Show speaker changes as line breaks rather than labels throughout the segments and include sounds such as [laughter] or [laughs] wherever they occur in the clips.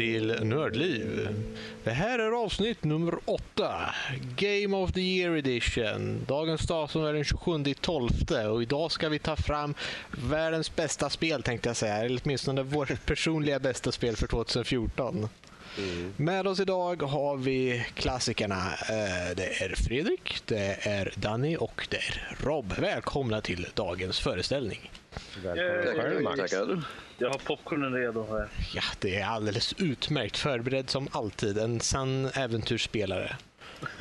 till Nördliv. Det här är avsnitt nummer åtta, Game of the Year Edition. Dagens datum är den 27 12 och idag ska vi ta fram världens bästa spel tänkte jag säga, eller åtminstone vårt [laughs] personliga bästa spel för 2014. Mm. Med oss idag har vi klassikerna. Eh, det är Fredrik, det är Danny och det är Rob. Välkomna till dagens föreställning.
Välkommen Tackar. Jag har popcornen redo här.
Ja, det är alldeles utmärkt. Förberedd som alltid. En sann äventyrsspelare.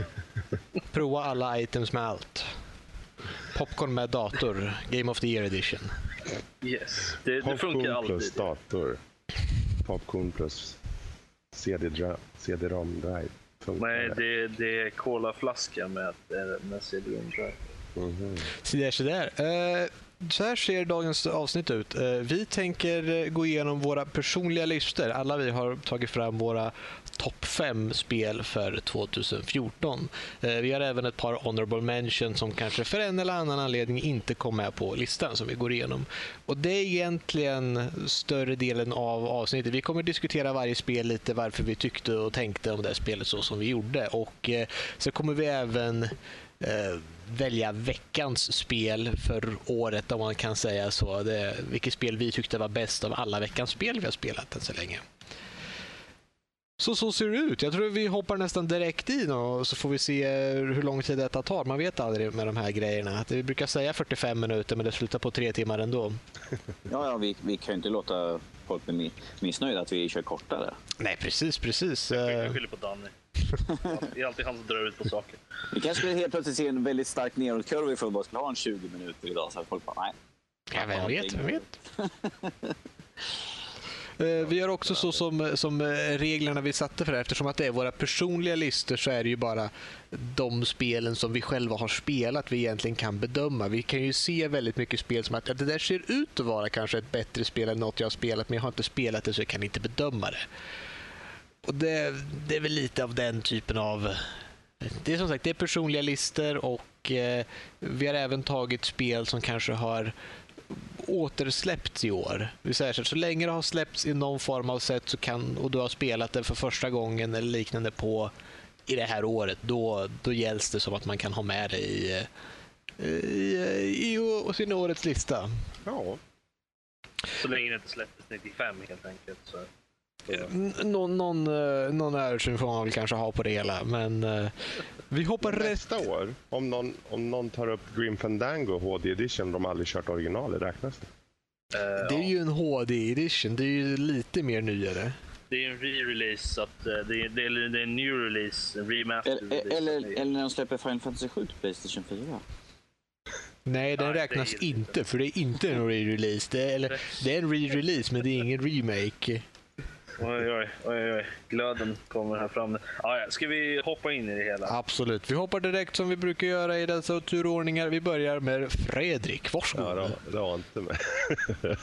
[laughs] Prova alla items med allt. Popcorn med dator. Game of the year edition.
Yes, det, det funkar alltid.
plus dator. Popcorn plus CD-ROM drive.
Nej, det, det är colaflaska med, med CD-ROM drive.
Mm -hmm. Så där, så där. Uh, så här ser dagens avsnitt ut. Eh, vi tänker eh, gå igenom våra personliga listor. Alla vi har tagit fram våra topp fem spel för 2014. Eh, vi har även ett par honorable mentions som kanske för en eller annan anledning inte kom med på listan som vi går igenom. Och Det är egentligen större delen av avsnittet. Vi kommer diskutera varje spel lite, varför vi tyckte och tänkte om det spelet så som vi gjorde. Och så kommer vi även eh, välja veckans spel för året om man kan säga så. Det, vilket spel vi tyckte var bäst av alla veckans spel vi har spelat än så länge. Så så ser det ut. Jag tror vi hoppar nästan direkt in och så får vi se hur lång tid detta tar. Man vet aldrig med de här grejerna. Vi brukar säga 45 minuter men det slutar på tre timmar ändå. [laughs]
Ja, ja vi, vi kan ju inte låta folk bli missnöjda att vi kör kortare.
Nej, precis, precis.
Jag skyller på Danny. Det är alltid han som drar ut på saker.
Vi kanske skulle helt plötsligt se en väldigt stark nedåtkurva ifall vi bara skulle ha en 20 minuter idag. Så att folk bara, nej.
Ja, vem vet, vem vet. [laughs] Eh, vi gör också så som, som reglerna vi satte för det här. Eftersom att det är våra personliga listor så är det ju bara de spelen som vi själva har spelat vi egentligen kan bedöma. Vi kan ju se väldigt mycket spel som att det där ser ut att vara kanske ett bättre spel än något jag har spelat men jag har inte spelat det så jag kan inte bedöma det. Och det, det är väl lite av den typen av... Det är som sagt det är personliga listor och eh, vi har även tagit spel som kanske har återsläppts i år. Vi säger så, så länge det har släppts i någon form av sätt så kan, och du har spelat det för första gången eller liknande på i det här året, då, då gälls det som att man kan ha med det i, i, i, i sin årets lista.
Ja. Så länge det inte släpptes 95 helt enkelt. Så.
Någon, någon, eh, någon översyn får man väl kanske ha på det hela, men uh, vi hoppar rätt...
Nästa år, om någon, om någon tar upp Grim Fandango HD edition, de har aldrig kört originalet, räknas det?
Uh, det är ju en HD edition, det är ju lite mer nyare.
Det är en re-release, så att, det, är, det, är, det är en new release, en remaster
release. Eller, eller när de släpper Final Fantasy 7 till Playstation 4.
Nej, den Nej, räknas inte, för det är inte en re-release. Det, är, det är en re-release, men det är ingen remake.
Oj, oj, oj, oj. Glöden kommer här framme. Ah, ja. Ska vi hoppa in i det hela?
Absolut. Vi hoppar direkt som vi brukar göra i dessa turordningar. Vi börjar med Fredrik. Varsågod.
Ja, det var inte med. [laughs]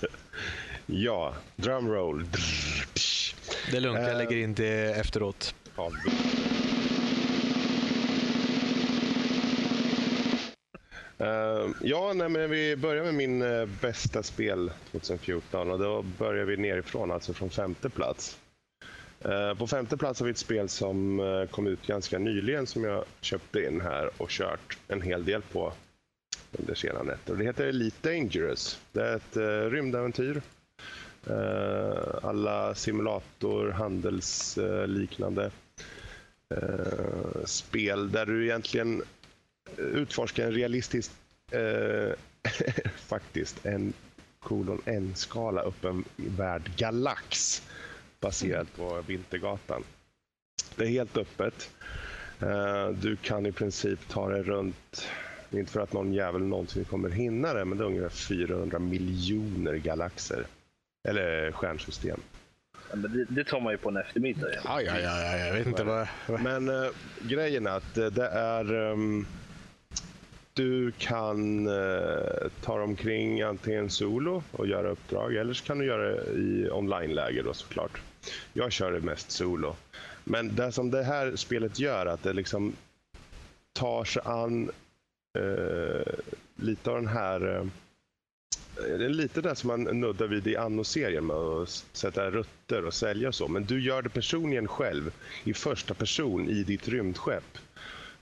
ja, drumroll.
Det är lugnt, jag lägger in det efteråt.
Uh, ja, nej, men vi börjar med min uh, bästa spel 2014 och då börjar vi nerifrån, alltså från femte plats. Uh, på femte plats har vi ett spel som kom ut ganska nyligen som jag köpte in här och kört en hel del på under sena nätter. Det heter Elite Dangerous. Det är ett rymdäventyr. alla simulator, handelsliknande spel där du egentligen utforska en realistisk, eh, [laughs] faktiskt, en kolon n-skala öppen värld galax baserad på Vintergatan. Det är helt öppet. Eh, du kan i princip ta dig runt, inte för att någon jävel någonsin kommer hinna det, men det är ungefär 400 miljoner galaxer. Eller stjärnsystem.
Det, det, tar man ju på en eftermiddag.
Ja, ja, ja, ja jag vet inte vad...
Men äh, grejen är att det är... Um, du kan eh, ta dig omkring antingen solo och göra uppdrag eller så kan du göra det i online-läge då såklart. Jag kör det mest solo. Men det som det här spelet gör att det liksom tar sig an eh, lite av den här eh, det är lite det som man nuddar vid i Anno-serien med att sätta rutter och sälja och så. Men du gör det personligen själv i första person i ditt rymdskepp.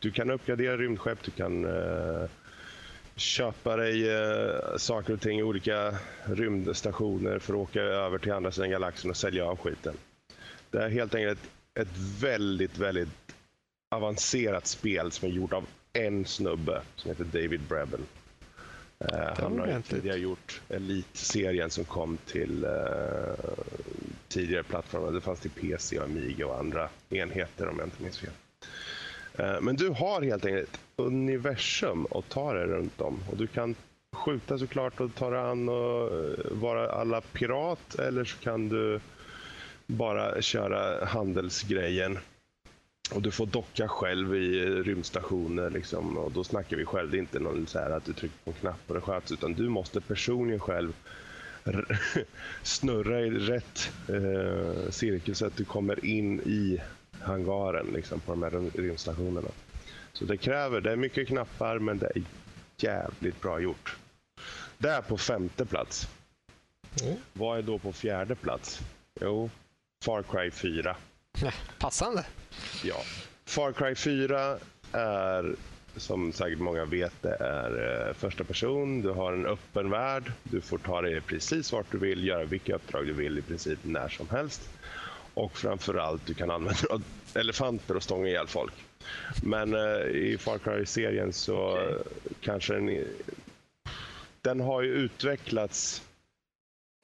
Du kan uppgradera rymdskepp, du kan uh, köpa dig uh, saker och ting i olika rymdstationer för att åka över till andra sidan galaxen och sälja av skiten. Det är helt enkelt ett, ett väldigt, väldigt avancerat spel som är gjort av en snubbe som heter David Brabben. Uh, han har tidigare gjort Elite-serien som kom till uh, tidigare plattformar. Det fanns till PC, och Amiga och andra enheter om jag inte minns fel. Eh, men du har helt enkelt ett universum att ta dig runt om. Och du kan skjuta såklart och ta dig an och eh, vara alla pirat eller så kan du bara köra handelsgrejen. Och du får docka själv i eh, rymdstationer. Liksom, och då snackar vi själv. Det är inte någon så här att du trycker på en knapp och det sköts. Utan du måste personligen själv [laughs] snurra i rätt eh, cirkel så att du kommer in i hangaren liksom, på de här rymdstationerna. Så det kräver, det är mycket knappar men det är jävligt bra gjort. Det är på femte plats. Mm. Vad är då på fjärde plats? Jo, Far Cry 4.
Passande.
Ja. Far Cry 4 är, som säkert många vet, det är eh, första person. Du har en öppen värld. Du får ta dig precis vart du vill, göra vilka uppdrag du vill i princip när som helst. Och framförallt, du kan använda [laughs] elefanter och stånga ihjäl folk. Men eh, i Far Cry-serien så okay. kanske den... Den har ju utvecklats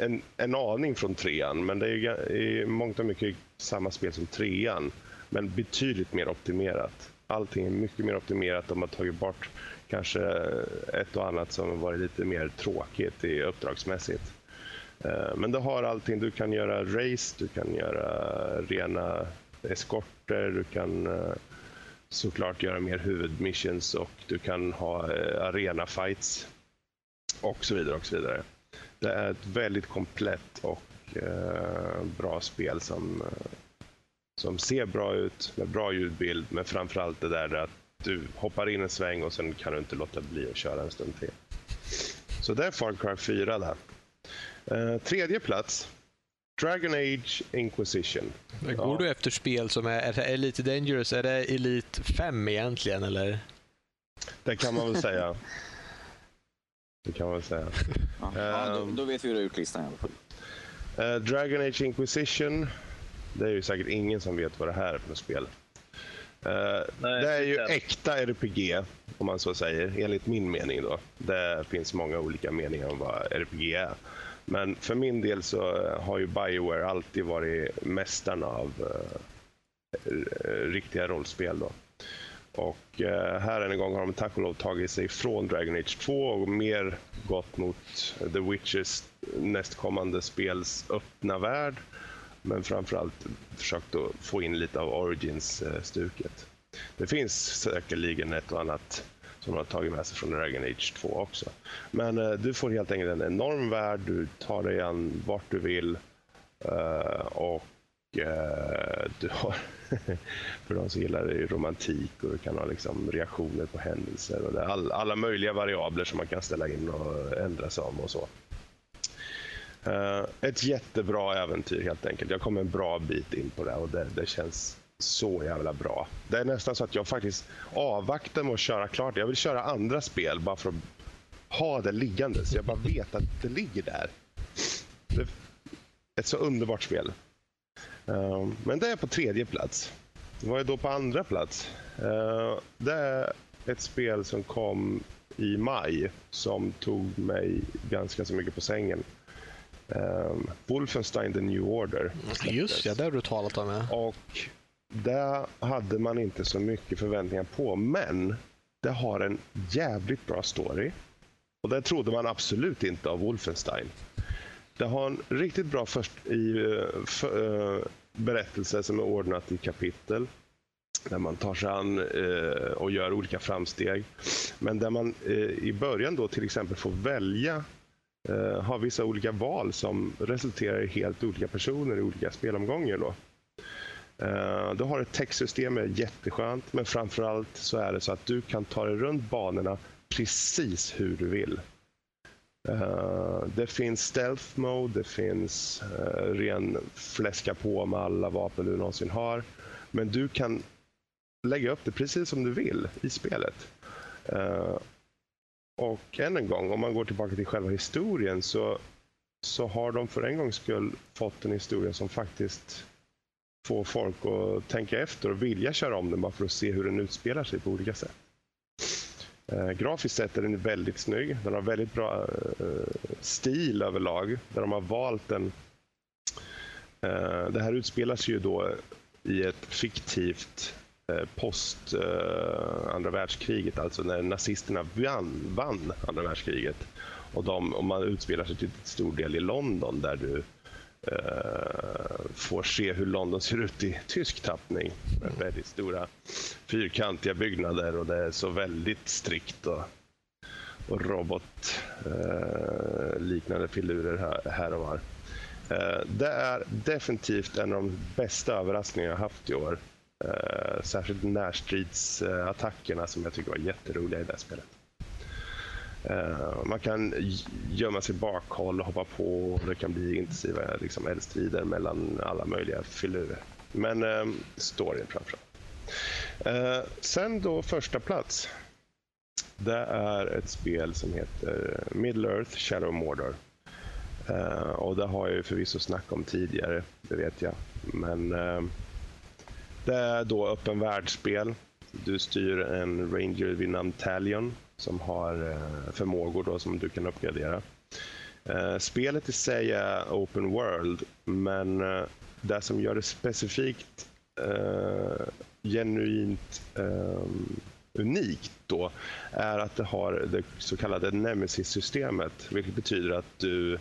en, en aning från trean, men det är ju i mångt och mycket samma spel som trean, men betydligt mer optimerat. Allting är mycket mer optimerat. De har tagit bort kanske ett och annat som varit lite mer tråkigt i uppdragsmässigt. Eh, men du har allting. Du kan göra race, du kan göra rena eskorter, du kan eh, såklart göra mer huvudmissions och du kan ha eh, arena fights och så vidare och så vidare. Det är ett väldigt komplett och eh, bra spel som, som ser bra ut med bra ljudbild, men framförallt det där att du hoppar in en sväng och sen kan du inte låta bli att köra en stund till. Så det är Far Cry 4 där. Eh, tredje plats. Dragon Age Inquisition.
går ja. du efter spel som är, är Elite Dangerous? Är det Elite 5 egentligen, eller?
Det kan man väl säga. Det kan man väl säga.
Ja, då, ehm, då, vet vi hur det är ut listan i alla fall.
Uh, Dragon Age Inquisition. Det är ju säkert ingen som vet vad det här är för spel. Uh, Nej, det är ju äkta RPG, om man så säger, enligt min mening. då. Det finns många olika meningar om vad RPG är. Men för min del så eh, har ju Bioware alltid varit mästarna av eh, riktiga rollspel. Då. Och eh, här en gång har de tack och lov tagit sig från Dragon Age 2 och mer gått mot The Witches nästkommande spels öppna värld. Men framförallt försökt att få in lite av Origins-stuket. Det finns säkerligen ett och annat som de har tagit med sig från Dragon Age 2 också. Men eh, du får helt enkelt en enorm värld, du tar dig an vart du vill eh, och eh, du har, [laughs] för de som gillar det, romantik och du kan ha liksom reaktioner på händelser och all, alla möjliga variabler som man kan ställa in och ändra sig om och så. Eh, ett jättebra äventyr helt enkelt. Jag kom en bra bit in på det och det, det känns så jävla bra. Det är nästan så att jag faktiskt avvaktar med att köra klart. Jag vill köra andra spel bara för att ha det liggande så jag bara vet att det ligger där. Det är ett så underbart spel. Ehm, men det är på tredje plats. Vad är då på andra plats? Ehm, det är ett spel som kom i maj som tog mig ganska så mycket på sängen. Um, Wolfenstein The New Order.
Just ja, det har du talat om. Ja.
Och det hade man inte så mycket förväntningar på, men det har en jävligt bra story. Och det trodde man absolut inte av Wolfenstein. Det har en riktigt bra först i, eh, för, eh, berättelse som är ordnat i kapitel. Där man tar sig an uh, och gör olika framsteg. Men där man uh, i början då till exempel får välja har vissa olika val som resulterar i helt olika personer i olika spelomgångar. Då. Eh, du har ett textsystem, är jätteskönt, men framförallt så är det så att du kan ta dig runt banorna precis hur du vill. Eh, det finns stealth mode, det finns eh, ren fläska på med alla vapen du någonsin har. Men du kan lägga upp det precis som du vill i spelet. Och än en gång, om man går tillbaka till själva historien så, så har de för en gångs skull fått en historia som faktiskt Få folk att tänka efter och vilja köra om den bara för att se hur den utspelar sig på olika sätt. Eh, grafiskt sett är den väldigt snygg. Den har väldigt bra eh, stil överlag. Där de har valt en... Eh, det här utspelar sig ju då i ett fiktivt eh, post eh, andra världskriget, alltså när nazisterna vann, vann andra världskriget. Och, de, och man utspelar sig till stor del i London där du Eh, får se hur London ser ut i tysk tappning. Med väldigt stora fyrkantiga byggnader och det är så väldigt strikt och, och robotliknande uh, filurer här, här och var. Uh, det är definitivt en av de bästa överraskningar jag haft i år. Särskilt närstridsattackerna som jag tycker var jätteroliga i det spelet. Uh, man kan gömma sig bakhåll och hoppa på och det kan bli intensiva liksom, eldstrider mellan alla möjliga filurer. Men uh, storyn framförallt. Uh, eh, sen då första plats. Det är ett spel som heter Middle Earth Shadow Mordor. Uh, och det har jag ju förvisso snackat om tidigare, det vet jag. Men uh, det är då öppen världsspel. Du styr en ranger vid namn Talion som har eh, förmågor då som du kan uppgradera. Eh, spelet i sig är open world, men eh, det som gör det specifikt genuint unikt då är att det har det så kallade Nemesis-systemet, vilket betyder att du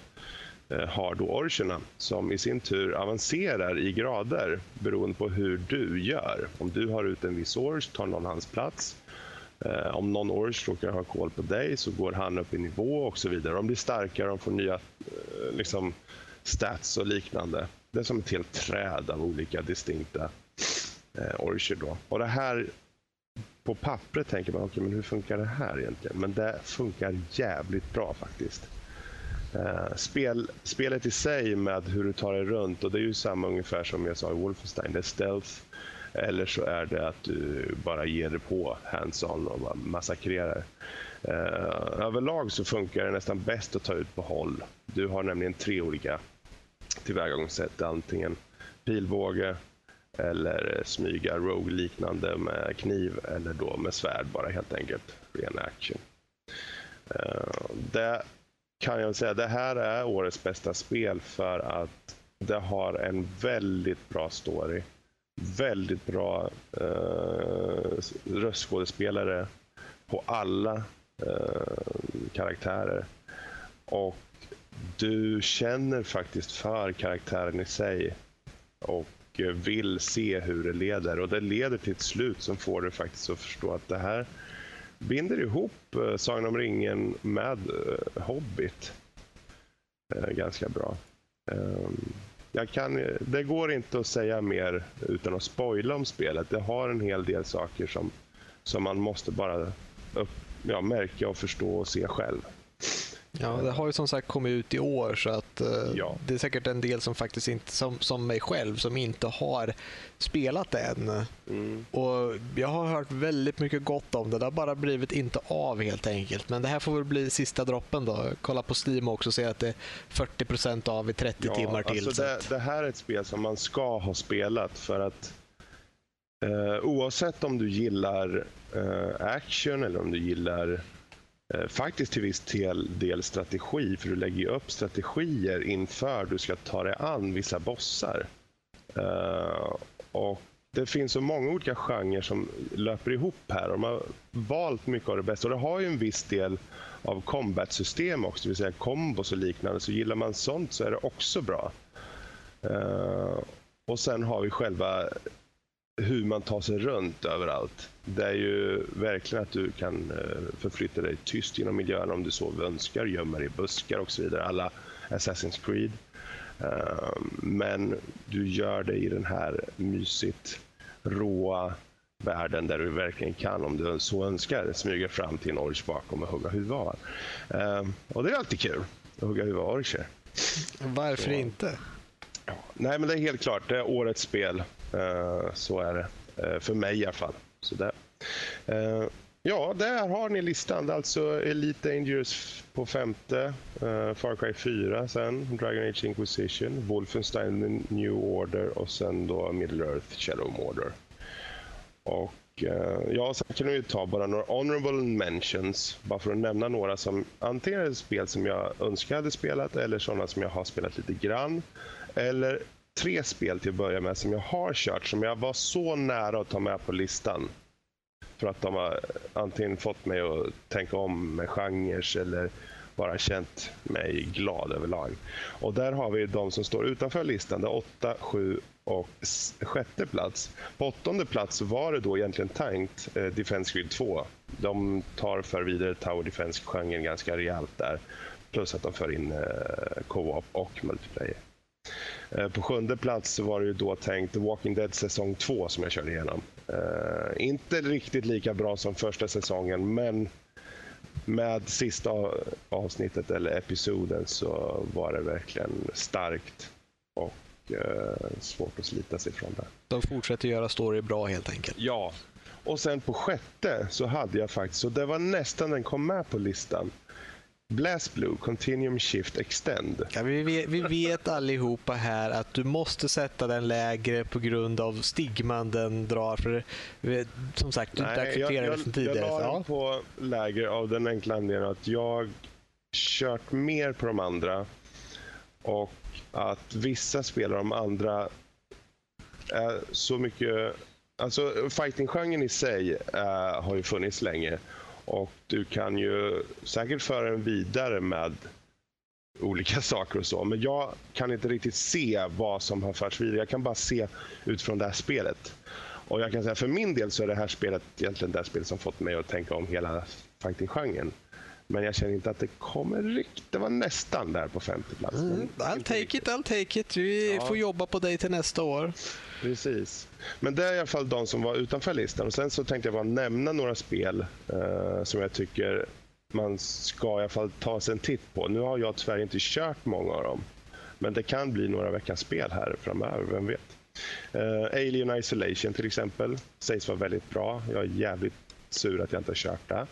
har då orcherna som i sin tur avancerar i grader beroende på hur du gör. Om du har ut en viss orch tar någon hans plats. Eh, om någon orch råkar ha koll på dig så går han upp i nivå och så vidare. De blir starkare, de får nya eh, liksom, stats och liknande. Det är som ett helt träd av olika distinkta eh, Orcher. Då. Och det här, på pappret tänker man, okay, men hur funkar det här egentligen? Men det funkar jävligt bra faktiskt. Uh, spel, spelet i sig med hur du tar dig runt, och det är ju samma ungefär som jag sa i Wolfenstein. Det är stealth, eller så är det att du bara ger dig på hands-on och bara massakrerar. Eh, överlag så funkar det nästan bäst att ta ut på håll. Du har nämligen tre olika tillvägagångssätt. Antingen pilbåge, eller smyga rogue-liknande med kniv eller då med svärd bara helt enkelt. Ren action. Eh, det kan jag säga, det här är årets bästa spel för att det har en väldigt bra story väldigt bra eh, röstskådespelare på alla eh, karaktärer. Och du känner faktiskt för karaktären i sig och vill se hur det leder. Och det leder till ett slut som får dig faktiskt att förstå att det här binder ihop eh, Sagan om ringen med eh, Hobbit eh, ganska bra. Um, jag kan, det går inte att säga mer utan att spoila om spelet. Det har en hel del saker som, som man måste bara upp, ja, märka och förstå och se själv.
Ja, det har ju som sagt kommit ut i år så att uh, ja. det är säkert en del som faktiskt inte, som, som mig själv, som inte har spelat det än. Mm. Och jag har hört väldigt mycket gott om det. Det har bara blivit inte av helt enkelt. Men det här får väl bli sista droppen då. Kolla på Steam också och se att det är 40% av i 30 ja, timmar till.
Alltså det, det, här är ett spel som man ska ha spelat för att uh, oavsett om du gillar uh, action eller om du gillar Eh, Eh, faktiskt till viss del strategi, för du lägger upp strategier inför du ska ta dig an vissa bossar. Eh, och det finns så många olika genrer som löper ihop här. De har valt mycket av det bästa. Och det har ju en viss del av combat-system också, det vill säga kombos och liknande. Så gillar man sånt så är det också bra. Eh, och sen har vi själva hur man tar sig runt överallt. Det är ju verkligen att du kan eh, förflytta dig tyst genom miljön om du så önskar, gömma dig i buskar och så vidare. Alla Assassin's Creed. Ehm, men du gör det i den här mysigt råa världen där du verkligen kan, om du så önskar, smyga fram till en orch bakom och hugga huvudet av. Um, och det är alltid kul att hugga huvudet av orcher.
Varför så. inte?
Nej, men det är helt klart. Det är årets spel. Eh, så är det. Eh, för mig i alla fall. Så där. Eh, ja, där har ni listan. Alltså Elite Dangerous på femte, Far Cry 4 sen, Dragon Age Inquisition, Wolfenstein New Order och sen då Middle Earth Shadow Mordor. Och ja, sen kan vi ta bara några honorable mentions, bara för att nämna några som antingen är spel som jag önskar hade spelat eller sådana som jag har spelat lite grann. Eller tre spel till att börja med som jag har kört, som jag var så nära att ta med på listan. För att de har antingen fått mig att tänka om med genrer eller bara känt mig glad överlag. Och där har vi de som står utanför listan, det är 8, 7 och sjätte plats. På åttonde plats var det då egentligen tänkt eh, Defense Grid 2. De tar för vidare Tower Defense-genren ganska rejält där. Plus att de för in eh, co-op och multiplayer. Eh, på sjunde plats var det ju då tänkt The Walking Dead säsong 2 som jag körde igenom. Uh, inte riktigt lika bra som första säsongen, men med sista avsnittet eller episoden så var det verkligen starkt och uh, svårt att slita sig från det.
De fortsätter göra story bra helt enkelt?
Ja. Och sen på sjätte så hade jag faktiskt, och det var nästan den kom med på listan, Blast Blue, Continuum Shift Extend.
Ja, vi, vet, vi vet allihopa här att du måste sätta den lägre på grund av stigman den drar. För, som sagt, du Nej, accepterar jag, det tidigare.
Jag la den på lägre av den enkla anledningen att jag kört mer på de andra och att vissa spel av de andra är så mycket... Alltså fighting-genren i sig äh, har ju funnits länge och du kan ju säkert föra den vidare med olika [laughs] saker och så. Men jag kan inte riktigt se vad som har förts vidare. Jag kan bara se utifrån det här spelet. Och jag kan säga för min del så är det här spelet egentligen det spel som fått mig att tänka om hela fighting-genren. Men jag känner inte att det kommer riktigt. Det var nästan där på femte plats. Mm,
I'll take riktigt. it, I'll take it. Vi ja. får jobba på dig till nästa år.
Precis. Men det är i alla fall de som var utanför listan. Och Sen så tänkte jag bara nämna några spel eh, som jag tycker man ska i alla fall ta sig en titt på. Nu har jag tyvärr inte kört många av dem. Men det kan bli några veckans spel här framöver, vem vet. Uh, Alien Isolation till exempel sägs vara väldigt bra. Jag är jävligt sur att jag inte har kört det.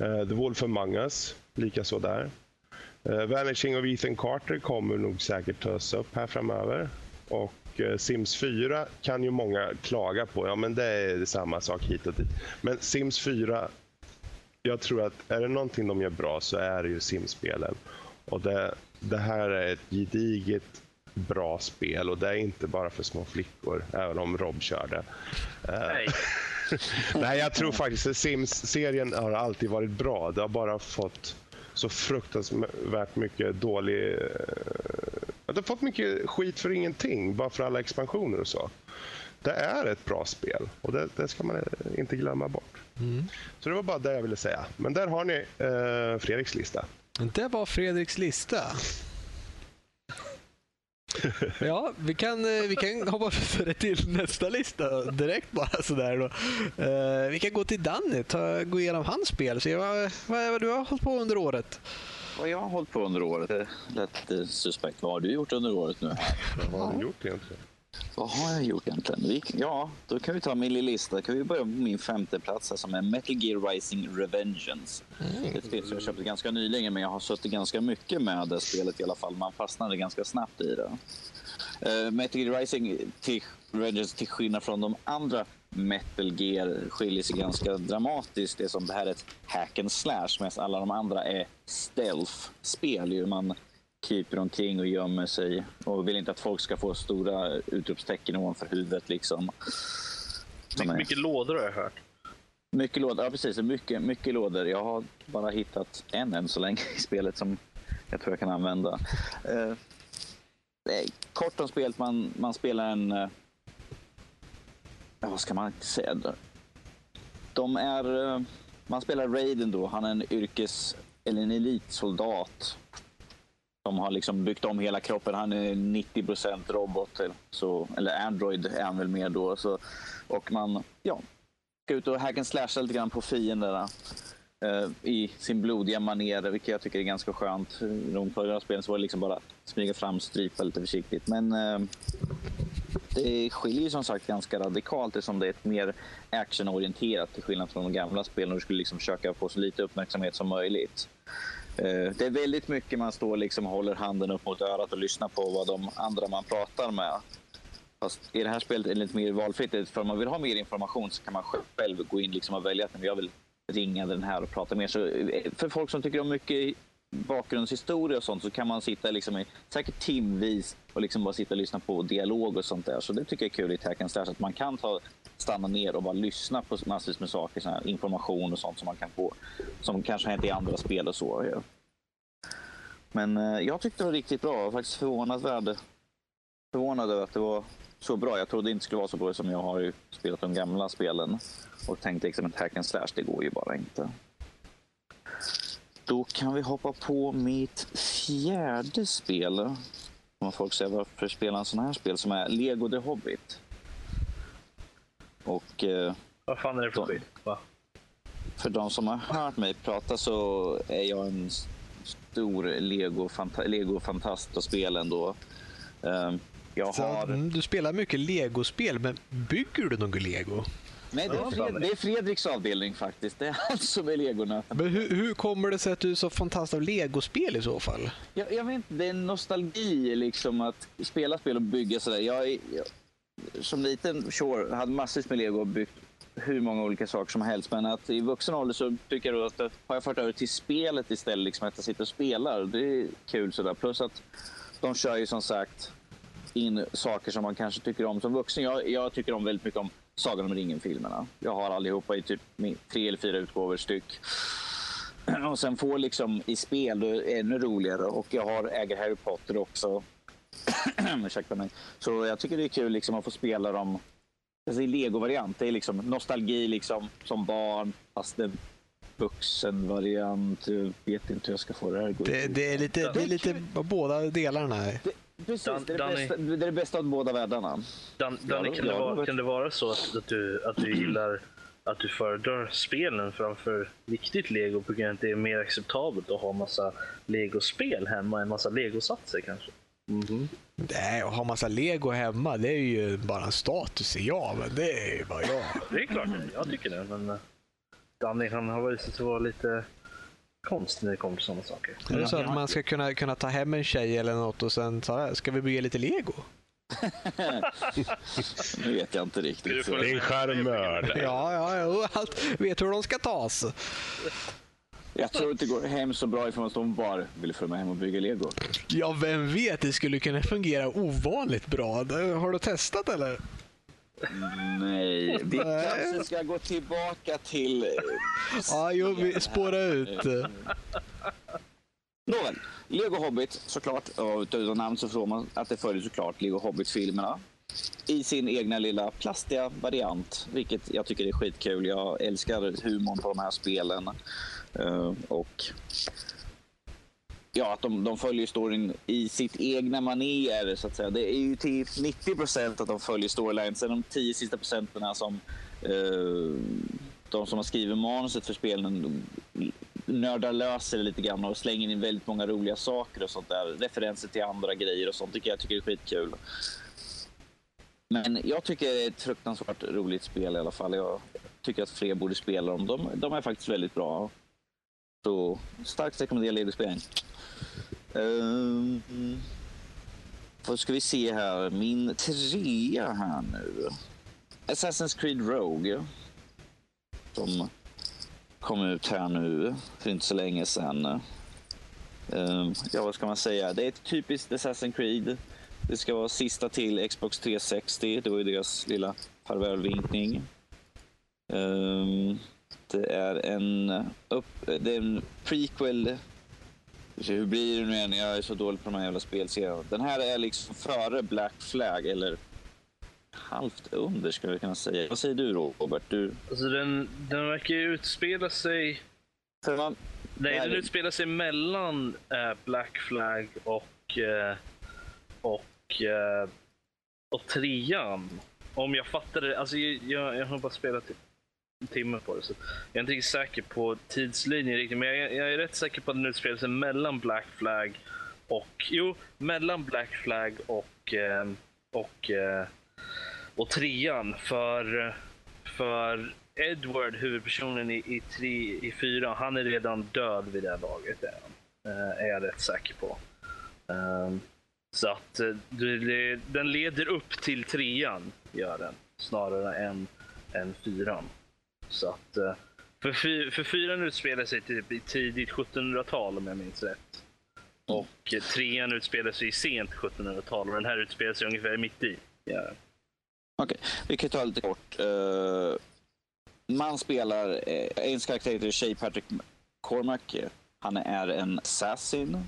Uh, The Wolf Among Us, likaså där. Uh, Vanishing of Ethan Carter kommer nog säkert tas upp här framöver. Och Eh, Sims 4 kan ju många klaga på. Ja, men det är samma sak hit och dit. Men Sims 4, jag tror att är det någonting de gör bra så är det ju Sims-spelen. Och det, det här är ett gediget bra spel och det är inte bara för små flickor, även om Rob körde. Eh, Nej. [laughs] [laughs] Nej, jag tror faktiskt att Sims-serien har alltid varit bra. Det har bara fått så fruktansvärt mycket dålig eh, det har fått mycket skit för ingenting, bara för alla expansioner och så. Det är ett bra spel och det, det ska man inte glömma bort. Mm. Så det var bara det jag ville säga. Men där har ni eh, Fredriks lista.
Det var Fredriks lista. Ja, vi kan, eh, vi kan hoppa vidare till nästa lista direkt bara sådär då. Uh, vi kan gå till Danny, ta, gå igenom hans spel, se vad, vad, vad du har hållit på under året.
Vad jag har hållit på under året? Det lät lite suspekt. Vad har du gjort under året nu?
Vad har du gjort egentligen?
Vad har jag gjort egentligen? Ja, då kan vi ta min lilla lista. Kan vi börja på min femte plats som är Metal Gear Rising Revengeance. Mm. Det är ett spel som jag köpte ganska nyligen, men jag har suttit ganska mycket med det spelet i alla fall. Man fastnade ganska snabbt i det. Uh, Metal Gear Rising till Revengeance, till skillnad från de andra Metal Gear skiljer sig ganska dramatiskt. Det som det här är ett hack and slash medan alla de andra är stealth-spel. Man kryper omkring och gömmer sig och vill inte att folk ska få stora utropstecken ovanför huvudet. Liksom.
My, mycket lådor har jag hört.
Mycket lådor, ja precis. Mycket, mycket lådor. Jag har bara hittat en än så länge i spelet som jag tror jag kan använda. Eh, kort om spelet, man, man spelar en eh, vad ska man säga? De är, eh, man spelar Raiden då. Han är en yrkes eller en elitsoldat som har liksom byggt om hela kroppen. Han är 90 procent robot, så, eller Android är han väl mer då. Så, och man, ja, ska ut och hack and slasha lite grann på fienderna eh, i sin blodiga manér, vilket jag tycker är ganska skönt. I de förra spelen så var det liksom bara smyga fram, strypa lite försiktigt. Men eh, det skiljer som sagt ganska radikalt eftersom det är ett mer actionorienterat till skillnad från de gamla spelen och du skulle liksom försöka få så lite uppmärksamhet som möjligt. Eh, det är väldigt mycket man står liksom och håller handen upp mot örat och lyssnar på vad de andra man pratar med. Fast i det här spelet är det lite mer valfritt. För om man vill ha mer information så kan man själv gå in liksom och välja att jag vill ringa den här och prata mer. Så eh, för folk som tycker om mycket bakgrundshistoria och sånt så kan man sitta liksom i säkert timvis och liksom bara sitta och lyssna på dialog och sånt där. Så det tycker jag är kul i Hack Slash att man kan ta, stanna ner och bara lyssna på massvis med saker, sån här information och sånt som man kan få som kanske har hänt i andra spel och så. Ja. Men eh, jag tyckte det var riktigt bra. Jag var faktiskt förvånad, förvånad över att det var så bra. Jag trodde det inte skulle vara så bra som jag har ju spelat de gamla spelen och tänkte liksom att hack and slash, det går ju bara inte. Då kan vi hoppa på mitt fjärde spel. Om folk säger varför spelar en sån här spel som är Lego The Hobbit. Och eh,
Vad fan är det för
Så.
skit? Va?
för de som har hört mig prata så är jag en stor Lego-fanta- Lego-fantast och spel ändå. Ehm, Jag
Så,
har...
mm, du spelar mycket legospel, men bygger du något lego?
Nej, det är, Fred... det är Fredriks avdelning faktiskt. Det är [laughs] han som är legonöten.
Men hur, hur kommer det sig att du är så fantast av legospel i så fall?
Jag, jag vet inte, det är en nostalgi liksom att spela spel och bygga sådär. Jag, jag, som liten, sure, hade massvis med lego och byggt hur många olika saker som helst. Men att i vuxen ålder så tycker jag då att det har jag fört över till spelet istället. Liksom att jag sitter och spelar. Det är kul sådär. Plus att de kör ju som sagt in saker som man kanske tycker om som vuxen. Jag, jag tycker om väldigt mycket om Sagan om ringen-filmerna. Jag har allihopa i typ tre eller fyra utgåvor styck. [clears throat] Och sen få liksom i spel, då är det ännu roligare. Och jag har äger Harry Potter också. [clears throat] Ursäkta mig. Så jag tycker det är kul liksom att få spela dem alltså i Lego-variant. Det är liksom nostalgi liksom som barn, fast en vuxen variant. Jag vet inte hur jag ska få det här att gå
Det, det är lite, det är lite av båda delarna. här.
Precis,
Dan-
det är det,
Danny.
bästa, det är det bästa av båda världarna.
Dan, Danny, kan, det
ja,
vara, kan det vara så att, att, du, att du gillar att du föredrar spelen framför riktigt lego på grund av att det är mer acceptabelt att ha massa legospel hemma än massa legosatser kanske?
Nej, att ha massa lego hemma, det är ju bara en status jag, men det är ju bara jag.
Det är klart, jag tycker det. Men eh, Danny han har visat sig vara lite konstig när det kommer till sådana saker.
Är det så att man ska kunna, kunna ta hem en tjej eller något och sen ta, ska vi bygga lite lego? [laughs]
Nu vet jag inte riktigt.
En charmör.
Ja, ja, jo, allt. Vet hur de ska tas.
Jag tror inte det går hem så bra ifall de bara vill följa med hem och bygga lego.
Ja, vem vet, det skulle kunna fungera ovanligt bra. Har du testat eller?
Nej, vi kanske ska gå tillbaka till... eh,
Ja, jo, vi spåra ut.
Nåväl, Lego Hobbit såklart. Och utan namn så förstår man att det följer såklart Lego Hobbit-filmerna. I sin egna lilla plastiga variant, vilket jag tycker är skitkul. Jag älskar humorn på de här spelen. Ehm, och ja, att de, de följer storyn i sitt egna manér, så att säga. Det är ju till 90 procent att de följer storylinen. Sen de 10 sista procenten som eh, de som har skrivit manuset för spelen nördar löser det lite grann och slänger in väldigt många roliga saker och sånt där. Referenser till andra grejer och sånt tycker jag tycker är skitkul. Men jag tycker det är ett fruktansvärt roligt spel i alla fall. Jag tycker att fler borde spela dem. De, de är faktiskt väldigt bra. Så starkt rekommenderar Lego-spelen. Um, vad ska vi se här? Min trea här nu. Assassin's Creed Rogue. Som kom ut här nu för inte så länge sedan. Ehm, ja, vad ska man säga? Det är ett typiskt Assassin's Creed. Det ska vara sista till Xbox 360. Det var ju deras lilla farvälvinkning. Ehm, det är en, upp, det är en prequel. Hur blir det nu igen? Jag är så dålig på de här jävla spelserierna. Den här är liksom före Black Flag, eller halvt under skulle jag kunna säga. Vad säger du Robert? Du,
Alltså den, den verkar ju utspela sig...
man,
Nej, den utspelar sig mellan eh, Black Flag och, eh, och, eh, och trean. Om jag fattar det. Alltså jag, jag, jag har bara spelat typ en timme på det. Så jag är inte riktigt säker på tidslinjen riktigt, men jag, jag är rätt säker på att den utspelar sig mellan Black Flag och... Jo, mellan Black Flag och... Ehm, eh, och, och trean. För, för Edward, huvudpersonen i, i, tre, i fyra, han är redan död vid det här laget. Är, eh, är jag rätt säker på. Ehm, så att eh, den leder upp till trean, gör den. Snarare än, än fyran. Så att, eh, för, fy, för fyran utspelar sig typ i tidigt 1700-tal om jag minns rätt. Och eh, trean utspelar sig i sent 1700-tal och den här utspelar sig ungefär mitt i. Ja.
Okej, vi kan ta lite kort. Uh, man spelar, uh, ens karaktär heter Shay Patrick Cormac. Han är en assassin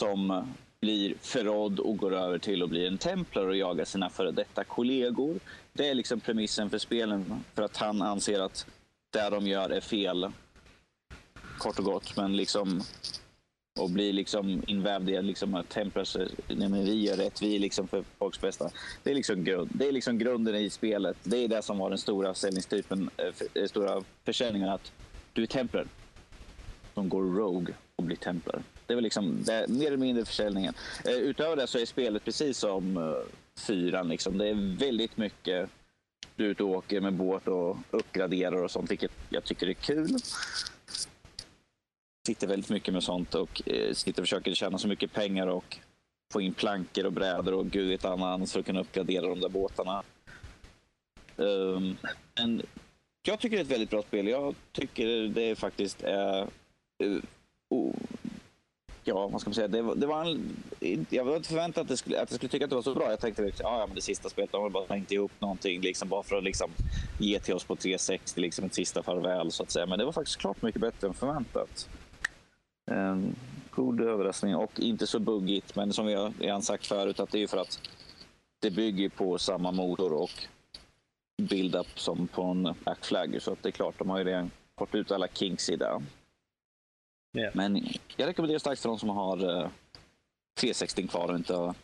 som blir förrådd och går över till att bli en templar och jagar sina före detta kollegor. Det är liksom premissen för spelen, för att han anser att det de gör är fel. Kort och gott, men liksom och bli liksom invävd i liksom att templars, nej men vi gör rätt, vi är liksom för folks bästa. Det är liksom, grund, det är liksom grunden i spelet. Det är det som var den stora säljningstypen, eh, för, eh, stora försäljningen, att du är templar De går rogue och blir templar. Det är väl liksom det mer eller mindre försäljningen. Eh, utöver det så är spelet precis som eh, fyran. Liksom. Det är väldigt mycket du är ute och åker med båt och uppgraderar och sånt, vilket jag tycker är kul. Sitter väldigt mycket med sånt och eh, sitter och försöker tjäna så mycket pengar och få in plankor och brädor och gud vet annat för att kunna uppgradera de där båtarna. Um, men jag tycker det är ett väldigt bra spel. Jag tycker det faktiskt är uh, oh, ja, vad ska man säga, det var, det var en, jag var inte förväntad att, det skulle, att jag skulle tycka att det var så bra. Jag tänkte liksom, att ja, men det sista spelet, de har bara tänkt ihop någonting liksom, bara för att liksom, ge till oss på 360, liksom ett sista farväl så att säga. Men det var faktiskt klart mycket bättre än förväntat. En god överraskning och inte så buggigt, men som jag redan sagt förut, att det är för att det bygger på samma motor och build-up som på en Black Flagger. Så att det är klart, de har ju redan fått ut alla kinks i det. Yeah. Men jag rekommenderar starkt för de som har eh, 360 kvar och inte har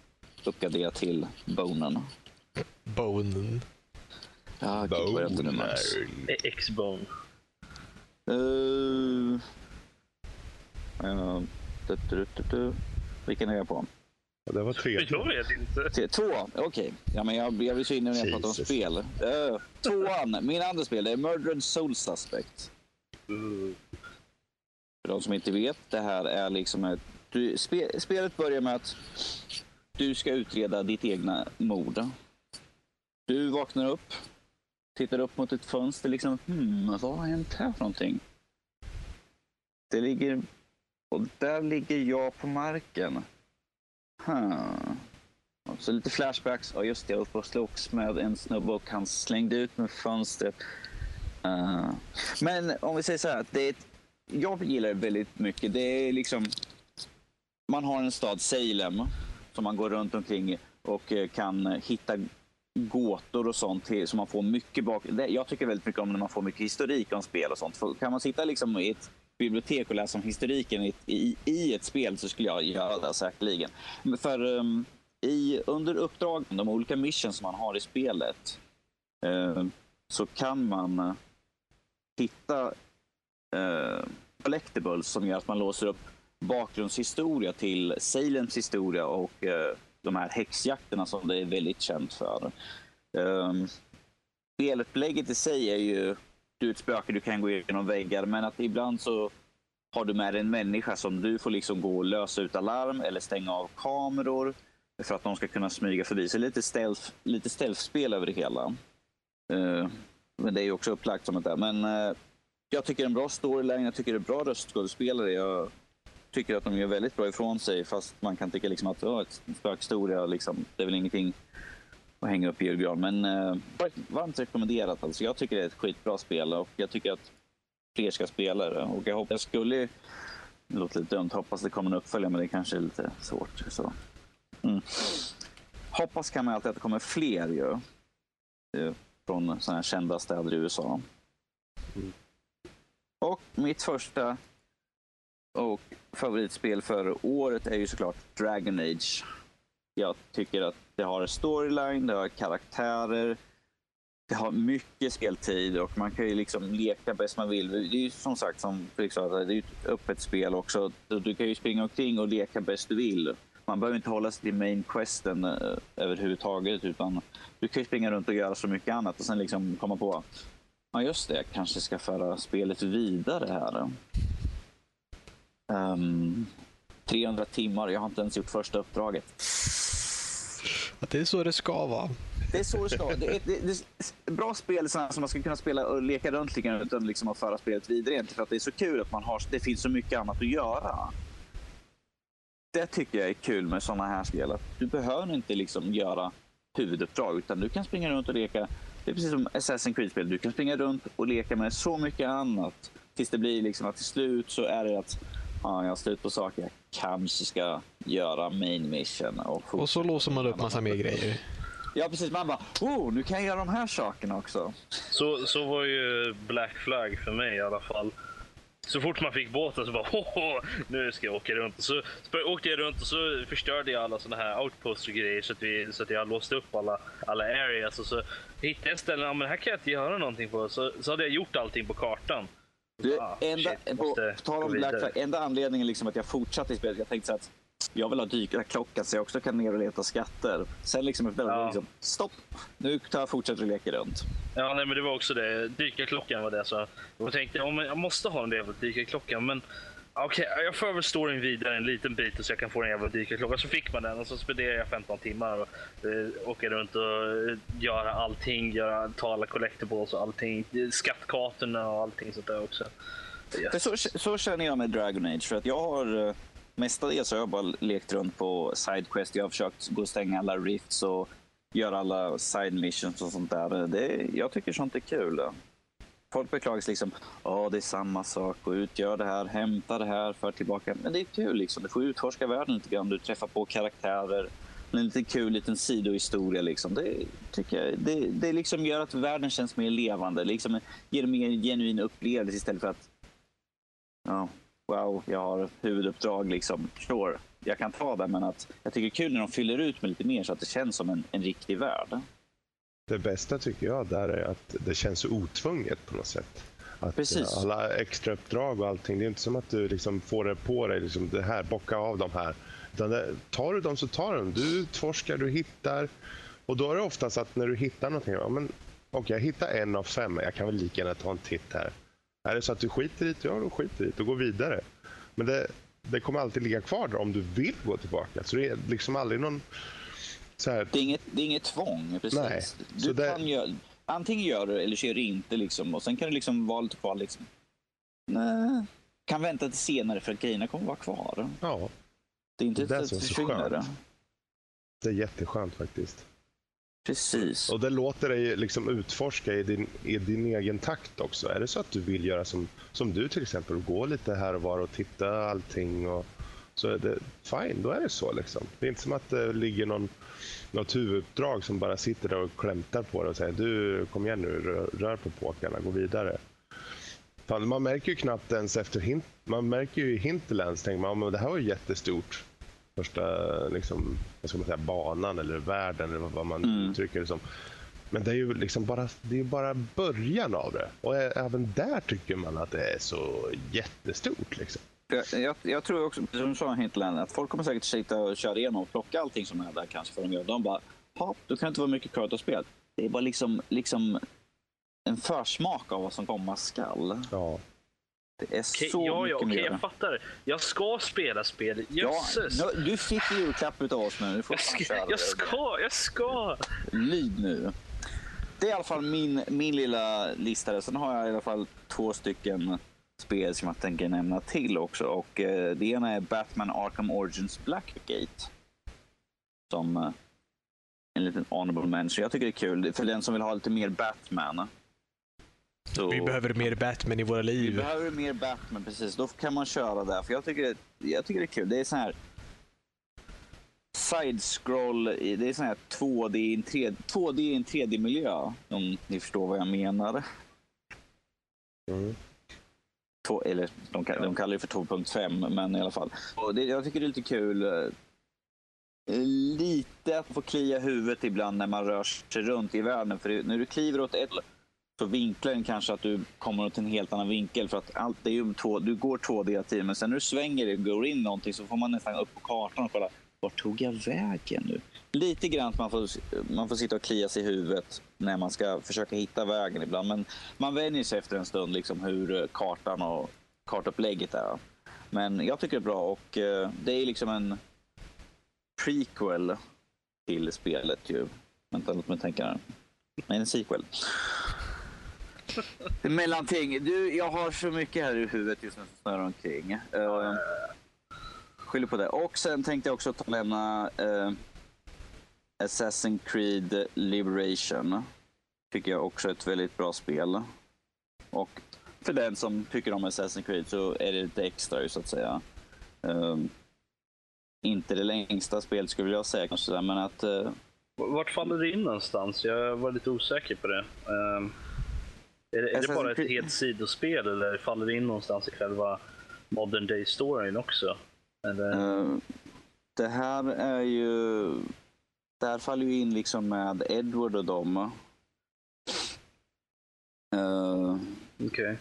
uppgraderat till bonen.
Bonen?
Ja, gud vad heter det Max?
X-bone.
Uh, uh, du, du, du, Vilken är jag på?
Det var tre.
Jag vet inte.
Två, okej. Okay. Ja, men jag, jag vill så inne när jag pratar om spel. Uh, tvåan, min andra spel, det är Murdered Soul Suspect. Uh. För de som inte vet, det här är liksom ett... Du, spe, spelet börjar med att du ska utreda ditt egna mord. Du vaknar upp, tittar upp mot ett fönster. liksom, hmm, vad har hänt här för någonting? Det ligger... Och där ligger jag på marken. Hmm. Så lite flashbacks. Ja, just det, jag var uppe och slogs med en snubbe och han slängde ut med fönstret. Uh. Men om vi säger så här, det är ett jag gillar det väldigt mycket. Det är liksom... Man har en stad, Salem, som man går runt omkring och eh, kan hitta gåtor och sånt till, så man får mycket bak... Jag tycker väldigt mycket om när man får mycket historik om spel och sånt. För kan man sitta liksom i ett bibliotek och läsa om historiken i, i, i ett spel så skulle jag göra det säkerligen. För um, i, under uppdragen, de olika missions som man har i spelet, uh, så kan man uh, hitta eh, collectibles som gör att man låser upp bakgrundshistoria till Salems historia och eh, de här häxjakterna som det är väldigt känt för. Ehm, um, spelupplägget i sig är ju du är ett spöke, du kan gå igenom väggar, men att ibland så har du med dig en människa som du får liksom gå och lösa ut alarm eller stänga av kameror för att de ska kunna smyga förbi. Så lite stealth, lite stealth-spel över det hela. Uh, men det är ju också upplagt som ett där. Men uh, jag tycker en bra storyline, jag tycker det är bra röstskådespelare. Jag tycker att de gör väldigt bra ifrån sig fast man kan tycka liksom att oh, en spökhistoria, liksom, det är väl ingenting att hänga upp i julgran. Men eh, varmt rekommenderat. Alltså. Jag tycker det är ett skitbra spel och jag tycker att fler ska spela det. Och jag, hoppas, jag skulle, det låter lite dumt, hoppas det kommer en uppföljare men det kanske är lite svårt. Så. Mm. Hoppas kan man alltid att det kommer fler ju. Från sådana här kända städer i USA. Mm. Och mitt första och favoritspel för året är ju såklart Dragon Age. Jag tycker att det har storyline, det har karaktärer, det har mycket speltid och man kan ju liksom leka bäst man vill. Det är ju som sagt, som Fredrik sa, det är ett öppet spel också. Du kan ju springa omkring och leka bäst du vill. Man behöver inte hålla sig till main questen eh, överhuvudtaget utan du kan ju springa runt och göra så mycket annat och sen liksom komma på Ja just det, jag kanske ska föra spelet vidare här. Um, 300 timmar, jag har inte ens gjort första uppdraget.
Det är så det ska vara.
Det är så det ska vara. Det är, det, det är bra spel som man ska kunna spela och leka runt grann utan liksom att föra spelet vidare. Inte för att det är så kul att man har, det finns så mycket annat att göra. Det tycker jag är kul med sådana här spel. Att du behöver inte liksom göra huvuduppdrag utan du kan springa runt och leka. Det är precis som Assassin's Creed-spel. Du kan springa runt och leka med så mycket annat. Tills det blir liksom att till slut så är det att ja, jag har slut på saker. Jag kanske ska göra main mission. Och,
och så låser man upp massa mer grejer.
Ja, precis. Man bara, oh, nu kan jag göra de här sakerna också.
Så, så var ju Black Flag för mig i alla fall. Så fort man fick båten så bara, Hoho, nu ska jag åka runt. Så, så åkte jag runt och så förstörde jag alla såna här outposts och grejer så att, vi, så att jag låste upp alla, alla areas. Och så hittade jag ställen, ja, men här kan jag inte göra någonting på. Så, så hade jag gjort allting på kartan.
Du, ah, enda, shit, på, på tal om Black Flag, enda anledningen liksom att jag fortsatte i spelet, jag tänkte så att jag vill ha dykarklocka så jag också kan ner och leta skatter. Sen liksom efter ja. liksom, stopp, nu tar jag fortsätter att leka runt.
Ja, nej, men det var också det. Dykarklockan var det. Så jag tänkte ja, jag måste ha en jävla dykarklocka. Men okej, okay, jag för väl storyn vidare en liten bit så jag kan få en jävla dykarklocka. Så fick man den och så spenderade jag 15 timmar och eh, åka runt och eh, göra allting. Göra, ta alla collectibles och allting. Skattkartorna och allting sånt där också.
Yes. Så, så känner jag med Dragon Age. För att jag har eh, mestadels har jag bara lekt runt på Sidequest. Jag har försökt gå och stänga alla rifts och göra alla side missions och sånt där. Det, jag tycker sånt är kul. Folk beklagar sig liksom. Ja, det är samma sak. Gå ut, gör det här, hämta det här, för tillbaka. Men det är kul liksom. Du får utforska världen lite grann. Du träffar på karaktärer. En liten kul liten sidohistoria. Liksom. Det, tycker jag, det, det liksom gör att världen känns mer levande. Liksom ger en mer genuin upplevelse istället för att ja, wow, jag har huvuduppdrag liksom. Sure, jag kan ta det, men att jag tycker det är kul när de fyller ut med lite mer så att det känns som en, en riktig värld.
Det bästa tycker jag där är att det känns otvunget på något sätt. Att
Precis.
Alla extra uppdrag och allting, det är inte som att du liksom får det på dig, liksom, det här, bocka av de här. Det, tar du dem så tar du dem. Du utforskar, du hittar. Och då är det oftast att när du hittar någonting, ja, men, okay, jag hittar en av fem, jag kan väl lika gärna ta en titt här. Är det så att du skiter i det, ja då skiter i det och går vidare. Men det, det kommer alltid ligga kvar där om du vill gå tillbaka. Så det är liksom aldrig någon... Så här...
det, är inget, det är inget tvång, precis. Nej. Du det... kan göra, antingen gör du eller så gör du inte. Liksom. Och sen kan du liksom vara lite kvar. Liksom. Nej. Kan vänta till senare för att grejerna kommer vara kvar.
Ja.
Det är inte det så försvinner.
Det är jätteskönt faktiskt.
Precis.
Och det låter dig liksom utforska i din, i din egen takt också. Är det så att du vill göra som, som du till exempel, gå lite här och var och titta allting och så är det fine, då är det så. Liksom. Det är inte som att det ligger någon, något huvuduppdrag som bara sitter där och klämtar på dig och säger du kom igen nu, rör, rör på påkarna, gå vidare. man märker ju knappt ens efter hint, man märker ju i Hinterlands, tänker man, men det här var ju jättestort första liksom, vad ska man säga, banan eller världen eller vad man mm. uttrycker det som. Men det är ju liksom bara, det är bara början av det. Och även där tycker man att det är så jättestort. Liksom.
Jag, jag, jag tror också, som du sa Hinterland, att folk kommer säkert sitta och köra igenom och plocka allting som är där kanske för de gör. De bara, ja, då kan det inte vara mycket kvar att spela. Det är bara liksom, liksom en försmak av vad som komma skall.
Ja.
Det är okay, så
ja,
mycket
ja,
mer.
jag fattar. Jag ska spela spel. Jösses!
Ja, du fick julklapp av oss nu.
jag, ska, jag ska, jag ska!
Lyd nu. Det är i alla fall min, min lilla lista. Sen har jag i alla fall två stycken spel som jag tänker nämna till också. Och eh, Det ena är Batman Arkham Origins Blackgate. Som eh, en liten honorable mention. Jag tycker det är kul. För den som vill ha lite mer Batman.
Så, vi behöver mer Batman i våra liv.
Vi behöver mer Batman, precis. Då kan man köra där. För jag tycker, jag tycker det är kul. Det är sån här side-scroll. Det är sån här 2D i en, 3, 2D i en 3D-miljö. Om ni förstår vad jag menar. Mm. Två, eller de, de kallar det för 2.5, men i alla fall. Och det, jag tycker det är lite kul. Lite att får klia huvudet ibland när man rör sig runt i världen. För när du kliver åt ett så vinklar kanske att du kommer åt en helt annan vinkel. För att allt är ju två, du går 2D hela tiden, men sen när du svänger och går in någonting så får man nästan upp på kartan och kolla vart tog jag vägen nu? Lite grann att man får, man får sitta och klia sig i huvudet när man ska försöka hitta vägen ibland. Men man vänjer sig efter en stund liksom hur eh, kartan och kartupplägget är. Men jag tycker det är bra och eh, det är liksom en prequel till spelet ju. Vänta, låt mig tänka här. Nej, en sequel. Mellanting. Du, jag har så mycket här i huvudet just nu som snurrar omkring. Uh, skyller på det. Och sen tänkte jag också ta och lämna uh, Assassin's Creed Liberation. Tycker jag också är ett väldigt bra spel. Och för den som tycker om Assassin's Creed så är det lite extra så att säga. Um, inte det längsta spelet skulle jag säga kanske, men att... Uh,
Vart faller det in någonstans? Jag var lite osäker på det. Um, är det, är det bara ett helt sidospel eller faller det in någonstans i själva modern day storyn också?
Uh, det här är ju... Det här faller ju in liksom med Edward och dem. Uh,
Okej. Okay.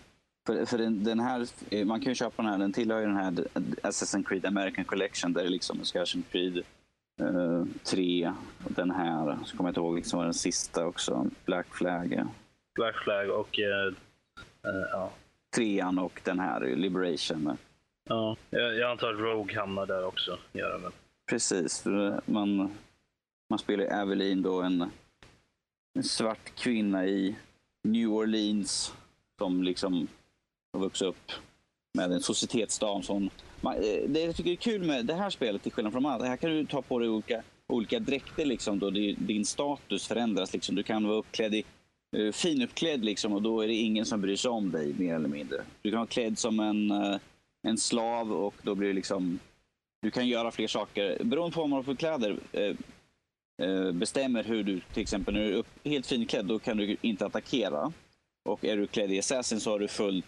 För, för den, den, här, man kan ju köpa den här, den tillhör ju den här Assassin's Creed American Collection där det liksom är Assassin's Creed uh, 3 och den här, så kommer jag inte ihåg liksom den sista också, Black Flag.
Black Flag och uh, uh, ja.
Trean och den här, Liberation.
Ja, jag, jag antar att Rogue hamnar där också. Gör väl.
Precis, för man, man spelar Evelyn då en, en svart kvinna i New Orleans som liksom har vuxit upp med en societetsdam som... Man, eh, det jag tycker är kul med det här spelet, till skillnad från annat, här kan du ta på dig olika, olika dräkter liksom, då din status förändras. Liksom. Du kan vara uppklädd i, Eh, finuppklädd liksom, och då är det ingen som bryr sig om dig mer eller mindre. Du kan vara klädd som en, uh, en slav och då blir det liksom... Du kan göra fler saker. Beroende på vad man har för kläder uh, bestämmer hur du, till exempel när du är upp, helt finklädd, då kan du inte attackera. Och är du klädd i assassin så har du full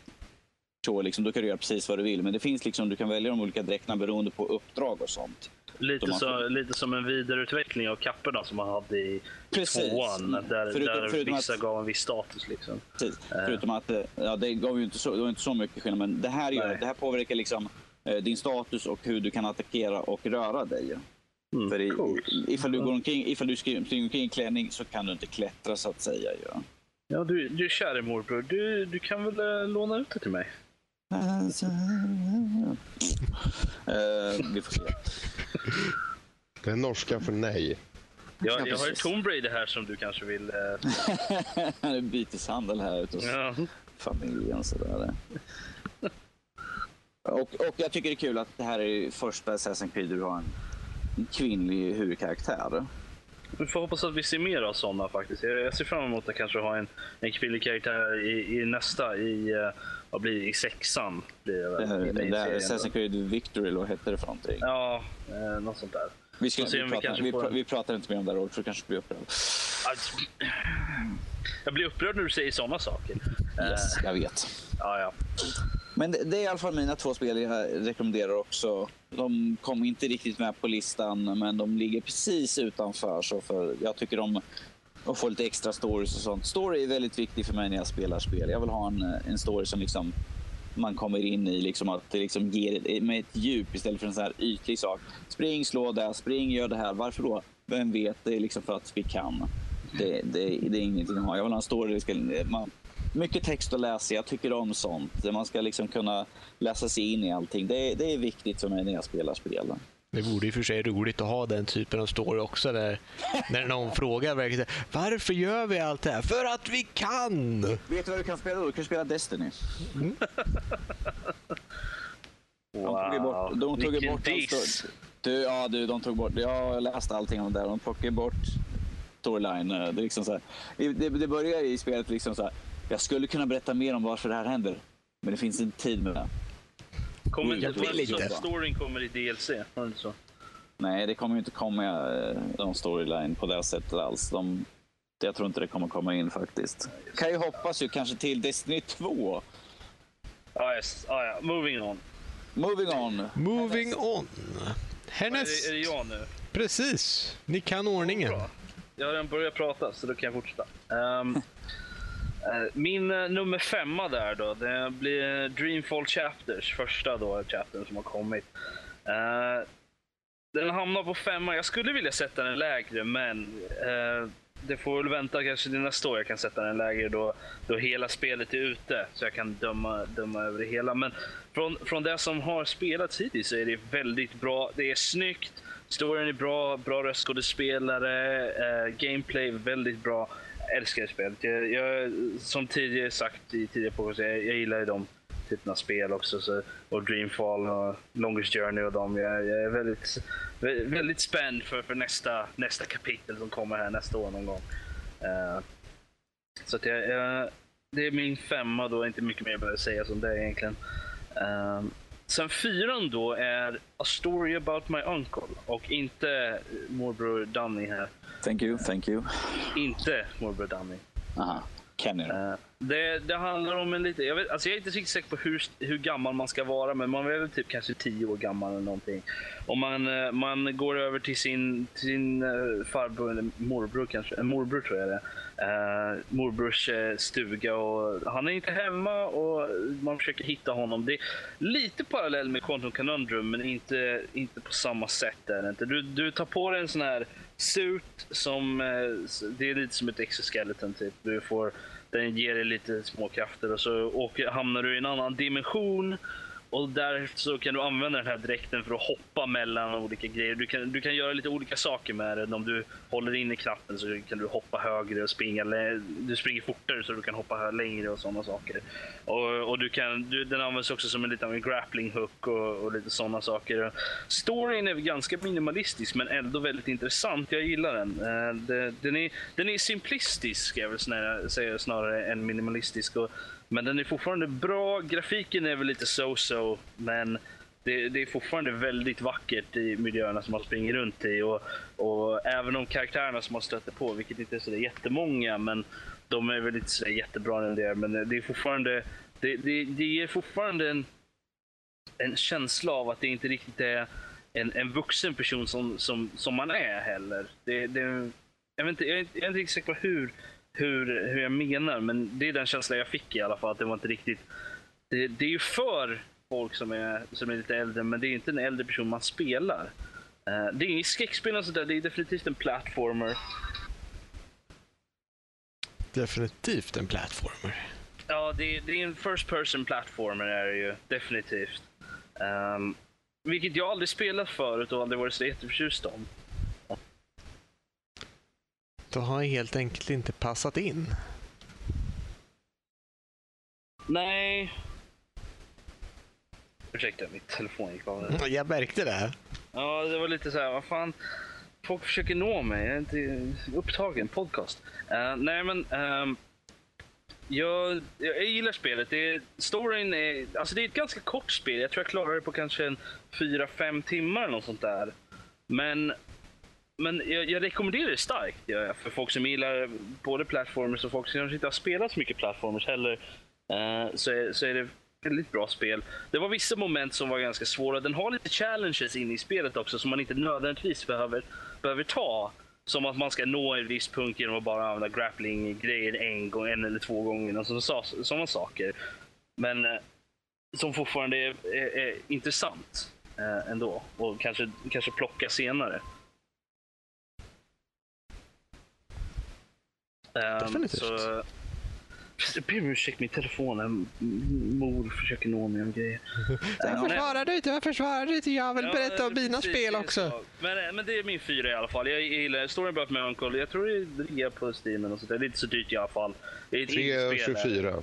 så liksom, då kan du göra precis vad du vill. Men det finns liksom, du kan välja de olika dräkterna beroende på uppdrag och sånt.
Lite, så, lite som en vidareutveckling av kapporna som man hade i, Precis. tvåan. Där, förutom, där förutom vissa att, gav en viss status. Liksom.
Precis. Uh. Förutom att eh, ja, det gav ju inte så, det var inte så mycket skillnad. Men det här, gör, det här påverkar liksom, eh, din status och hur du kan attackera och röra dig. Mm, För i, ifall, du går omkring, ifall du springer omkring i klänning så kan du inte klättra så att säga. Ja,
ja du, du käre morbror, du, du kan väl äh, låna ut det till mig?
Uh, vi får se.
Det är norska för nej.
Ja, jag har ju Tomb Raider här som du kanske vill... [laughs]
Uh... Byteshandel här ute hos ja. familjen. Sådär. och, och jag tycker det är kul att det här är första Assassin's Creed där du har en kvinnlig huvudkaraktär.
Vi får hoppas att vi ser mer av sådana faktiskt. Jag ser fram emot att kanske ha en, en kvinnlig karaktär i, i nästa, i, uh, vad blir det, i sexan. Blir det, väl,
det, det Assassin's Creed Victory, eller vad hette det för någonting?
Ja, eh, något sånt där.
Vi, ska, vi, vi, pratar, vi, vi, pratar inte mer om det här, för kanske blir upprörd.
Alltså, jag blir upprörd när du säger sådana saker.
Yes, jag vet.
Ja, ja.
Men det, det, är i alla fall mina två spel jag rekommenderar också. De kom inte riktigt med på listan, men de ligger precis utanför. Så för, jag tycker om och få lite extra stories och sånt. Story är väldigt viktigt för mig när jag spelar spel. Jag vill ha en, en story som liksom man kommer in i, liksom att det liksom ger med ett djup istället för en sån här ytlig sak. Spring, slå där, spring, gör det här. Varför då? Vem vet? Det är liksom för att vi kan. Det, det, det är ingenting att ha. Jag vill ha en story. Ska, man, mycket text att läsa. Jag tycker om sånt. Man ska liksom kunna läsa sig in i allting. Det, det är viktigt för mig när jag spelar spel.
Det vore i och för sig roligt att ha den typen av story också. Där, när någon frågar verkligen varför gör vi allt det här? För att vi kan!
Vet du vad du kan spela då? Du kan spela Destiny. Mm.
Wow. De tog bort, de tog Vilken bort diss!
Du, ja, du, de tog bort, jag har läst allting om det där. De plockade bort storyline. Det, är liksom så här, det, det börjar i spelet liksom så här, jag skulle kunna berätta mer om varför det här händer. Men det finns inte tid med det.
Kommer inte, vill inte. storyn kommer i DLC? Var så?
Nej, det kommer inte komma eh, någon storyline på det sättet alls. De, jag tror inte det kommer komma in faktiskt. Kan ju hoppas ju kanske till Destiny 2.
Ah, yes. ah, ja, moving on.
Moving on.
Moving on.
Härnäst... Är, det, är det jag nu?
Precis. Ni kan ordningen.
Bra. Jag har redan börjat prata, så då kan jag fortsätta. Eh, [laughs] Eh, min eh, nummer femma där då, det blir Dreamfall Chapters, första då chaptern som har kommit. Eh, den hamnar på femma. Jag skulle vilja sätta den lägre, men det får väl vänta kanske till nästa år jag kan sätta den lägre då, då hela spelet är ute. Så jag kan döma, döma över det hela. Men från, från det som har spelats hittills så är det väldigt bra. Det är snyggt, storyn är bra, bra röstskådespelare, eh, gameplay är väldigt bra. Älskar det spelet. Jag, jag, som tidigare sagt i tidigare podcast, jag, jag gillar ju de typerna av spel också. Så, och Dreamfall och Longest Journey och dem. Jag, jag är väldigt, väldigt spänd för, för nästa, nästa kapitel som kommer här nästa år någon gång. Uh, så att jag, jag, det är min femma då, inte mycket mer behöver säga som det egentligen. Eh, sen fyran då är A Story About My Uncle och inte morbror Danny här.
Thank you, thank you.
Inte morbror Danny.
Aha. Kenny?
Eh, det, det handlar om en lite... Jag, vet, alltså jag är inte riktigt säker på hur, hur gammal man ska vara, men man är väl typ kanske 10 år gammal eller någonting. Och man, eh, man går över till sin, till sin eh, farbror, eller morbror kanske, en morbror tror jag det. Uh, morbrors eh, stuga och han är inte hemma och man försöker hitta honom. Det är lite parallell med Quantum Conundrum men inte, inte på samma sätt. Är det inte. Du, du tar på dig en sån här suit som, eh, det är lite som ett exoskeleton typ. Du får, den ger dig lite små krafter och så åker, hamnar du i en annan dimension. Och där så kan du använda den här dräkten för att hoppa mellan olika grejer. Du kan, du kan göra lite olika saker med den. Om du håller inne knappen så kan du hoppa högre och springa. Du springer fortare så du kan hoppa längre och sådana saker. Och, och du kan, du, den används också som en liten en grappling hook och, och lite sådana saker. Storyn är ganska minimalistisk men ändå väldigt intressant. Jag gillar den. Eh, det, den, är, den är simplistisk ska jag väl snarare, säga snarare än minimalistisk. Och, men den är fortfarande bra. Grafiken är väl lite so-so, men det, det är fortfarande väldigt vackert i miljöerna som man springer runt i. Och, och även om karaktärerna som man stöter på, vilket inte är så jättemånga, men de är väl inte så jättebra när det är. Men det är fortfarande, det, det, det ger fortfarande en, en känsla av att det inte riktigt är en, en vuxen person som, som, som man är heller. Det, det, jag, vet inte, jag, är inte, jag är inte riktigt säker på hur, hur, hur jag menar, men det är den känslan jag fick i alla fall. Att det var inte riktigt... Det, det är ju för folk som är, som är lite äldre, men det är inte en äldre person man spelar. Eh, det är inget skräckspel och sådär, det är definitivt en platformer.
Definitivt en plattformer.
Ja, det, är- det är en first person platformer är det ju, definitivt. Um, vilket jag aldrig spelat förut och aldrig varit så jätteförtjust om.
Du har helt enkelt inte passat in.
Nej. Ursäkta, mitt telefon gick av. där.
Jag märkte det.
Ja, det var lite så här, vad fan. Folk försöker nå mig. Jag är inte upptagen. Podcast. Eh, nej, men. ehm, jag, jag gillar spelet. Det storyn är, alltså det är ett ganska kort spel. Jag tror jag klarar det på kanske en 4-5 timmar eller något sånt där. Men, men jag, jag rekommenderar det starkt ja, för folk som gillar både Platformers och folk som kanske inte har spelat så mycket Platformers heller. Eh, så, är, så är det väldigt bra spel. Det var vissa moment som var ganska svåra. Den har lite challenges inne i spelet också som man inte nödvändigtvis behöver, behöver ta. Som att man ska nå en viss punkt genom att bara använda grappling-grejer en gång, en eller två gånger. Och så, så, sådana saker. Men eh, som fortfarande är, är, är intressant eh, ändå. Och kanske, kanske plocka senare.
Definitivt.
Så, jag ber om ursäkt, min telefon. Mor försöker nå mig om grejer. [laughs]
Varför svarar du inte? Varför svarar du inte? Jag vill
Ja,
berätta om mina
precis,
spel också.
så. Men, eh, men det är min fyra i alla fall. Jag gillar Story About My Uncle. Jag tror det är rea på Steam och sånt där. Det är inte så dyrt i alla fall. Det är ett indiespel.
3,24.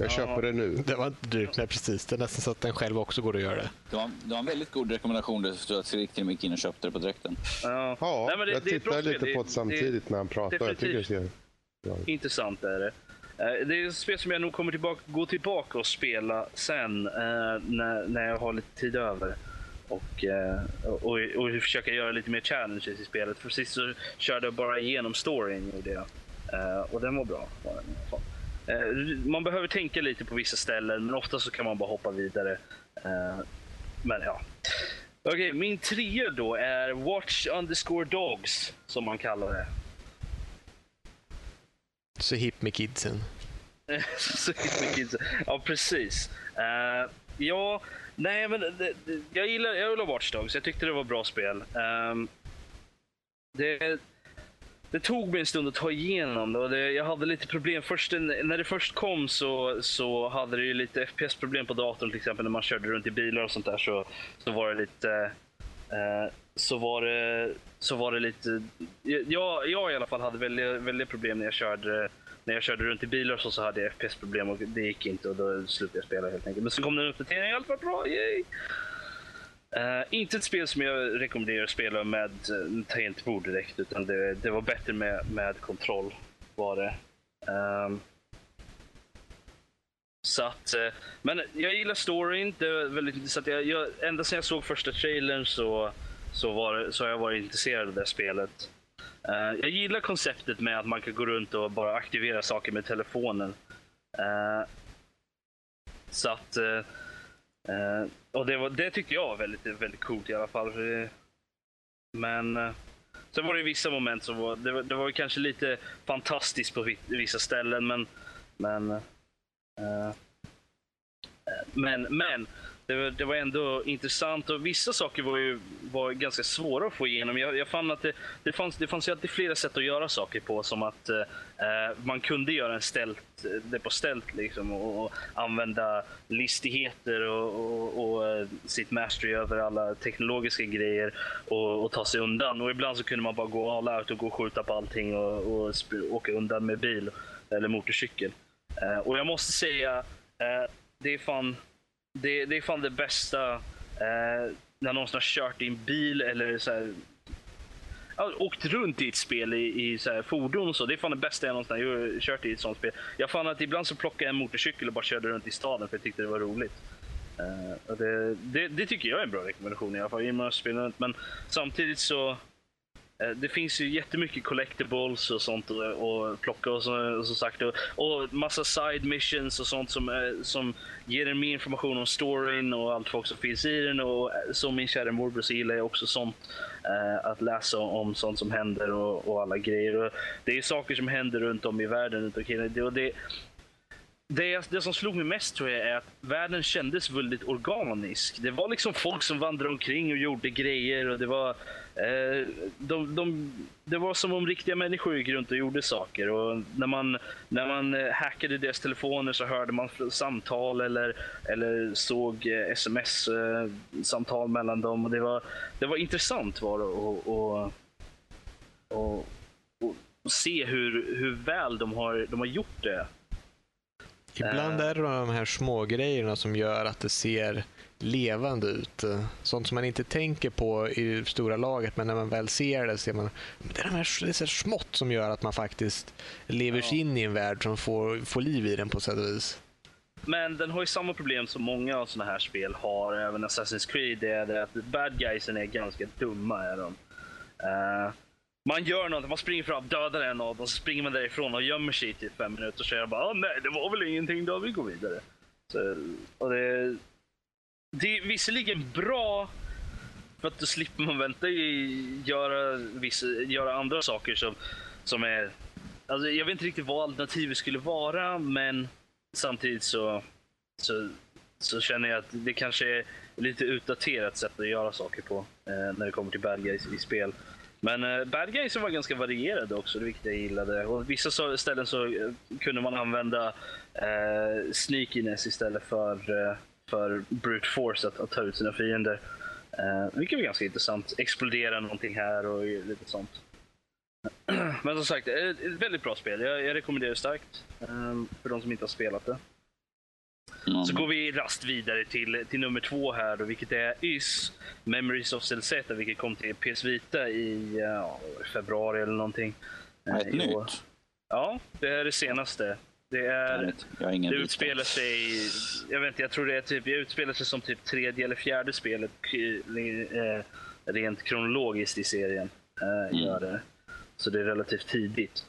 Jag
Ja.
köper det nu.
Det var inte dyrt, nej precis. Det är nästan så att den själv också går att göra det.
Du har, du har en väldigt god rekommendation. Du jag gick till och med gick in och köpte det på direkten.
Ja.
Ja,
Nej, men det-
jag
det spel.
lite
Det-
på det samtidigt när han pratar. Jag tycker det ser ut.
Intressant är det. Eh, Det är ett spel som jag nog kommer tillbaka, gå tillbaka och spela sen eh, när, när jag har lite tid över. Och, eh, och, och försöka göra lite mer challenges i spelet. För sist så körde jag bara igenom storyn. Gjorde jag. Eh, och den var bra. var den Eh, Man behöver tänka lite på vissa ställen, men ofta så kan man bara hoppa vidare. Eh, Men ja. Okej, min trio då är Watch underscore Dogs, som man kallar det.
Så hipp med kidsen. [laughs]
Så mycket kids. ja, precis. Uh, ja, nej men det, det, jag gillar, jag gillar Watch Dogs. Jag tyckte det var bra spel. Um, det, det tog mig en stund att ta igenom det och det, jag hade lite problem. Först, när det först kom så, så hade det ju lite FPS-problem på datorn till exempel när man körde runt i bilar och sånt där så, så var det lite Eh, så var det, så var det lite... Jag, jag i alla fall hade väldigt, väldigt problem när jag körde när jag körde runt i bilar så, så hade jag FPS-problem och det gick inte och då slutade jag spela helt enkelt. Men sen kom det en uppdatering och allt var bra. Yay! Uh, inte ett spel som jag rekommenderar att spela med eh, uh, tangentbord direkt utan det, det, var bättre med, med kontroll. var det. Um, så att, uh, men jag gillar storyn. Det är väldigt intressant. Jag, jag, ända sedan jag såg första trailern så, så, var, så har jag varit intresserad av det spelet. Uh, jag gillar konceptet med att man kan gå runt och bara aktivera saker med telefonen. Uh, så att... Och det, var, det tyckte jag var väldigt, väldigt coolt i alla fall. Men eh, sen var det vissa moment som var, det var, det var kanske lite fantastiskt på vissa ställen, men... Men... Eh, eh, men, men det var, det var ändå intressant och vissa saker var ju var ganska svåra att få igenom. Jag, jag fann att det, det, fanns, det fanns ju alltid flera sätt att göra saker på. Som att eh, eh man kunde göra en ställt, det på ställt liksom, och, och, använda listigheter och, och, och, eh, sitt mastery över alla teknologiska grejer och, och, ta sig undan. Och ibland så kunde man bara gå all out och gå och skjuta på allting och, och åka undan med bil eller motorcykel. Eh, och jag måste säga, eh, det är fan det, det är fan det bästa eh, när någon har kört i en bil eller så här, åkt runt i ett spel i, i så här, fordon och så. Det är fan det bästa jag någonsin har kört i ett sånt spel. Jag fann att ibland så plockade jag en motorcykel och bara körde runt i staden för jag tyckte det var roligt. Uh, det, det, det, tycker jag är en bra rekommendation i alla fall. Men samtidigt så Eh, det finns ju jättemycket collectibles och sånt att eh, plocka och, eh, som sagt och, och massa side missions och sånt som, som ger en mer information om storyn och allt folk som finns i den. Och som min kära morbror så gillar jag också sånt. Eh, att läsa om sånt som händer och, och alla grejer. Och det är saker som händer runt om i världen. Runt omkring. Det, och det, det, det som slog mig mest tror jag är att världen kändes väldigt organisk. Det var liksom folk som vandrade omkring och gjorde grejer och det var de, de, det var som om riktiga människor gick runt och gjorde saker. Och när, man, när man eh, hackade deras telefoner så hörde man samtal eller, eller såg eh, sms-samtal mellan dem. Och det, var, det var intressant var det och, och, och, och, se hur, hur väl de har, de har gjort det.
Ibland är det de här små grejerna som gör att det ser levande ut. Sånt som man inte tänker på i stora laget, men när man väl ser det ser man det är de här, det är så smått som gör att man faktiskt lever sig in i en värld som får, får liv i den på sätt och vis.
Men den har ju samma problem som många av såna här spel har, även Assassin's Creed. Det är det att bad guysen är ganska dumma. Är de. Uh, man gör något, man springer fram, dödar en av dem, så springer man därifrån och gömmer sig i typ fem minuter. Och säger bara ah, nej, det var väl ingenting, då vi går vidare. Så, och det, det är visserligen bra för att då slipper man vänta i göra, vissa, göra andra saker som, som är... Alltså jag vet inte riktigt vad alternativet skulle vara, men samtidigt så, så, så känner jag att det kanske är lite utdaterat sätt att göra saker på eh, när det kommer till bad guys i spel. Men eh, bad guys var ganska varierade också, det vilket jag gillade. Och vissa ställen så eh, kunde man använda eh, sneakiness istället för eh, för brute force att, att ta ut sina fiender. Uh, vilket är ganska intressant. Explodera någonting här och lite sånt. [clears throat] Men som sagt, ett väldigt bra spel. Jag, jag rekommenderar det starkt um, för de som inte har spelat det. Mm. Så går vi rast vidare till, till nummer två här då, vilket är YS Memories of Celzeta, vilket kom till PS Vita i ja, februari eller någonting.
Ett uh, nytt?
Ja, det är det senaste. Det, är, det utspelar sig, jag vet inte, jag tror det är typ, det utspelar sig som typ tredje eller fjärde spelet eh, rent kronologiskt i serien. Eh, mm. gör det. Så det är relativt tidigt.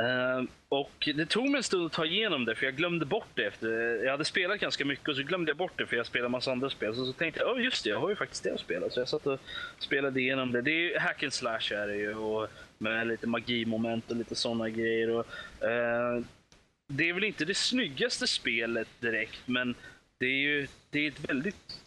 Eh, och det tog mig en stund att ta igenom det, för jag glömde bort det. efter Jag hade spelat ganska mycket och så glömde jag bort det, för jag spelade massa andra spel. Så, så tänkte jag, oh, just det, jag har ju faktiskt det att spela. Så jag satt och spelade igenom det. Det är ju hack and slash är det ju, och med lite magimoment och lite sådana grejer. Och, eh, det är väl inte det snyggaste spelet direkt, men det är ju det är ett väldigt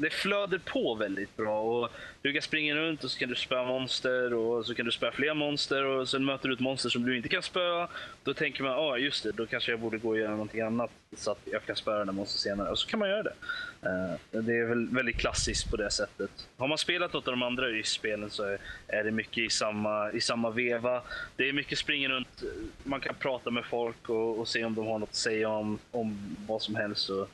det flöder på väldigt bra. Och du kan springa runt och så kan du spöa monster och så kan du spöa fler monster och sen möter du ett monster som du inte kan spöa. Då tänker man, ja ah, just det, då kanske jag borde gå och göra någonting annat så att jag kan spöa den monster senare. Och så kan man göra det. Uh, det är väl väldigt klassiskt på det sättet. Har man spelat något av de andra YS-spelen så är det mycket i samma, i samma veva. Det är mycket springa runt, man kan prata med folk och, och se om de har något att säga om, om vad som helst. Och,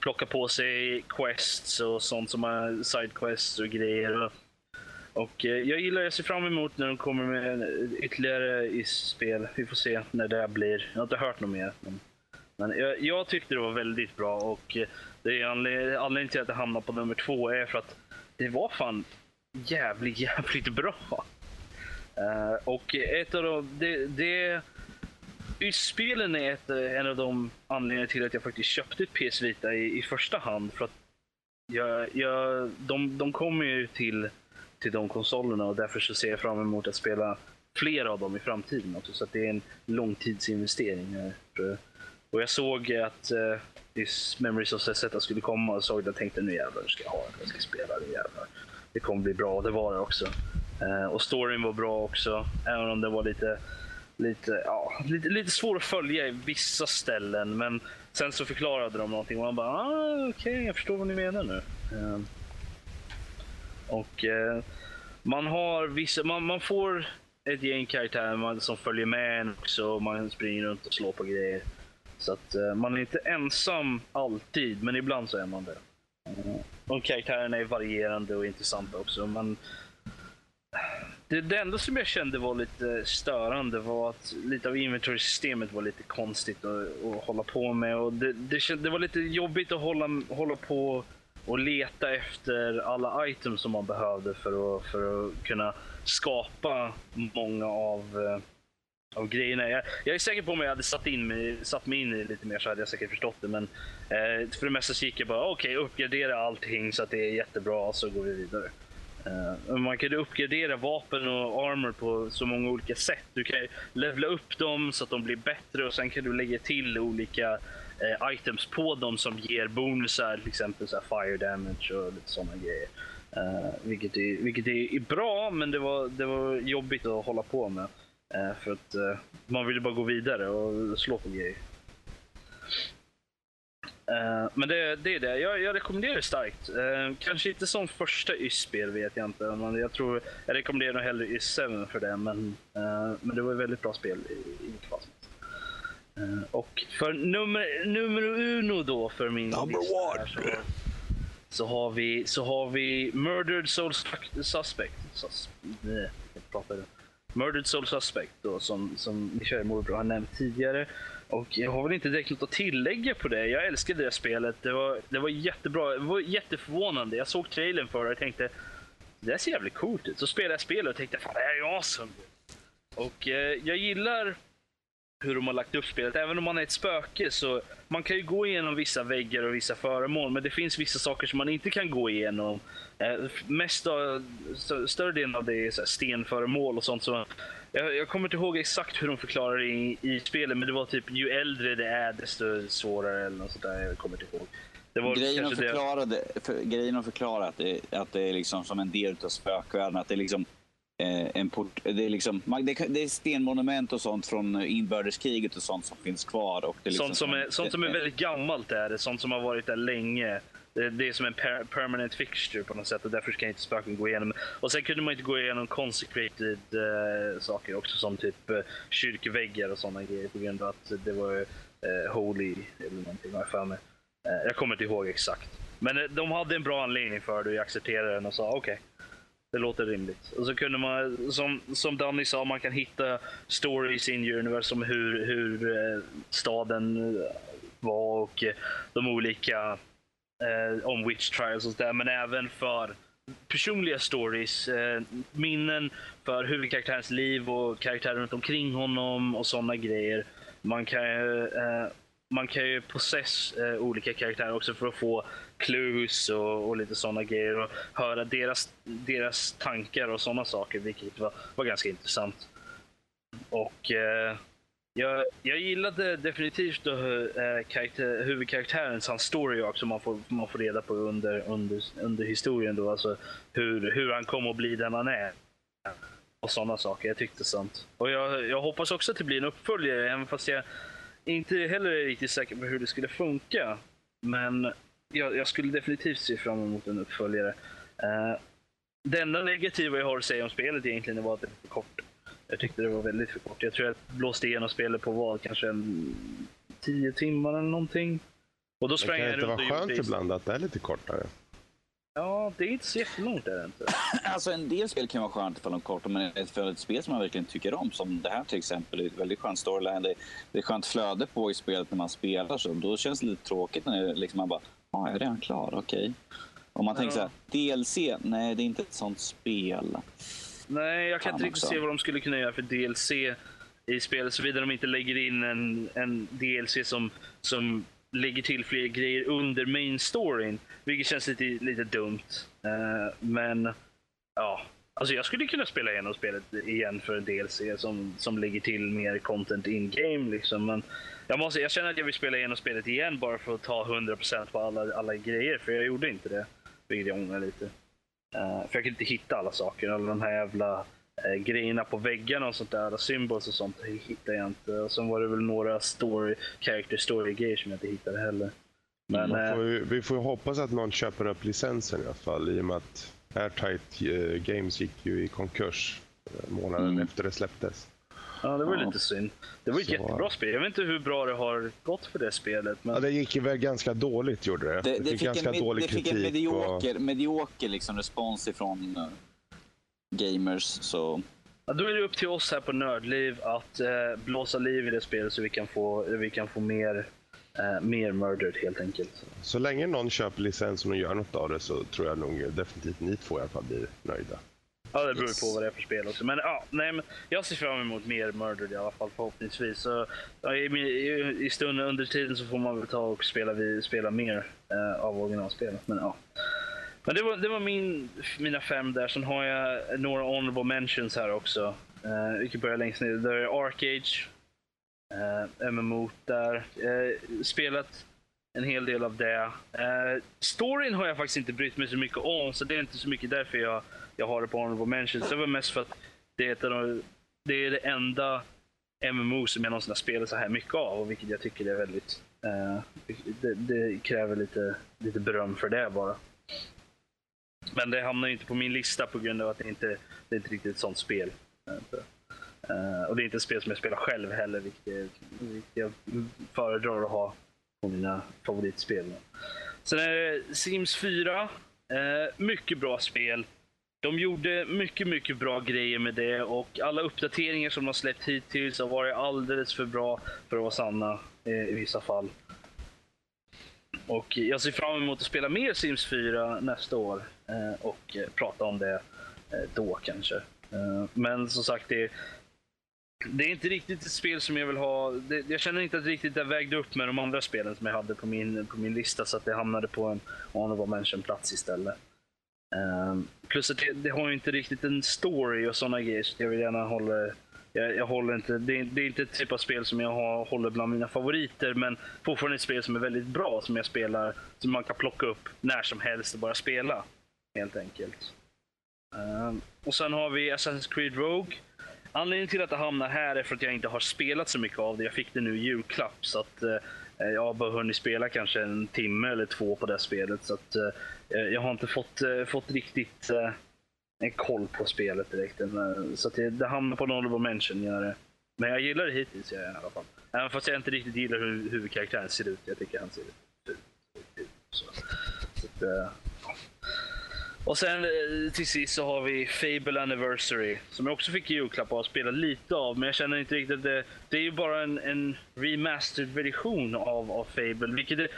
plocka på sig quests och sånt som är sidequests och grejer. Och eh, jag gillar, jag ser fram emot när de kommer med ytterligare i spel. Vi får se när det blir. Jag har inte hört något mer. Men, men jag, jag, tyckte det var väldigt bra och eh, det är anled anledningen till att det hamnar på nummer två är för att det var fan jävligt, [laughs] jävligt bra. Uh, och ett av de, det, det spelen är ett, eh, en av de anledningarna till att jag faktiskt köpte ett PS Vita i, i första hand. För att jag, jag, de, de kommer ju till, till de konsolerna och därför så ser jag fram emot att spela fler av dem i framtiden. Också, så att det är en långtidsinvestering. Och jag såg att uh, Memories of Zeta skulle komma och såg det och tänkte nu jävlar ska jag ha det. Jag ska spela det jävlar. Det kommer bli bra och det var det också. Uh, och storyn var bra också, även om det var lite lite, ja, lite, lite svår att följa i vissa ställen. Men sen så förklarade de någonting och man bara, ah, okej, okay, jag förstår vad ni menar nu. Eh, och eh, man har vissa, man, man får ett gäng karaktärer som följer med en också. Man springer runt och slår på grejer. Så att eh, man är inte ensam alltid, men ibland så är man det. Och karaktärerna är varierande och intressanta också. Men det, det enda som jag kände var lite störande var att lite av inventory-systemet var lite konstigt att, att hålla på med. Och det, det, det, var lite jobbigt att hålla, hålla på och leta efter alla items som man behövde för att, för att kunna skapa många av, eh, av grejerna. Jag, jag är säker på om jag hade satt, in mig, satt mig in i det lite mer så hade jag säkert förstått det. Men eh, för det mesta så gick jag bara okej, okay, uppgradera allting så att det är jättebra och så går vi vidare. Eh, man kan uppgradera vapen och armor på så många olika sätt. Du kan levla upp dem så att de blir bättre och sen kan du lägga till olika eh, items på dem som ger bonusar, till exempel så fire damage och lite sådana grejer. Uh, vilket är, vilket är, bra, men det var, det var jobbigt att hålla på med. för att man ville bara gå vidare och slå på grejer. Uh, men det, det, är det. Jag, jag rekommenderar det starkt. Uh, kanske inte som första YS-spel vet jag inte. Men jag tror jag rekommenderar nog hellre YS 7 för det. Men, uh, men det var ett väldigt bra spel i, i fall. Och för nummer, nummer uno då för min
Number
lista här, så, så, har vi, så har vi Murdered Soul Suspect. Sus, nej, Murdered Soul Suspect då, som, som Michael Morbro har nämnt tidigare. Och jag har väl inte direkt något att tillägga på det. Jag älskade det spelet. Det var, det var jättebra. Det var jätteförvånande. Jag såg trailern för det och tänkte det där ser jävligt coolt ut. Så spelade jag spelet och tänkte fan det här är ju awesome. Och eh, jag gillar hur de har lagt upp spelet. Även om man är ett spöke så man kan ju gå igenom vissa väggar och vissa föremål. Men det finns vissa saker som man inte kan gå igenom. Eh, mest av, större delen av det är så stenföremål och sånt. Så jag, jag, kommer inte ihåg exakt hur de förklarar det i, i spelet, men det var typ ju äldre det är desto svårare eller något sånt där. Jag kommer inte ihåg.
Det var grejen, att förklara det, för, grejen förklara att det, att det är liksom som en del av spökvärlden. Att det är liksom eh, en port, det, är liksom, det, det är stenmonument och sånt från inbördeskriget och sånt som finns kvar. Och det är liksom
sånt som är, sånt som är väldigt gammalt är det. Sånt som har varit där länge. Det, är som en per permanent fixture på något sätt och därför kan inte spöken gå igenom. Och sen kunde man inte gå igenom consecrated uh, saker också som typ uh, kyrkväggar och sådana grejer på grund av att det var uh, holy eller någonting har jag för mig. Uh, jag kommer inte ihåg exakt. Men de hade en bra anledning för det och jag accepterade den och sa okej. Okay, det låter rimligt. Och så kunde man, som, som Danny sa, man kan hitta stories in universe om hur, hur staden var och de olika eh, om witch trials och sådär, men även för personliga stories, eh, minnen för huvudkaraktärens liv och karaktärer runt omkring honom och sådana grejer. Man kan ju, eh, man kan ju process eh, olika karaktärer också för att få clues och, och lite sådana grejer och höra deras, deras tankar och sådana saker, vilket var, var ganska intressant. Och eh, jag, jag gillade definitivt då, eh, karaktär, huvudkaraktärens hans story arc som man får, man får reda på under, under, under historien. Då, alltså hur, hur han kom att bli den han är. Och sådana saker. Jag tyckte sånt. Och jag, jag hoppas också att det blir en uppföljare, även fast jag inte heller är riktigt säker på hur det skulle funka. Men jag, jag skulle definitivt se fram emot en uppföljare. Uh, det enda negativa jag har att säga om spelet egentligen var att det är för kort. Jag tyckte det var väldigt för kort. Jag tror jag blåste igenom spelet på vad, kanske en tio timmar eller någonting. Och då sprang
det kan
jag
inte
runt
vara skönt ibland att det är lite kortare.
Ja, det är inte så jättelångt är det inte. [clears throat]
Alltså en del spel kan vara skönt ifall de är korta, men ett, för ett spel som man verkligen tycker om, som det här till exempel, det är ett väldigt skönt storyline, det är, det är skönt flöde på i spelet när man spelar, så då känns det lite tråkigt när det liksom man bara, ja, jag är redan klar, okej. Om man tänker så
Ja.
här, DLC, nej det är inte ett sånt spel.
Nej, jag kan inte riktigt
också.
se vad de skulle kunna göra för DLC i spelet, såvida de inte lägger in en, en DLC som, som lägger till fler grejer under main storyn, vilket känns lite, lite dumt. Eh, men ja, alltså jag skulle kunna spela igenom spelet igen för en DLC som, som lägger till mer content in-game. Liksom. Men jag, måste, jag känner att jag vill spela igenom spelet igen bara för att ta 100% på alla, alla grejer, för jag gjorde inte det. Vilket jag ångrar lite. Uh, för jag kunde inte hitta alla saker. Alla de här jävla eh, grejerna på väggarna och sånt där. Alla symbols och sånt hittade jag inte. Och sen var det väl några story, character story-grejer som jag inte hittade heller. Men
Man
eh,
får ju, vi får hoppas att någon köper upp licensen i alla fall i och med att Airtight eh, Games gick ju i konkurs eh, månaden
Mm.
efter det släpptes.
Ja, det var
Ja.
lite synd. Det var ett
Så-
jättebra spel. Jag vet inte hur bra det har gått för det spelet. Men...
Ja, det gick ju väl ganska dåligt gjorde det.
Det, det, fick,
ganska
en,
dålig
det fick en
kritik.
medioker, medioker liksom respons ifrån eh, gamers, så
Ja, då är det upp till oss här på Nördliv att eh, blåsa liv i det spelet så vi kan få, vi kan få mer, eh, mer murdered helt enkelt.
och, så länge någon köper licensen och gör något av det så tror jag nog definitivt ni två i alla fall blir nöjda.
Ja, det beror
Yes.
på vad det är för spel också. Men ja, nej, men jag ser fram emot mer Murdered i alla fall förhoppningsvis. Så, ja, i, i, I stunden under tiden så får man väl ta och spela, vi, spela mer eh, av originalspelet. Men ja. Men det var, det var min, mina fem där. Sen har jag några honorable mentions här också. Eh, vi kan börja längst ner. Där är Arcage. Eh, MMO där. Eh, spelat en hel del av det. Eh, storyn har jag faktiskt inte brytt mig så mycket om, så det är inte så mycket därför jag, jag har det på honorable mentions. Det var mest för att det är, ett av det, är det enda MMO som jag någonsin har spelat så här mycket av, och vilket jag tycker är väldigt... Eh, det, det kräver lite, lite beröm för det bara. Men det hamnar ju inte på min lista på grund av att det inte det är inte riktigt ett sånt spel. Eh, och det är inte ett spel som jag spelar själv heller, vilket, jag- vilket jag föredrar att ha på mina favoritspel. Sen är det Sims 4. Eh, mycket bra spel. De gjorde mycket, mycket bra grejer med det och alla uppdateringar som de har släppt hittills har varit alldeles för bra för att vara sanna eh, i vissa fall. Och jag ser fram emot att spela mer Sims 4 nästa år eh, och eh, prata om det eh, då kanske. Eh, men som sagt, det, det är inte riktigt ett spel som jag vill ha. Det, jag känner inte att riktigt det vägde upp med de andra spelen som jag hade på min, på min lista så att det hamnade på en honorable mention-plats istället. Um, plus att det, det har ju inte riktigt en story och sådana grejer så jag vill gärna hålla jag, jag håller inte, det, är, det är inte ett typ av spel som jag har, håller bland mina favoriter men fortfarande ett spel som är väldigt bra som jag spelar, som man kan plocka upp när som helst och bara spela. Helt enkelt. Um, och sen har vi Assassin's Creed Rogue. Anledningen till att det hamnar här är för att jag inte har spelat så mycket av det. Jag fick det nu i julklapp så att uh, Eh, jag har bara hunnit spela kanske en timme eller två på det spelet. Så att eh, eh jag har inte fått, eh, fått riktigt eh, en koll på spelet direkt. Men, eh, Så att det, det hamnar på en honorable mention. Gör det. Men jag gillar det hittills jag i alla fall. Även fast jag inte riktigt gillar hur huvudkaraktären ser ut. Jag tycker han ser ut. ut så. Så att, eh, och sen eh, till sist så har vi Fable Anniversary som jag också fick i julklapp och har spelat lite av. Men jag känner inte riktigt att det, det är ju bara en, en remastered version av, av Fable. Vilket är,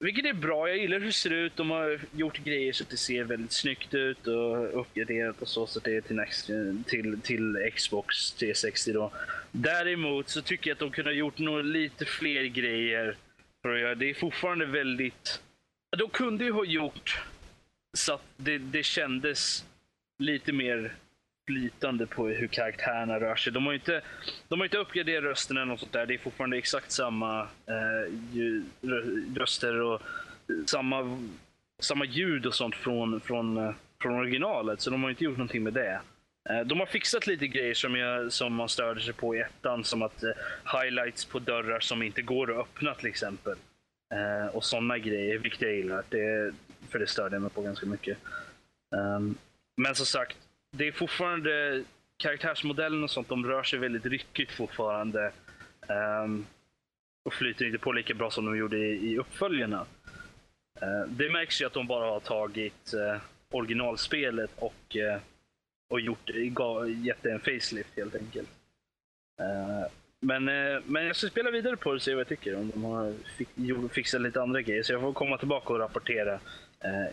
vilket är bra. Jag gillar hur det ser ut. De har gjort grejer så att det ser väldigt snyggt ut och uppgraderat och så, så att det är till, next, eh, till, till Xbox 360 då. Däremot så tycker jag att de kunde ha gjort några lite fler grejer. För att göra. Det är fortfarande väldigt... De kunde ju ha gjort så att det, det kändes lite mer flytande på hur karaktärerna rör sig. De har inte, de har inte uppgraderat rösten eller något sånt där. Det är fortfarande exakt samma eh, röster och samma, samma ljud och sånt från, från, från originalet. Så de har inte gjort någonting med det. Eh, de har fixat lite grejer som, jag, som man störde sig på i ettan. Som att eh, highlights på dörrar som inte går att öppna till exempel. Eh, och sådana grejer, vilket jag gillar. Det, för det störde jag mig på ganska mycket. Um, men som sagt, det är fortfarande karaktärsmodellen och sånt, de rör sig väldigt ryckigt fortfarande. Um, och flyter inte på lika bra som de gjorde i, i uppföljarna. Uh, det märks ju att de bara har tagit uh, originalspelet och, uh, och gjort, gett det en facelift helt enkelt. men, eh, men jag ska spela vidare på det och se vad jag tycker. Om de har fixat lite andra grejer. Så jag får komma tillbaka och rapportera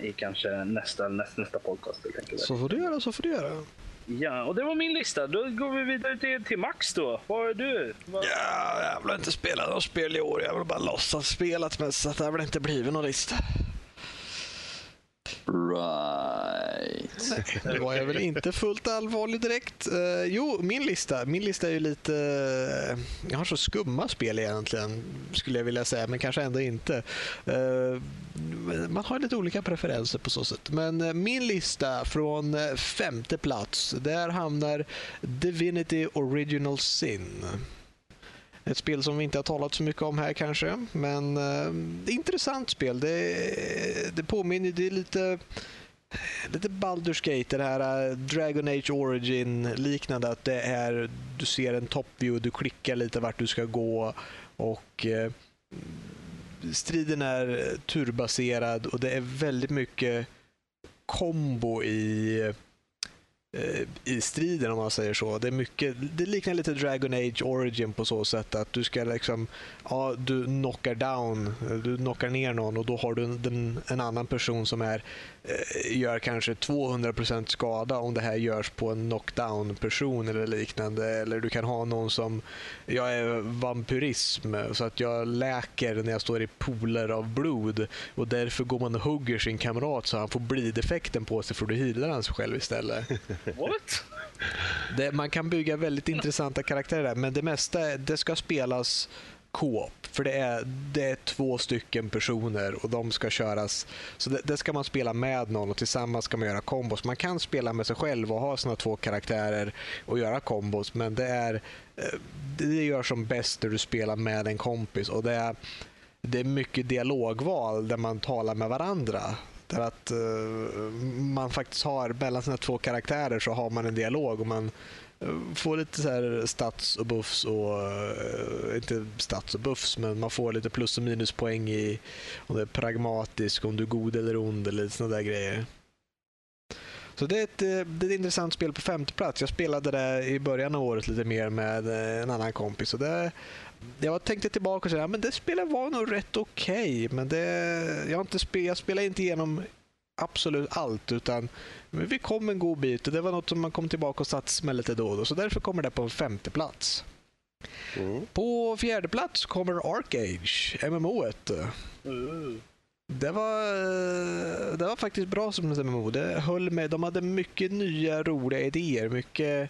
i kanske nästa, nästa, nästa podcast.
Så får du göra, så får du göra.
Ja, och det var min lista. Då går vi vidare till, till Max då. Vad är du? Vad...
Ja, jag vill inte spela något spel i år. Jag vill bara låtsas spelat mest, så det har väl inte blivit någon lista.
Right.
Nej, [laughs] det var jag väl inte fullt allvarlig direkt. Uh, jo, min lista. Min lista är ju lite... Uh, jag har så skumma spel egentligen, skulle jag vilja säga, men kanske ändå inte. Uh, man har lite olika preferenser på så sätt. Men min lista från femte plats, där hamnar Divinity Original Sin. Ett spel som vi inte har talat så mycket om här kanske, men eh, det är intressant spel. Det, det påminner, det är lite lite Baldur's Gate, det här eh, Dragon Age Origin liknande. Att det är, du ser en top view, du klickar lite vart du ska gå och eh, striden är turbaserad och det är väldigt mycket kombo i Eh, i striden om man säger så. Det, är mycket, det liknar lite Dragon Age Origin på så sätt att du ska liksom, ja, du knockar down, du knockar ner någon och då har du en, en annan person som är, gör kanske 200% skada om det här görs på en knockdown-person eller liknande. Eller du kan ha någon som, jag är vampyrism så att jag läker när jag står i pooler av blod och därför går man och hugger sin kamrat så han får blideffekten på sig för du healar han sig själv istället. [laughs]
What?
Det, man kan bygga väldigt intressanta karaktärer där, men det mesta det ska spelas co-op. För det är, det är två stycken personer och de ska köras. Så det, det, ska man spela med någon och tillsammans ska man göra kombos. Man kan spela med sig själv och ha sina två karaktärer och göra kombos, men det är eh, det gör som bäst när du spelar med en kompis. och det är det är mycket dialogval där man talar med varandra. Där att uh, man faktiskt har, mellan sina två karaktärer så har man en dialog och man Få lite så här stats och buffs och, eh, inte stats och buffs, men man får lite plus och minuspoäng i om det är pragmatisk, om du är god eller ond eller sådana där grejer. Så det är, ett, eh, det är ett intressant spel på femte plats. Jag spelade det i början av året lite mer med eh, en annan kompis. Och det, jag tänkte tillbaka och säga att det spelet var nog rätt okej, okay, men det, jag, inte spel, jag spelade inte igenom absolut allt, utan vi kom en god bit och det var något som man kom tillbaka och satt med lite då och då, så därför kommer det på en femte plats. Mm. På fjärde plats kommer Arcage, MMO. -et. Mm. Det var, det var faktiskt bra som ett MMO. Det höll med. De hade mycket nya roliga idéer. Mycket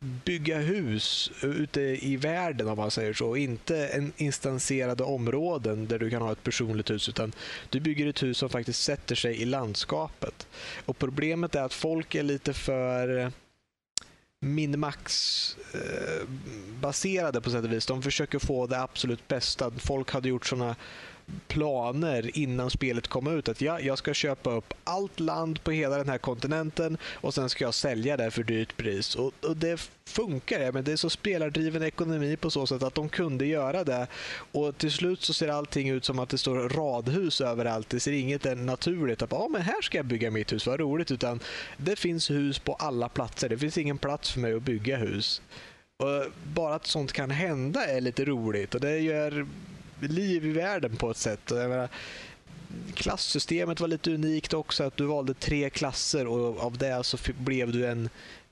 bygga hus ute i världen om man säger så. Inte en instanserade områden där du kan ha ett personligt hus utan du bygger ett hus som faktiskt sätter sig i landskapet. Och Problemet är att folk är lite för minmax eh, baserade på sätt och vis. De försöker få det absolut bästa. Folk hade gjort sådana planer innan spelet kom ut. Att ja, jag ska köpa upp allt land på hela den här kontinenten och sen ska jag sälja det för dyrt pris. Och, och det funkar, men det är så spelardriven ekonomi på så sätt att de kunde göra det. Och till slut så ser allting ut som att det står radhus överallt. Det ser inget naturligt att ah, men här ska jag bygga mitt hus, vad roligt. Utan det finns hus på alla platser. Det finns ingen plats för mig att bygga hus. Och bara att sånt kan hända är lite roligt och det gör liv i världen på ett sätt. Jag menar, klassystemet var lite unikt också, att du valde tre klasser och av det så blev du en,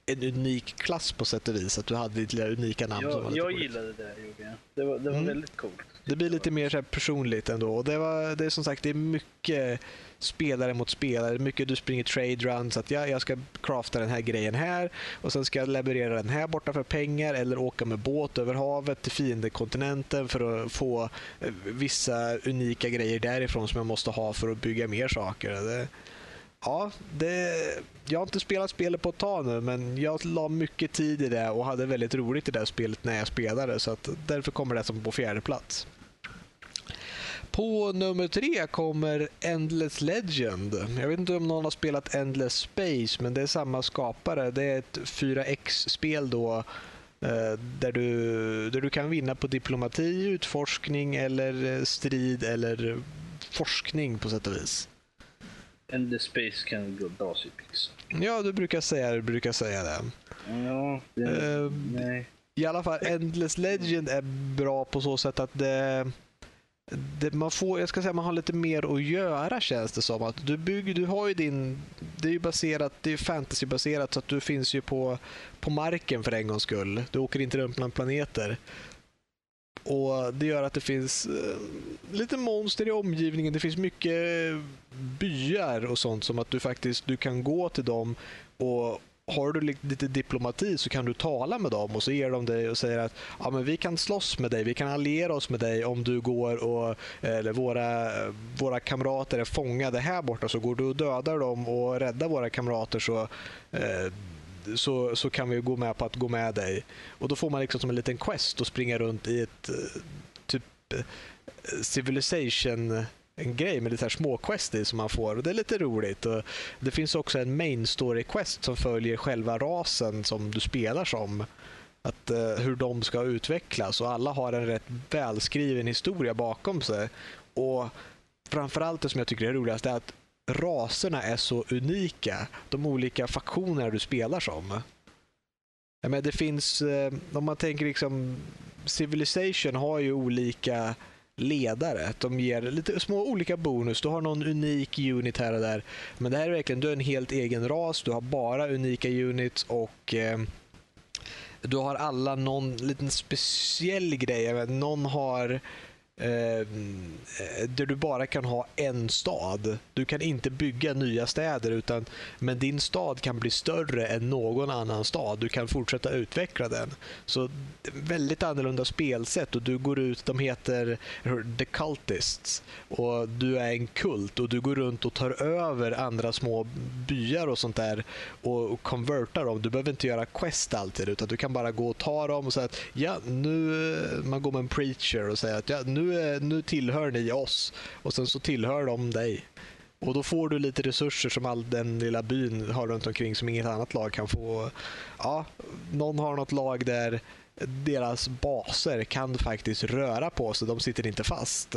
en unik klass på sätt och vis. Att du hade ditt lilla unika namn.
Jag, jag gillade det, gjorde. Det var, det var
Mm.
väldigt coolt.
Det blir lite mer så här personligt ändå. Och det, var, det är som sagt det är mycket spelare mot spelare. Mycket du springer trade runs. Att jag, jag ska crafta den här grejen här och sen ska jag leverera den här borta för pengar eller åka med båt över havet till fiendekontinenten för att få eh, vissa unika grejer därifrån som jag måste ha för att bygga mer saker. Det, ja, det, jag har inte spelat spelet på ett tag nu men jag la mycket tid i det och hade väldigt roligt i det här spelet när jag spelade så att därför kommer det som på fjärde plats. På nummer tre kommer Endless Legend. Jag vet inte om någon har spelat Endless Space, men det är samma skapare. Det är ett 4X-spel då eh, där du, där du kan vinna på diplomati, utforskning eller eh, strid eller forskning på sätt och vis.
And the space can go dasig pix.
Ja, du brukar säga, du brukar säga det.
Ja, det,
Eh,
nej.
I alla fall, Endless Legend är bra på så sätt att det, det, man får, jag ska säga man har lite mer att göra känns det som. Att du bygger, du har ju din, det är ju baserat, det är fantasybaserat så att du finns ju på, på marken för en gångs skull. Du åker inte runt bland planeter. Och Det gör att det finns eh, lite monster i omgivningen. Det finns mycket byar och sånt som att du faktiskt du kan gå till dem och har du lite diplomati så kan du tala med dem och så ger de dig och säger att ja, men vi kan slåss med dig, vi kan alliera oss med dig om du går och eh, eller våra, eh, våra kamrater är fångade här borta så går du och dödar dem och räddar våra kamrater så, eh, så, så kan vi gå med på att gå med dig. Och då får man liksom som en liten quest att springa runt i ett eh, typ civilization en grej med lite här små quest i som man får och det är lite roligt. Och det finns också en main story quest som följer själva rasen som du spelar som. Att, eh, hur de ska utvecklas och alla har en rätt välskriven historia bakom sig. Och framförallt det som jag tycker är roligast är att raserna är så unika. De olika faktionerna du spelar som. Ja, det finns, eh, om man tänker liksom Civilization har ju olika ledare. De ger lite små olika bonus. Du har någon unik unit här och där. Men det här är verkligen, du är en helt egen ras. Du har bara unika units och eh, du har alla någon liten speciell grej. Vet, någon har Ehm, eh, där du bara kan ha en stad. Du kan inte bygga nya städer utan men din stad kan bli större än någon annan stad. Du kan fortsätta utveckla den. Så väldigt annorlunda spelsätt och du går ut, de heter The Cultists och du är en kult och du går runt och tar över andra små byar och sånt där och, och konvertar dem. Du behöver inte göra quest alltid utan du kan bara gå och ta dem och säga att ja, nu, man går med en preacher och säger att ja, nu, Eh, nu tillhör ni oss och sen så tillhör de dig. Och då får du lite resurser som all den lilla byn har runt omkring som inget annat lag kan få. Ja, någon har något lag där deras baser kan faktiskt röra på sig. De sitter inte fast.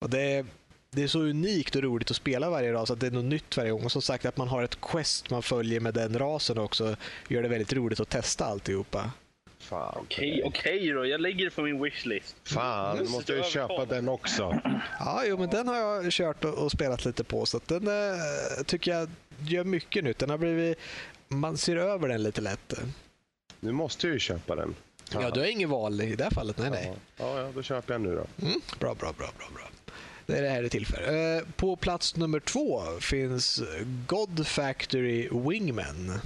Och det, är, det är så unikt och roligt att spela varje ras att det är något nytt varje gång. Och som sagt att man har ett quest man följer med den rasen också gör det väldigt roligt att testa alltihopa.
Fan,
Okej, okej då. Jag lägger det på min wishlist.
Fan, nu måste jag ju köpa den också.
Ja, jo, men den har jag kört och, och spelat lite på så att den eh, tycker jag gör mycket nytt. Den har blivit, man ser över den lite lätt.
Nu måste jag ju köpa den.
Ja, du har inget val i det här fallet. Nej, nej.
Ja, ja, då köper jag nu då.
Mm, bra, bra, bra, bra, bra. Det är det här det till för. Eh, på plats nummer två finns God Factory Wingman.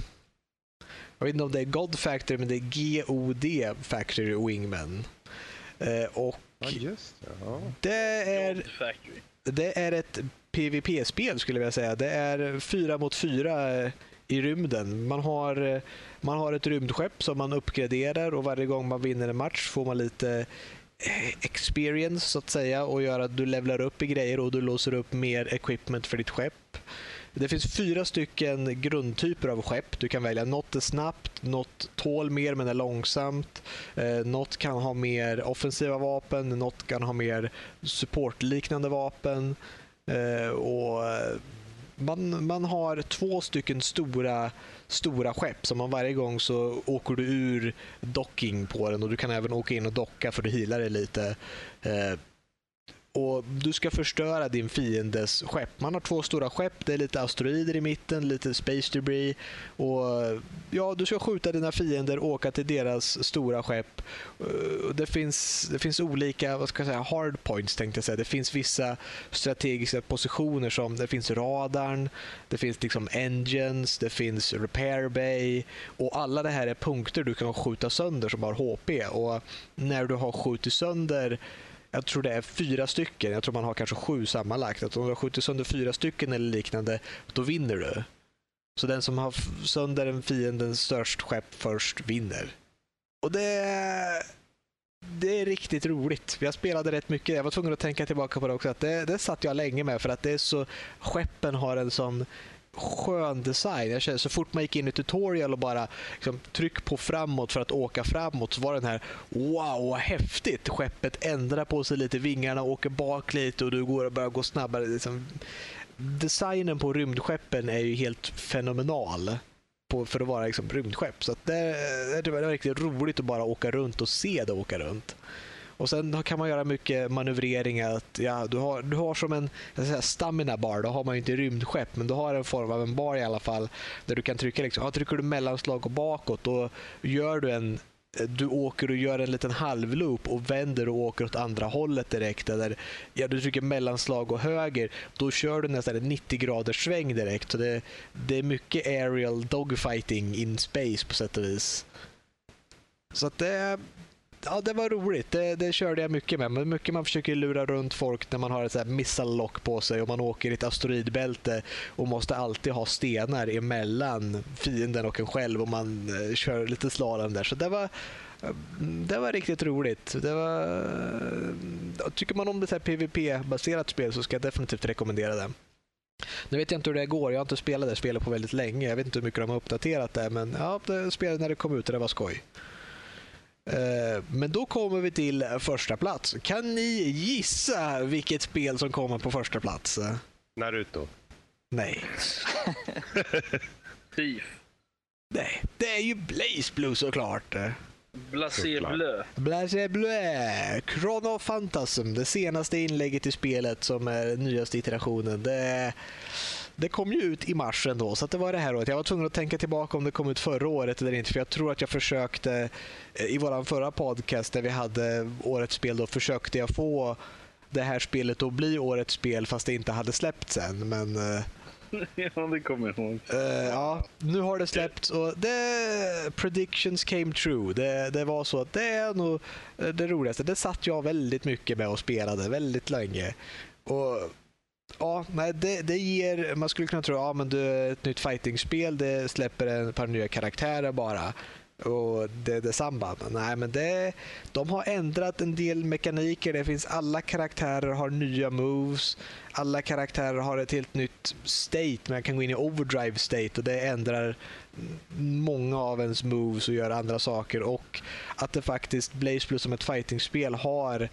Jag vet inte om det är God Factory, men det är G-O-D Factory Wingman. Eh, och
Ja, just det. Ja.
det är, det är ett PVP-spel skulle jag säga. Det är fyra mot fyra eh, i rymden. Man har, eh, man har ett rymdskepp som man uppgraderar och varje gång man vinner en match får man lite eh, experience så att säga och gör att du levlar upp i grejer och du låser upp mer equipment för ditt skepp. Det finns fyra stycken grundtyper av skepp. Du kan välja något är snabbt, något tål mer men är långsamt, eh, något kan ha mer offensiva vapen, något kan ha mer supportliknande vapen. Eh, och eh, man, man har två stycken stora, stora skepp. Så man varje gång så åker du ur docking på den och du kan även åka in och docka för du healar dig lite. Eh, och Du ska förstöra din fiendes skepp. Man har två stora skepp. Det är lite asteroider i mitten, lite space debris. Och, ja, du ska skjuta dina fiender och åka till deras stora skepp. Det finns, det finns olika vad ska jag säga, hard points. Tänkte jag säga. Det finns vissa strategiska positioner som det finns radarn, det finns liksom engines, det finns repair bay. Och Alla det här är punkter du kan skjuta sönder som har HP. Och När du har skjutit sönder jag tror det är fyra stycken. Jag tror man har kanske sju sammanlagt. Att om du har skjutit sönder fyra stycken eller liknande, då vinner du. Så den som har sönder en fiendens störst skepp först vinner. Och det, det är riktigt roligt. Jag spelade rätt mycket. Jag var tvungen att tänka tillbaka på det också. Att det, det satt jag länge med för att det är så, skeppen har en sån skön design. Jag känner, så fort man gick in i tutorial och bara liksom, tryck på framåt för att åka framåt så var den här wow, vad häftigt. Skeppet ändrar på sig lite, vingarna åker bak lite och du går och börjar gå snabbare. Liksom. Designen på rymdskeppen är ju helt fenomenal på, för att vara liksom, rymdskepp. Så det, det var riktigt roligt att bara åka runt och se det åka runt. Och Sen kan man göra mycket manövreringar. Att, ja, du, har, du har som en säga, stamina bar. Då har man inte rymdskepp, men du har en form av en bar i alla fall. Där du kan trycka liksom, ja, trycker du mellanslag och bakåt, då gör du en du åker och gör en liten halvloop och vänder och åker åt andra hållet direkt. Eller, ja, du trycker mellanslag och höger, då kör du nästan en 90 graders sväng direkt. Så det, det är mycket aerial dogfighting in space på sätt och vis. Så att det, ja, det var roligt. Det, det körde jag mycket med. Men mycket man försöker lura runt folk när man har ett så här missile lock på sig och man åker i ett asteroidbälte och måste alltid ha stenar emellan fienden och en själv och man eh, kör lite slalom där. Så det var, mm, det var riktigt roligt. Det var, eh, tycker man om det PVP-baserat spel så ska jag definitivt rekommendera det. Nu vet jag inte hur det går. Jag har inte spelat det spelet på väldigt länge. Jag vet inte hur mycket de har uppdaterat det, men ja, det spelade när det kom ut och det var skoj. Eh, men då kommer vi till första plats. Kan ni gissa vilket spel som kommer på första plats?
Naruto.
Nej. [laughs]
Thief.
Nej, det är ju Blaze Blue såklart.
Blasé Bleu.
Blasé Bleu. Chrono Phantasm, det senaste inlägget i spelet som är nyaste iterationen. Det det kom ju ut i mars ändå, så det var det här året. Jag var tvungen att tänka tillbaka om det kom ut förra året eller inte, för jag tror att jag försökte eh, i vår förra podcast där vi hade årets spel, då försökte jag få det här spelet att bli årets spel fast det inte hade släppts än. Men, eh, [laughs]
ja, det kommer jag ihåg.
Uh, ja, nu har det släppts och det, predictions came true. Det, det var så att det är nog det roligaste. Det satt jag väldigt mycket med och spelade väldigt länge. Och Ja, nej, det, det ger... Man skulle kunna tro att ja, men är ett nytt fightingspel, det släpper ett par nya karaktärer bara och det är detsamma. Nej, men det, de har ändrat en del mekaniker. Det finns Alla karaktärer har nya moves. Alla karaktärer har ett helt nytt state. Man kan gå in i overdrive state och det ändrar många av ens moves och gör andra saker. Och att det faktiskt, Blaze Blue som ett fightingspel har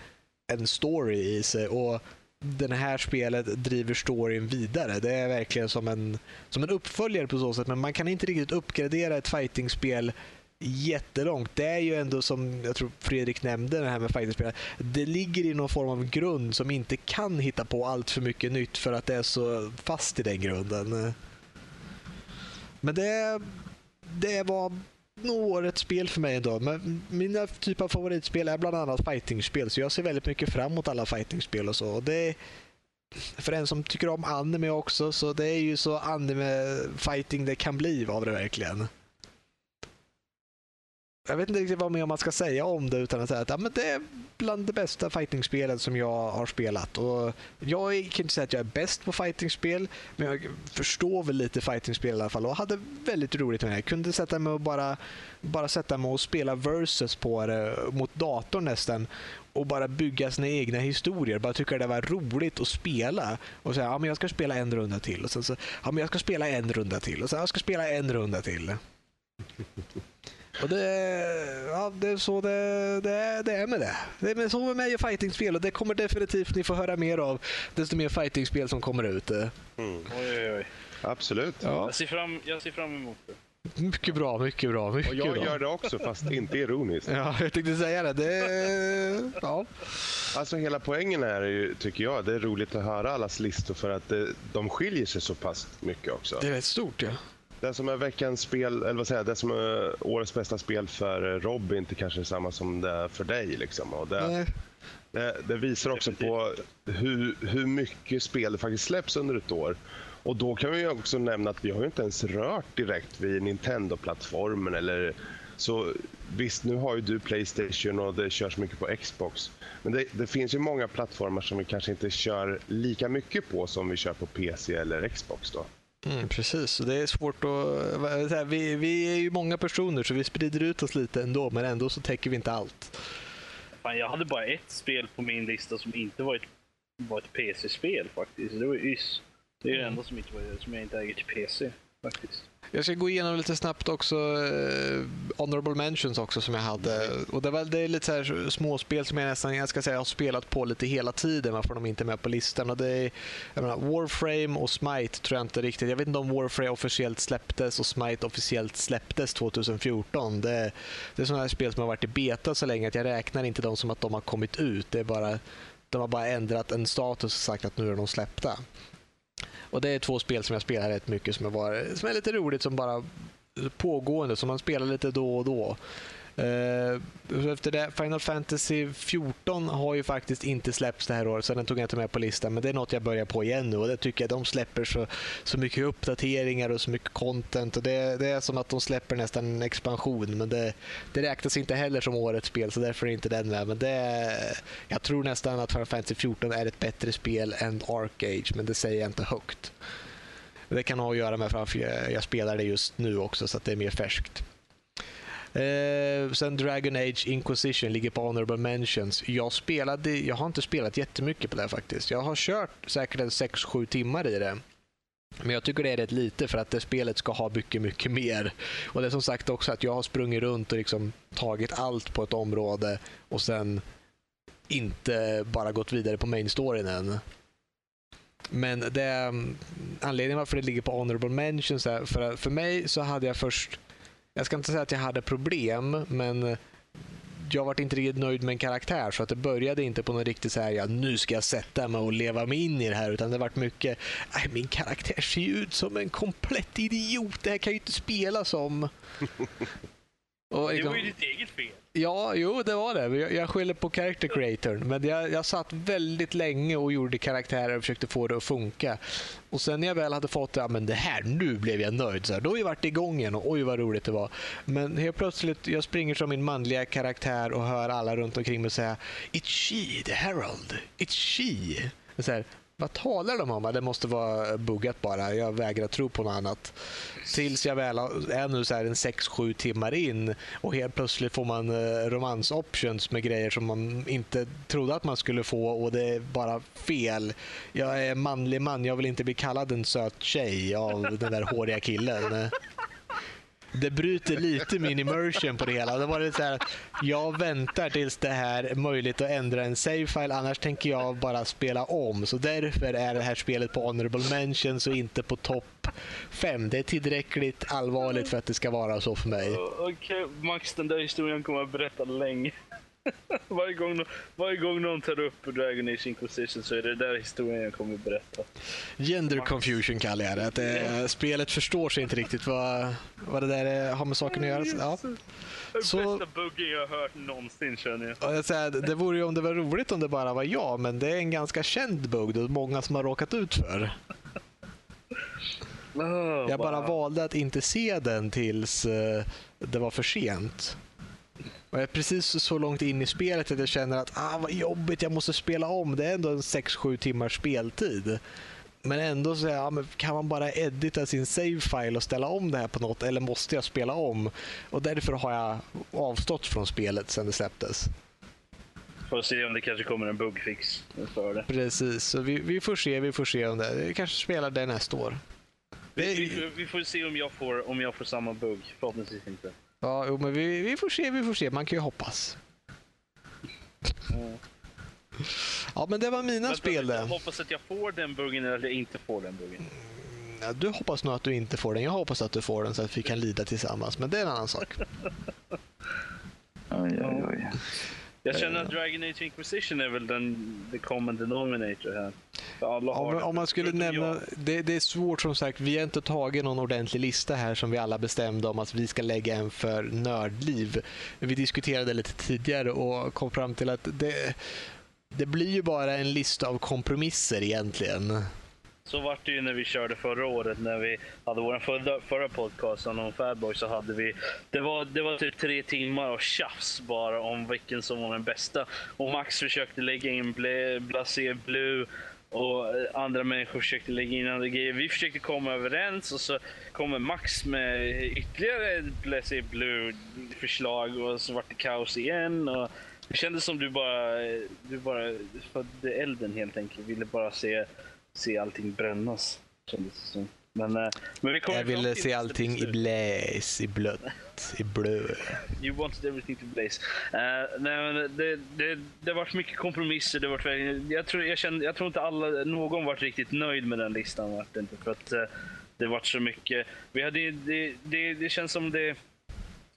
en story i sig. Och den här spelet driver storyn vidare. Det är verkligen som en, som en uppföljare på så sätt, men man kan inte riktigt uppgradera ett fightingspel jättelångt. Det är ju ändå som jag tror Fredrik nämnde det här med fightingspel. Det ligger i någon form av grund som inte kan hitta på allt för mycket nytt för att det är så fast i den grunden. Men det, det var nog årets spel för mig ändå. Men mina typ av favoritspel är bland annat fightingspel. Så jag ser väldigt mycket fram emot alla fightingspel och så. Och det för en som tycker om anime också, så det är ju så anime-fighting det kan bli av det verkligen jag vet inte riktigt vad mer man ska säga om det utan att säga att ja, men det är bland de bästa fightingspelen som jag har spelat. Och jag kan inte säga att jag är bäst på fightingspel, men jag förstår väl lite fightingspel i alla fall och hade väldigt roligt med det. Jag kunde sätta mig och bara, bara sätta mig och spela versus på det mot datorn nästan och bara bygga sina egna historier. Bara tycka det var roligt att spela och säga ja, men jag ska spela en runda till och sen så ja, men jag ska spela en runda till och sen jag ska spela en runda till. [laughs] Och det, ja, det är så det, det, det är med det. Det är med, så med mig och fightingspel och det kommer definitivt ni få höra mer av desto mer fightingspel som kommer ut.
Mm.
Oj, oj, oj.
Absolut.
Ja,
Jag, ser fram, jag ser fram emot det.
mycket bra, mycket bra, mycket
Och jag
bra.
gör det också, fast inte ironiskt.
Ja, jag tänkte säga det. det ja.
Alltså hela poängen är ju, tycker jag, det är roligt att höra allas listor för att det, de skiljer sig så pass mycket också.
Det är rätt stort ja.
Det som är veckans spel, eller vad säger jag, det som är årets bästa spel för Rob är inte kanske samma som det är för dig. Liksom. Och det, det, det visar också på hur, hur mycket spel det faktiskt släpps under ett år. Och då kan vi ju också nämna att vi har ju inte ens rört direkt vid Nintendo-plattformen. Eller, så visst, nu har ju du Playstation och det körs mycket på Xbox. Men det, det finns ju många plattformar som vi kanske inte kör lika mycket på som vi kör på PC eller Xbox. då.
Mm, precis, och det är svårt att... här, Vi, vi är ju många personer så vi sprider ut oss lite ändå men ändå så täcker vi inte allt.
Fan, jag hade bara ett spel på min lista som inte var ett, var ett PC-spel faktiskt. Det var YS. Det är det enda som, inte var, som jag inte äger till PC faktiskt.
Jag ska gå igenom lite snabbt också eh, honorable mentions också som jag hade. Och det, var, det är lite så här småspel som jag nästan jag ska säga, har spelat på lite hela tiden varför de inte är med på listan. Och det är, menar, Warframe och Smite tror jag inte riktigt. Jag vet inte om Warframe officiellt släpptes och Smite officiellt släpptes 2014. Det, det är sådana här spel som har varit i beta så länge att jag räknar inte dem som att de har kommit ut. Det är bara, de har bara ändrat en status och sagt att nu är de släppta. Och Det är två spel som jag spelar rätt mycket som är, bara, som är lite roligt som bara pågående, som man spelar lite då och då. Eh, efter det, Final Fantasy 14 har ju faktiskt inte släppts det här året, så den tog jag inte med på listan. Men det är något jag börjar på igen nu och det tycker jag de släpper så, så mycket uppdateringar och så mycket content. Och det, det är som att de släpper nästan en expansion, men det, det räknas inte heller som årets spel, så därför är inte den med. Men det, jag tror nästan att Final Fantasy 14 är ett bättre spel än Arcage, men det säger jag inte högt. Det kan ha att göra med att jag, jag spelar det just nu också, så att det är mer färskt. Eh, sen Dragon Age Inquisition ligger på Honorable Mentions. Jag, spelade, jag har inte spelat jättemycket på det faktiskt. Jag har kört säkert en 6-7 timmar i det. Men jag tycker det är rätt lite för att det spelet ska ha mycket, mycket mer. Och det är som sagt också att jag har sprungit runt och liksom tagit allt på ett område och sen inte bara gått vidare på main storyn än. Men det, anledningen varför det ligger på honorable mentions är för, för mig så hade jag först, jag ska inte säga att jag hade problem, men jag varit inte riktigt nöjd med en karaktär så att det började inte på någon riktigt så här, ja nu ska jag sätta mig och leva mig in i det här utan det varit mycket, nej min karaktär ser ju ut som en komplett idiot, det här kan jag ju inte spela som. [laughs] Och
Det
liksom-
var ju ditt eget fel.
Ja, jo det var det. Jag, jag skyller på character creatorn. Men jag, jag satt väldigt länge och gjorde karaktärer och försökte få det att funka. Och sen när jag väl hade fått det, ja, men det här, nu blev jag nöjd. Så här, då har vi varit igång igen och oj vad roligt det var. Men helt plötsligt, jag springer som min manliga karaktär och hör alla runt omkring mig säga It's she, the Herald. It's she. Så här, vad talar de om? Det måste vara buggat bara. Jag vägrar tro på något annat. Tills jag väl är nu så här en 6-7 timmar in och helt plötsligt får man eh, romans-options med grejer som man inte trodde att man skulle få och det är bara fel. Jag är manlig man, jag vill inte bli kallad en söt tjej av den där håriga killen. Det bryter lite min immersion på det hela. Då var det så här, jag väntar tills det här är möjligt att ändra en save-file, annars tänker jag bara spela om. Så därför är det här spelet på honorable mentions och inte på topp 5. Det är tillräckligt allvarligt för att det ska vara så för mig.
Okej, Max, den där historien kommer jag berätta länge. [laughs] varje, gång, varje gång någon tar upp Dragon Age Inquisition så är det där historien jag kommer berätta.
Gender confusion kallar jag det. Att det spelet förstår sig inte riktigt vad, vad det där har med saken att göra. Ja. Så-
bästa buggen jag har hört någonsin känner jag.
Och jag säger, det vore ju om det var roligt om det bara var jag, men det är en ganska känd bugg. Är många som har råkat ut för.
Oh,
Jag bara valde att inte se den tills eh, det var för sent. Och jag är precis så långt in i spelet att jag känner att ah, vad jobbigt, jag måste spela om. Det är ändå en 6-7 timmars speltid. Men ändå så ja, kan man bara edita sin save-file och ställa om det här på något eller måste jag spela om? Och därför har jag avstått från spelet sedan det släpptes.
Får se om det kanske kommer en bugfix för det.
Precis, så vi, vi får se, vi får se om det. Vi kanske spelar det nästa år.
Vi, vi, vi får se om jag får, om jag får samma bugg. Förhoppningsvis inte.
Ja, jo, men vi, vi får se, vi får se. Man kan ju hoppas. Ja, men det var mina
Vänta,
spel
Jag
det.
hoppas att jag får den burgen eller att jag inte får den burgen.
Ja, du hoppas nog att du inte får den. Jag hoppas att du får den så att vi kan lida tillsammans. Men det är en annan sak.
Oj, oj, oj.
Jag känner att Dragon Age Inquisition är väl den the common denominator här. För alla har
Om, om man skulle nämna, det, det är svårt som sagt. Vi har inte tagit någon ordentlig lista här som vi alla bestämde om att vi ska lägga en för nördliv. Vi diskuterade lite tidigare och kom fram till att det, det blir ju bara en lista av kompromisser egentligen.
Så vart det ju när vi körde förra året när vi hade vår förra, förra podcast om Fatboy så hade vi det var, det var typ tre timmar av tjafs bara om vilken som var den bästa. Och Max försökte lägga in Bla- Blasé Blue och eh, andra människor försökte lägga in andra grejer. Vi försökte komma överens och så kommer Max med ytterligare ett Blasé Blue förslag och så vart det kaos igen. Och det kändes som du bara, eh, du bara födde elden helt enkelt. Ville bara se se allting brännas. Men, eh, men vi kommer
Jag ville se allting i bläs, i blött, i blö.
You wanted everything to blaze. Uh, nej, men det, det, det varit mycket kompromisser. Det varit, jag, tror, jag, kände, jag tror inte alla, någon varit riktigt nöjd med den listan. Vart det inte, för att eh, det varit så mycket. Vi hade, det, det, det känns som det...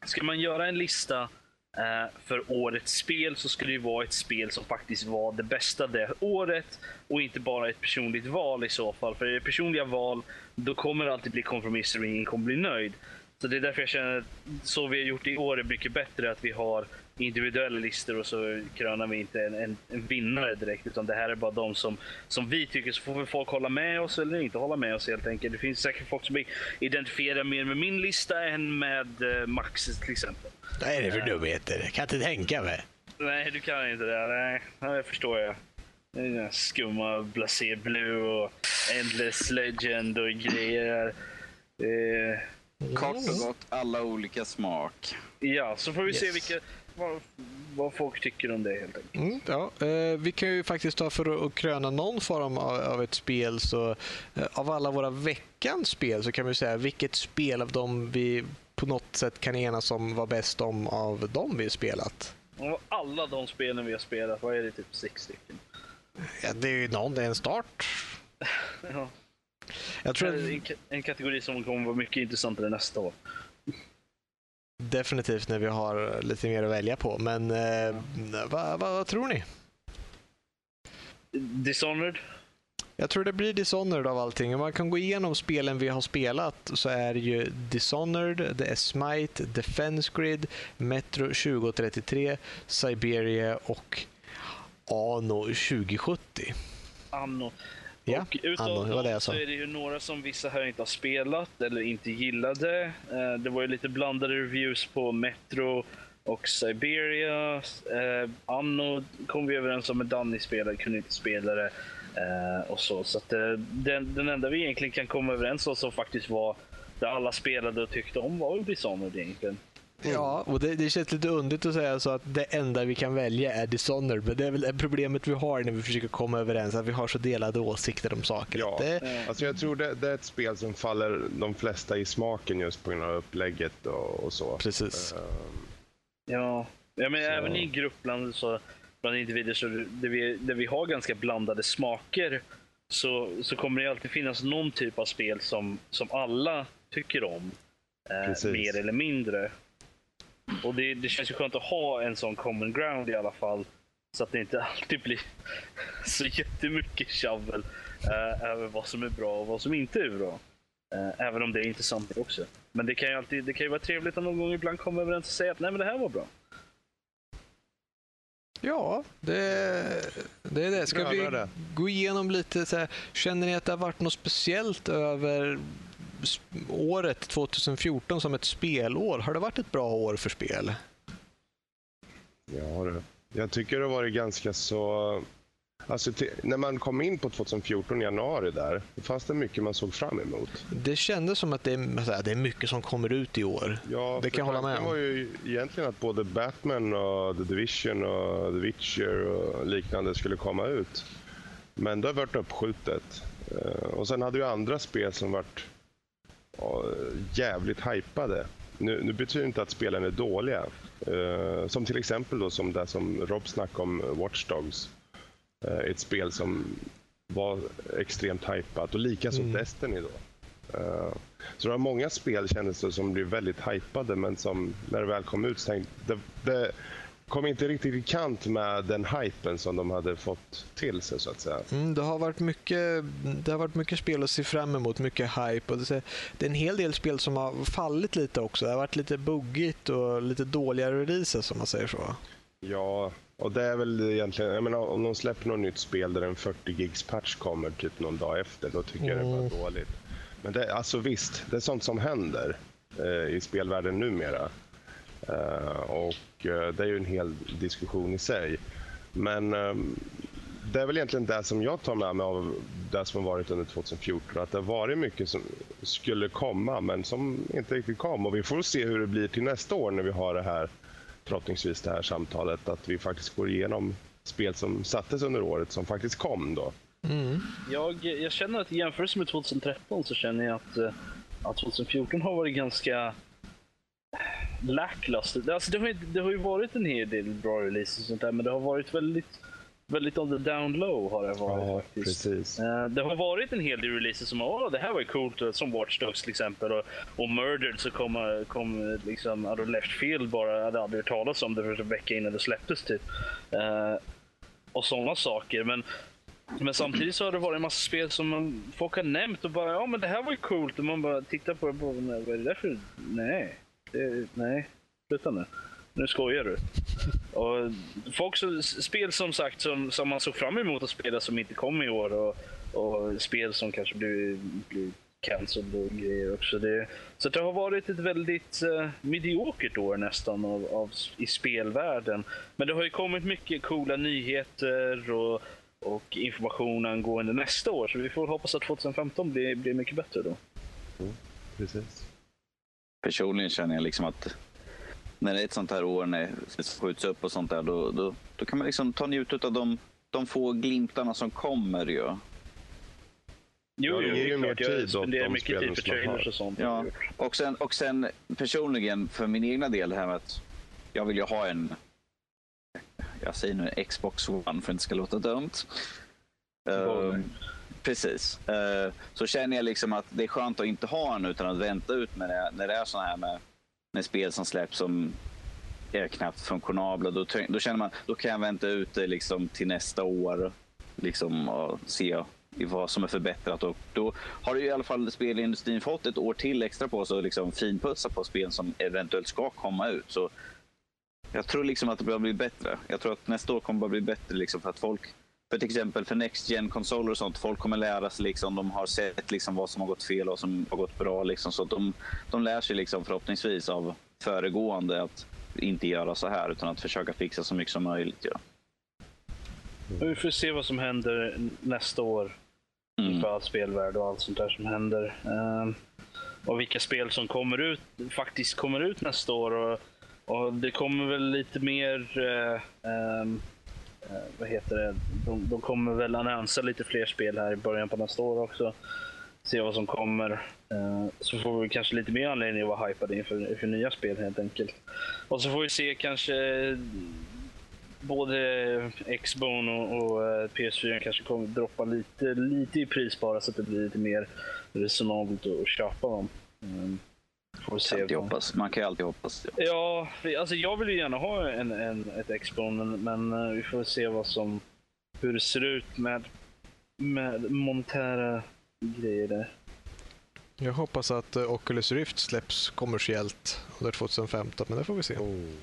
Ska man göra en lista Eh, för årets spel så skulle det vara ett spel som faktiskt var det bästa det året och inte bara ett personligt val i så fall. För är det personliga val, då kommer det alltid bli kompromisser och ingen kommer bli nöjd. Så det är därför jag känner att så vi har gjort i år är mycket bättre. Att vi har individuella listor och så krönar vi inte en, en, en vinnare direkt. Utan det här är bara de som, som vi tycker. Så får väl folk hålla med oss eller inte hålla med oss helt enkelt. Det finns säkert folk som identifierar mer med min lista än med eh, Maxes till exempel.
Vad är det för dumheter? Jag kan inte tänka mig.
Nej, du kan inte det. Nej, ja, det förstår jag. Skumma Blasé Blue och Endless Legend och grejer. Eh,
Kort och gott, alla olika smak.
ja, så får vi se
Yes.
vilka, vad, vad folk tycker om det helt enkelt.
Mm, ja, eh, vi kan ju faktiskt ta för att- kröna någon form av, av ett spel. Så, eh, av alla våra veckans spel så kan vi säga vilket spel av dem vi på något sätt kan enas om var bäst om av dem vi spelat.
Och alla de spelen vi har spelat, vad är det? Typ sex stycken.
Ja, det är ju någon, det är en start. [laughs]
Ja.
Jag tror
en, en kategori som kommer vara mycket intressantare nästa år.
Definitivt när vi har lite mer att välja på. Men eh, vad, vad tror ni?
Dishonored?
Jag tror det blir Dishonored av allting. Om man kan gå igenom spelen vi har spelat så är det ju Dishonored, det är Smite, Defense Grid, Metro 2033, Siberia och Ano 2070.
Anno.
Ja,
och utav
det var det jag
så är det ju några som vissa här inte har spelat eller inte gillade. Eh, det var ju lite blandade reviews på Metro och Siberia. Eh, Anno kom vi överens om med Danny spelade, kunde inte spela det. Eh, och så så att, eh, den, den enda vi egentligen kan komma överens om som faktiskt var där alla spelade och tyckte om var Dishonored egentligen.
Ja, och det, det känns lite underligt att säga så att det enda vi kan välja är Dishonored. Men det är väl det problemet vi har när vi försöker komma överens, att vi har så delade åsikter om saker.
Ja.
Det,
Alltså jag tror det, det är ett spel som faller de flesta i smaken just på grund av upplägget och, och så.
precis.
Ehm,
Ja, ja men
Så-
även i grupp bland, så, bland individer så där vi, där vi har ganska blandade smaker så, så kommer det alltid finnas någon typ av spel som, som alla tycker om. Eh, mer eller mindre. Och det, det känns ju skönt att ha en sån common ground i alla fall. Så att det inte alltid blir [laughs] så jättemycket tjabbel eh, över vad som är bra och vad som inte är bra. Eh, även om det är intressant också. Men det kan ju alltid det kan ju vara trevligt att någon gång ibland komma överens och säga att nej men det här var bra.
Ja, det, det är det. Ska vi gå igenom lite, så här, känner ni att det har varit något speciellt över året 2014 som ett spelår? Har det varit ett bra år för spel?
Ja, det. Jag tycker det har varit ganska så... Alltså, när man kom in på 2014 i januari där, då fanns det mycket man såg fram emot.
Det kändes som att det är, det är mycket som kommer ut i år.
Ja,
Det kan jag hålla med om.
var ju egentligen att både Batman och The Division och The Witcher och liknande skulle komma ut. Men det har varit uppskjutet. Eh, Och sen hade ju andra spel som varit jävligt hypade nu, nu betyder det inte att spelen är dåliga. Uh, som till exempel då, som det som Rob snackade om, Watch Dogs. Uh, ett spel som var extremt hypat och likaså mm. Destiny. Då. Uh, så det var många spel kändes det som blev väldigt hypade men som när det väl kom ut så tänkte det, det kom inte riktigt i kant med den hypen som de hade fått till sig så att säga.
Mm, det, har varit mycket, det har varit mycket spel att se fram emot, mycket hype. Och det, det är en hel del spel som har fallit lite också. Det har varit lite buggigt och lite dåliga releaser om man säger så.
Ja, och det är väl egentligen, jag menar om de släpper något nytt spel där en 40 gigs patch kommer typ någon dag efter, då tycker mm. jag det var mm. dåligt. Men det, alltså visst, det är sånt som händer eh, i spelvärlden numera. Uh, och uh, det är ju en hel diskussion i sig. Men um, det är väl egentligen det som jag tar med mig av det som har varit under 2014. Att det har varit mycket som skulle komma men som inte riktigt kom. Och vi får se hur det blir till nästa år när vi har det här, förhoppningsvis det här samtalet. Att vi faktiskt går igenom spel som sattes under året som faktiskt kom då.
Mm. Jag, jag känner att i jämförelse med 2013 så känner jag att, eh, att 2014 har varit ganska lackluster. Alltså det, har, det har ju varit en hel del bra releases och sånt där, men det har varit väldigt väldigt on the down low har det varit ja, faktiskt. Precis. Uh, det har varit en hel del releases som åh, det här var ju coolt, som Watch Dogs till exempel. Och, och Murdered så kom, kom liksom out of left field bara, hade aldrig hört talas om det för en vecka innan det släpptes typ. Uh, och sådana saker. Men, men samtidigt så har det varit en massa spel som man, folk har nämnt och bara ja men det här var ju coolt och man bara tittar på det och bara, vad är det där för... Nej. Det, nej, sluta nu. Nu skojar du. Och folk, spel som sagt som, som man såg fram emot att spela som inte kom i år och, och spel som kanske blir, blir cancelled och grejer också. Det, så det har varit ett väldigt uh, mediokert år nästan av, av, i spelvärlden. Men det har ju kommit mycket coola nyheter och, och information angående nästa år. Så vi får hoppas att 2015 blir, blir mycket bättre då.
Mm, precis
personligen känner jag liksom att när det är ett sånt här år när det skjuts upp och sånt där, då, då, då kan man liksom ta njut av de, de få glimtarna som kommer ju.
Jo, jo, det ger ju mer tid åt de mycket tid för trailers och sånt.
Ja, och sen, och sen personligen för min egna del, här med att jag vill ju ha en jag säger nu Xbox One för att det inte ska låta dumt. Uh, Precis. Eh, så känner jag liksom att det är skönt att inte ha en utan att vänta ut med det, när det är sådana här med, med spel som släpps som är knappt funktionabla. Då, då känner man då kan jag vänta ut det liksom till nästa år liksom, och se vad som är förbättrat. Och då har ju i alla fall spelindustrin fått ett år till extra på sig att liksom finputsa på spel som eventuellt ska komma ut. Så jag tror liksom att det börjar bli bättre. Jag tror att nästa år kommer att bli bättre liksom för att folk för till exempel för Next gen konsoler och sånt, folk kommer lära sig liksom, de har sett liksom vad som har gått fel och vad som har gått bra liksom, så de, de lär sig liksom förhoppningsvis av föregående att inte göra så här utan att försöka fixa så mycket som möjligt. Ja.
Vi får se vad som händer nästa år mm. för all spelvärld och allt sånt där som händer. Um, och vilka spel som kommer ut, faktiskt kommer ut nästa år. Och, och det kommer väl lite mer uh, um, Eh, vad heter det? De, de kommer väl annonsera lite fler spel här i början på nästa år också. Se vad som kommer. Eh, så får vi kanske lite mer anledning att vara hypade inför, inför nya spel helt enkelt. Och så får vi se kanske eh, både Xbone och, och eh, PS4 kanske kommer droppa lite, lite i pris bara så att det blir lite mer resonabelt att köpa dem. Mm.
Får se alltid hoppas. Man kan ju alltid hoppas.
Ja, ja alltså jag vill ju gärna ha en, en, ett Expo, men, men uh, vi får se vad som, hur det ser ut med, med monetära grejer där.
Jag hoppas att uh, Oculus Rift släpps kommersiellt under 2015, men det får vi se. Oh.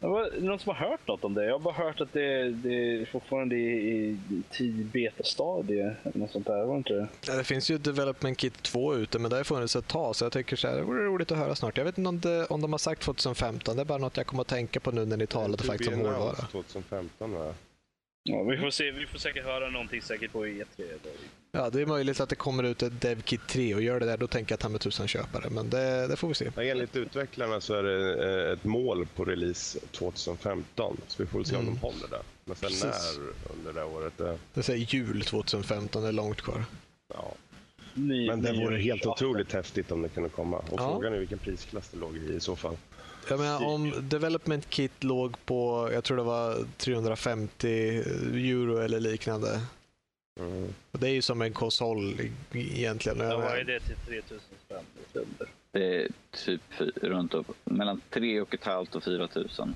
Var det någon som har hört något om det? Jag har bara hört att det, det är fortfarande i, i betastadie eller något sånt där. Var inte det?
Ja, det finns ju Development Kit 2 ute, men det har funnits ett tag så jag tycker så här, det vore roligt att höra snart. Jag vet inte om, det, om de har sagt 2015, det är bara något jag kommer att tänka på nu när ni talade faktiskt om hårdvara.
2015 va?
Ja, vi får se. Vi får säkert höra någonting säkert på E3.
Ja, det är möjligt att det kommer ut ett DevKit 3 och gör det där, då tänker jag ta med tusen köpare. Men det, det får vi se.
Ja, enligt utvecklarna så är det eh, ett mål på release 2015. Så vi får se om mm. de håller det. Men sen Precis. när under det året? Det...
det säger jul 2015, det är långt kvar.
Ja.
ny,
Men det vore helt otroligt häftigt om det kunde komma. Och
Ja.
frågan är vilken prisklass det låg i i så fall.
Jag menar, om Development Kit låg på, jag tror det var 350 euro eller liknande.
Mm.
Det är ju som en konsol egentligen.
Ja, vad är det till 3000 spänn? Lite under.
Det är typ runt upp, mellan 3 och ett halvt och 4 tusen.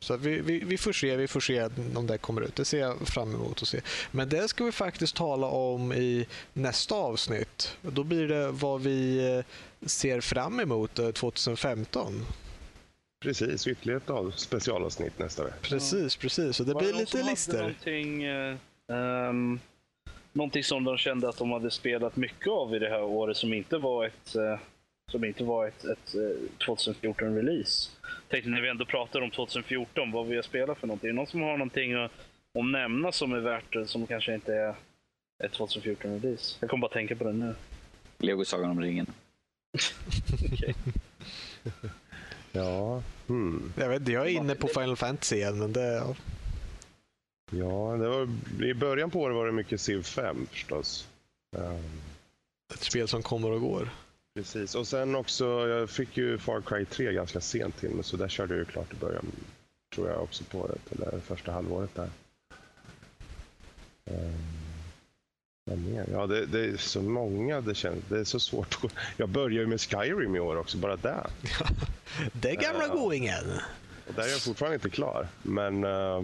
Så vi, vi, vi får se, vi får se om det kommer ut. Det ser jag fram emot att se. Men det ska vi faktiskt tala om i nästa avsnitt. Då blir det vad vi eh, ser fram emot eh, 2015.
Precis, ytterligare ett av- specialavsnitt nästa vecka.
Precis, precis. Och det
Var
blir
någon
lite listor.
Någonting, eh, ehm, någonting som de kände att de hade spelat mycket av i det här året som inte var ett, eh, som inte var ett, ett eh, 2014-release. Tänkte när vi ändå pratar om 2014, vad vi har spelat för någonting. Är det någon som har någonting att, att nämna som är värt det, som kanske inte är ett 2014-release? Jag kommer bara tänka på det nu.
Lego Sagan om ringen. [laughs]
Ja, hmm.
Jag, vet, jag är inne på Final Fantasy igen, men det... Ja.
ja det var, i början på året var det mycket Civ 5 förstås. Ehm,
Ett spel som kommer och går.
precis, och sen också, jag fick ju Far Cry 3 ganska sent till mig så där körde jag ju klart i början. Tror jag också på det, eller första halvåret där. Um? Ja, det, det är så många det känns. Det är så svårt. att- Jag börjar ju med Skyrim i år också, bara där. [laughs]
Det gamla
Ja.
goingen.
Och där är jag fortfarande inte klar. Men... eh,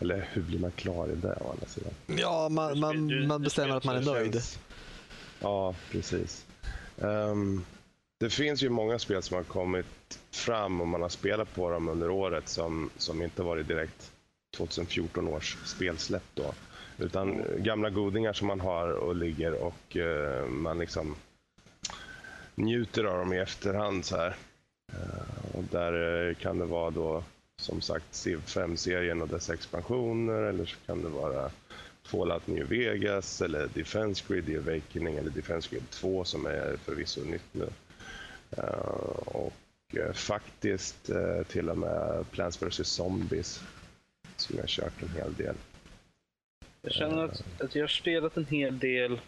eller hur blir man klar i det å andra sidan?
Ja, man, man,
du-
man
du
bestämmer att man är nöjd.
känns- Ja, precis. Ehm, det finns ju många spel som har kommit fram och man har spelat på dem under året som, som inte varit direkt 2014 års spelsläpp då. Utan eh, gamla godingar som man har och ligger och eh, man liksom njuter av dem i efterhand så här. Eh, och där eh, kan det vara då som sagt Civ 5-serien och dess expansioner eller så kan det vara Fallout New Vegas eller Defense Grid The Awakening eller Defense Grid 2 som är förvisso nytt nu. Eh, och eh, faktiskt till och med Plants vs Zombies som jag har kört en hel del.
Jag känner att, att jag har spelat en hel del.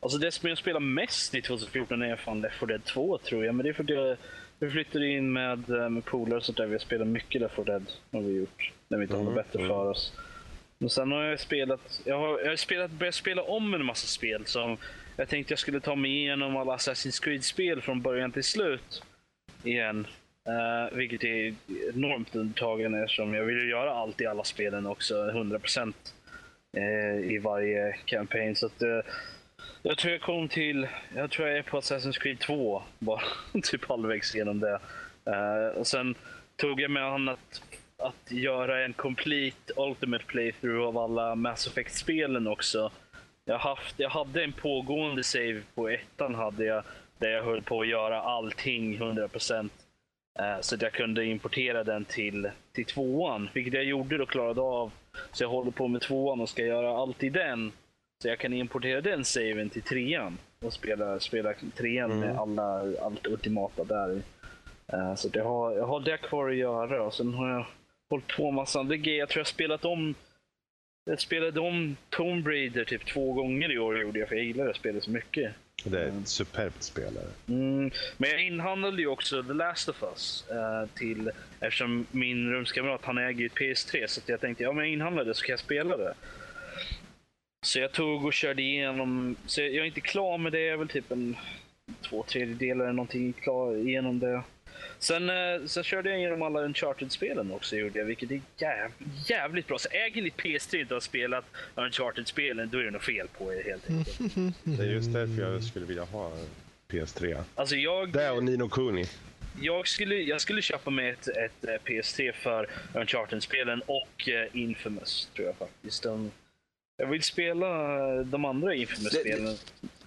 Alltså det som jag spelar mest i 2014 är fan Left 4 Dead 2 tror jag. Men det är för att jag, jag flyttade in med, eh, med polare och sånt där. Vi har spelat mycket Left 4 Dead. Har vi gjort. När vi inte har
Mm,
bättre
mm.
för oss. Men sen har jag spelat, jag har, jag har spelat, börjat spela om en massa spel som jag tänkte jag skulle ta mig igenom alla Assassin's Creed-spel från början till slut igen. Uh, vilket är enormt undertagande eftersom jag vill göra allt i alla spelen också, 100% eh, Eh, i varje campaign. Så att, eh, jag tror jag kom till, jag tror jag är på Assassin's Creed 2, bara [laughs] typ halvvägs genom det. Eh, och sen tog jag mig an att, att göra en complete ultimate playthrough av alla Mass Effect-spelen också. Jag, haft, jag hade en pågående save på ettan hade jag, där jag höll på att göra allting 100%. Eh, Så att jag kunde importera den till, till tvåan, vilket jag gjorde och klarade av. Så jag håller på med tvåan och ska göra allt i den. Så jag kan importera den saven till trean och spela, spela trean med alla, allt ultimata där. Eh, Så jag, har, jag har det kvar att göra och sen har jag hållit på med massa andra grejer. Jag tror jag spelat om jag spelade om Tomb Raider typ två gånger i år gjorde jag, för jag gillar det spelet så mycket.
Det är ett superbt spelare.
Mm, men jag inhandlade ju också The Last of Us eh, till, eftersom min rumskamrat han äger ju ett PS3 så att jag tänkte ja men jag inhandlar det så kan jag spela det. Så jag tog och körde igenom, så jag jag är inte klar med det, jag är väl typ en två tredjedelar eller någonting klar igenom det. Sen, eh, sen körde jag igenom alla Uncharted-spelen också, gjorde jag, vilket är jäv, jävligt bra. Så äger ni PS3 inte har spelat Uncharted-spelen, då är det något fel på er helt enkelt. [laughs]
Det är just därför jag skulle vilja ha PS3.
Alltså jag...
Det och Nino Kuni.
Jag skulle, jag skulle köpa mig ett, ett eh, PS3 för Uncharted-spelen och eh, Infamous, tror jag faktiskt. De, jag vill spela de andra Infamous-spelen.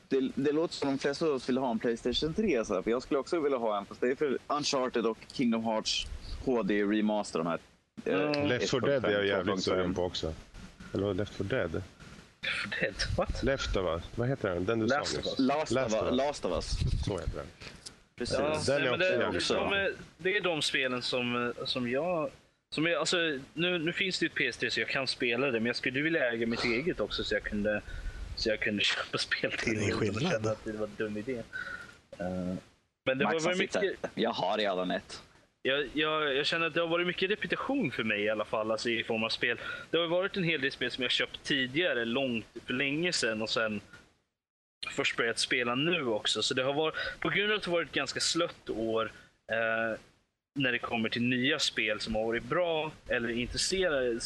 Det, det låter som de flesta av oss vill ha en Playstation 3. Så här, för jag skulle också vilja ha en. Fast det är för Uncharted och Kingdom Hearts HD Remaster. De här, eh,
Mm.
Left 4 Dead är jag
1.5,
jävligt
2.5.
sugen på också. Eller Left 4 Dead?
Dead? What?
Left of Us. Vad heter den? Den du
Last
sa
of.
Last,
Last
of,
of
Us.
Us.
Last of Us.
Så heter den.
Precis.
Ja,
Den är
nej, men
också
det, de är, det är de spelen som, eh, som jag... Som jag alltså, nu, nu finns det ju ett PS3 så jag kan spela det, men jag skulle vilja äga mitt eget också så jag kunde Så jag kunde [laughs] köpa spel till
Det är
utan att det var en dum idé. Eh, men det
Max
var, mycket,
sitter. Jag har redan ett.
jag, jag, jag känner att det har varit mycket repetition för mig i alla fall, alltså i form av spel. Det har varit en hel del spel som jag köpt tidigare, långt för länge sedan och sen först börjat spela nu också. Så det har varit, på grund av att det har varit ett ganska slött år eh, när det kommer till nya spel som har varit bra eller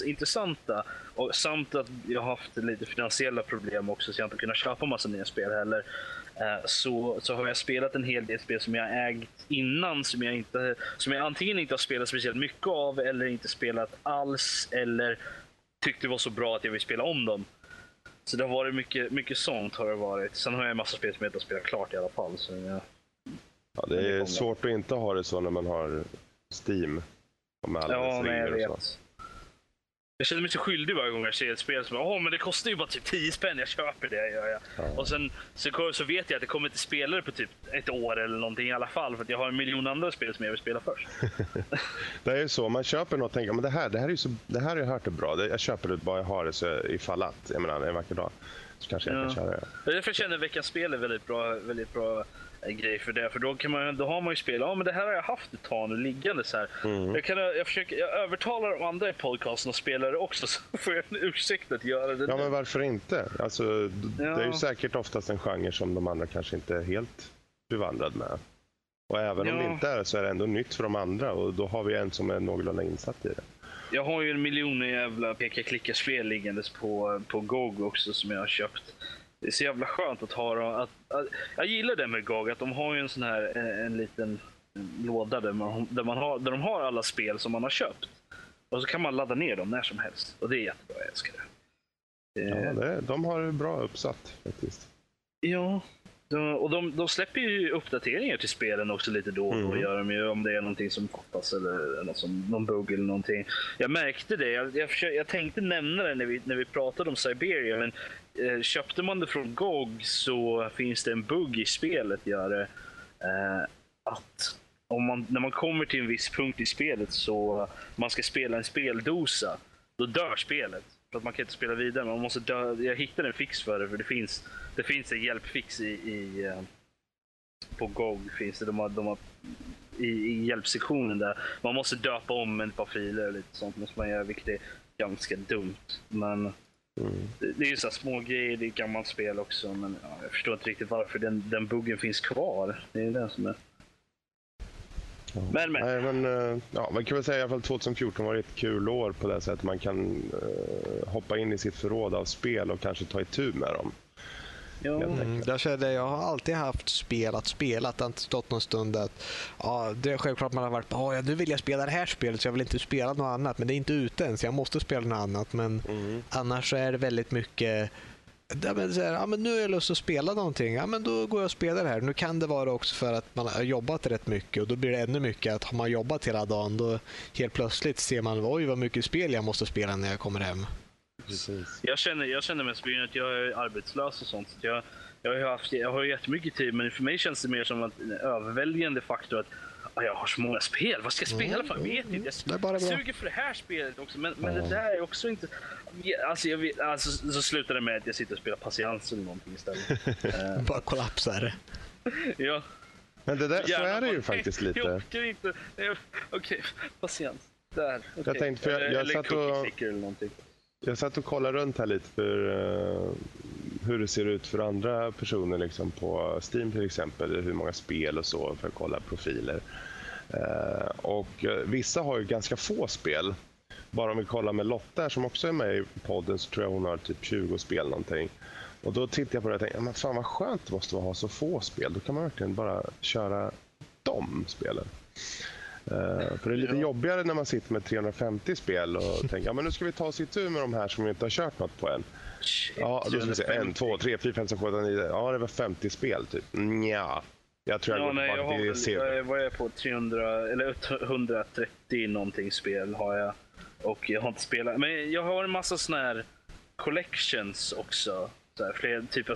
intressanta. Och samt att jag har haft lite finansiella problem också så jag har inte kunnat köpa massa nya spel heller. Eh, så, så har jag spelat en hel del spel som jag ägt innan som jag, inte, som jag antingen inte har spelat speciellt mycket av eller inte spelat alls eller tyckte var så bra att jag vill spela om dem. Så det har varit mycket, mycket sånt har det varit. Sen har jag en massa spel som jag inte har spelat klart i alla fall. Så jag,
Ja, det är svårt att inte ha det så när man har Steam. Med alla
Ja, nej, jag
regler och
vet.
så.
Jag känner mig så skyldig varje gång jag ser ett spel som Åh, men det kostar ju bara typ 10 spänn, jag köper det. Gör jag.
Ja.
Och sen så, så vet jag att det kommer inte spela det på typ ett år eller någonting i alla fall. För att jag har en miljon andra spel som jag vill spela först. [laughs]
Det är ju så, man köper något och tänker men det här, det här, är ju så, det här har jag hört är bra. Det- Jag köper det bara jag har det så ifall att. Jag menar, en vacker dag så kanske jag
Ja.
kan köra det.
Det är därför jag känner att veckans spel är väldigt bra, väldigt bra grej för det. För då, kan man, då har man ju spel, ja men det här har jag haft ett tag nu liggande så här.
Mm.
Jag, kan, jag, försöker, jag övertalar de andra i podcasten och spelar det också [laughs] så får jag en ursäkt att göra det
Ja,
nu.
men varför inte? Alltså, d- Det är ju
Ja.
säkert oftast en genre som de andra kanske inte är helt bevandrad med. Och även om
Ja.
det inte är så är det ändå nytt för de andra och då har vi en som är någorlunda insatt i det.
Jag har ju en miljon jävla peka-klicka-spel liggandes på, på GOG också som jag har köpt. Det är så jävla skönt att ha dem. Att, att, jag gillar det med GOG, att de har ju en sån här en, en liten låda där, man, där, man har, där de har alla spel som man har köpt. Och så kan man ladda ner dem när som helst. Och det är jättebra, jag älskar det.
Ja,
Eh,
det de har det bra uppsatt faktiskt.
Ja, de, och de, de släpper ju uppdateringar till spelen också lite då och då.
Mm.
Gör de ju, om det är någonting som fattas eller något som, någon bugg eller någonting. Jag märkte det. Jag, jag, försökte, jag tänkte nämna det när vi, när vi pratade om Siberia. Men Eh, köpte man det från GOG så finns det en bugg i spelet. Gör det, eh, att om man, när man kommer till en viss punkt i spelet så man ska spela en speldosa, då dör spelet. För att man kan inte spela vidare. Man måste dö. Jag hittade en fix för det, för det finns, det finns en hjälpfix i, i eh, på GOG. Finns det. De har, de har, i, I hjälpsektionen där. Man måste döpa om ett par filer och lite sånt måste man göra, vilket är ganska dumt. Men
Mm.
det, är ju så små grejer, det är ett gammalt spel också. Men ja, jag förstår inte riktigt varför den, den buggen finns kvar. Det är det som är...
Ja.
Men, men.
Nej, men eh, ja, man kan väl säga i alla fall 2014 var ett kul år på det sättet man kan eh, hoppa in i sitt förråd av spel och kanske ta itu med dem.
Ja,
Helt
Mm, där kände jag, jag har alltid haft spel att spela. Att det inte stått någon stund att ja, det är självklart man har varit ja, nu vill jag spela det här spelet så jag vill inte spela något annat. Men det är inte ute än så jag måste spela något annat. Men annars så är det väldigt mycket Ja, men, här, ja, men nu har jag lust att spela någonting. Ja, men då går jag och spelar det här. Nu kan det vara också för att man har jobbat rätt mycket och då blir det ännu mycket att har man jobbat hela dagen då helt plötsligt ser man oj vad mycket spel jag måste spela när jag kommer hem.
Precis.
Jag känner, jag känner mest på grund av att jag är arbetslös och sånt. Så jag, jag, har haft, jag har jättemycket tid, men för mig känns det mer som att en överväldigande faktor att ah, jag har så många spel. Vad ska jag spela för? Jag vet inte. Jag
Det är bara bra.
suger för det här spelet också, men, men det där är också inte... Alltså, jag vet, alltså, så slutar det med att jag sitter och spelar patiens eller någonting istället. [laughs] Eh,
Bara kollapsar. [laughs]
ja.
Men det där, så
Gärna
är det ju
bara,
faktiskt
Jag
lite.
orkar inte. Jag- Okej, patiens. Där. okej.
tänkte, för jag- jag
eller
satt och-
eller någonting.
Jag satt och kollade runt här lite för uh, hur det ser ut för andra personer liksom på Steam till exempel. Hur många spel och så för att kolla profiler. Uh, och uh, vissa har ju ganska få spel. Bara om vi kollar med Lotta här, som också är med i podden så tror jag hon har typ 20 spel någonting. Och då tittade jag på det och tänkte, men fan vad skönt det måste vara att ha så få spel. Då kan man verkligen bara köra de spelen. Eh, för det är lite
Ja.
jobbigare när man sitter med 350 spel och [laughs] tänker ja, men nu ska vi ta oss itu med de här som vi inte har kört något på än.
Shit,
Ja, då ska vi se. 1, 2, 3, 4, 5, 6, 7, 8, 9. Ja, det var 50 spel typ. Nja. Jag tror jag
Ja, nej, jag har väl, jag vad är jag på? 300, eller 130 någonting spel har jag. Och jag har inte spelat. Men jag har en massa såna här collections också. Så fler, typ,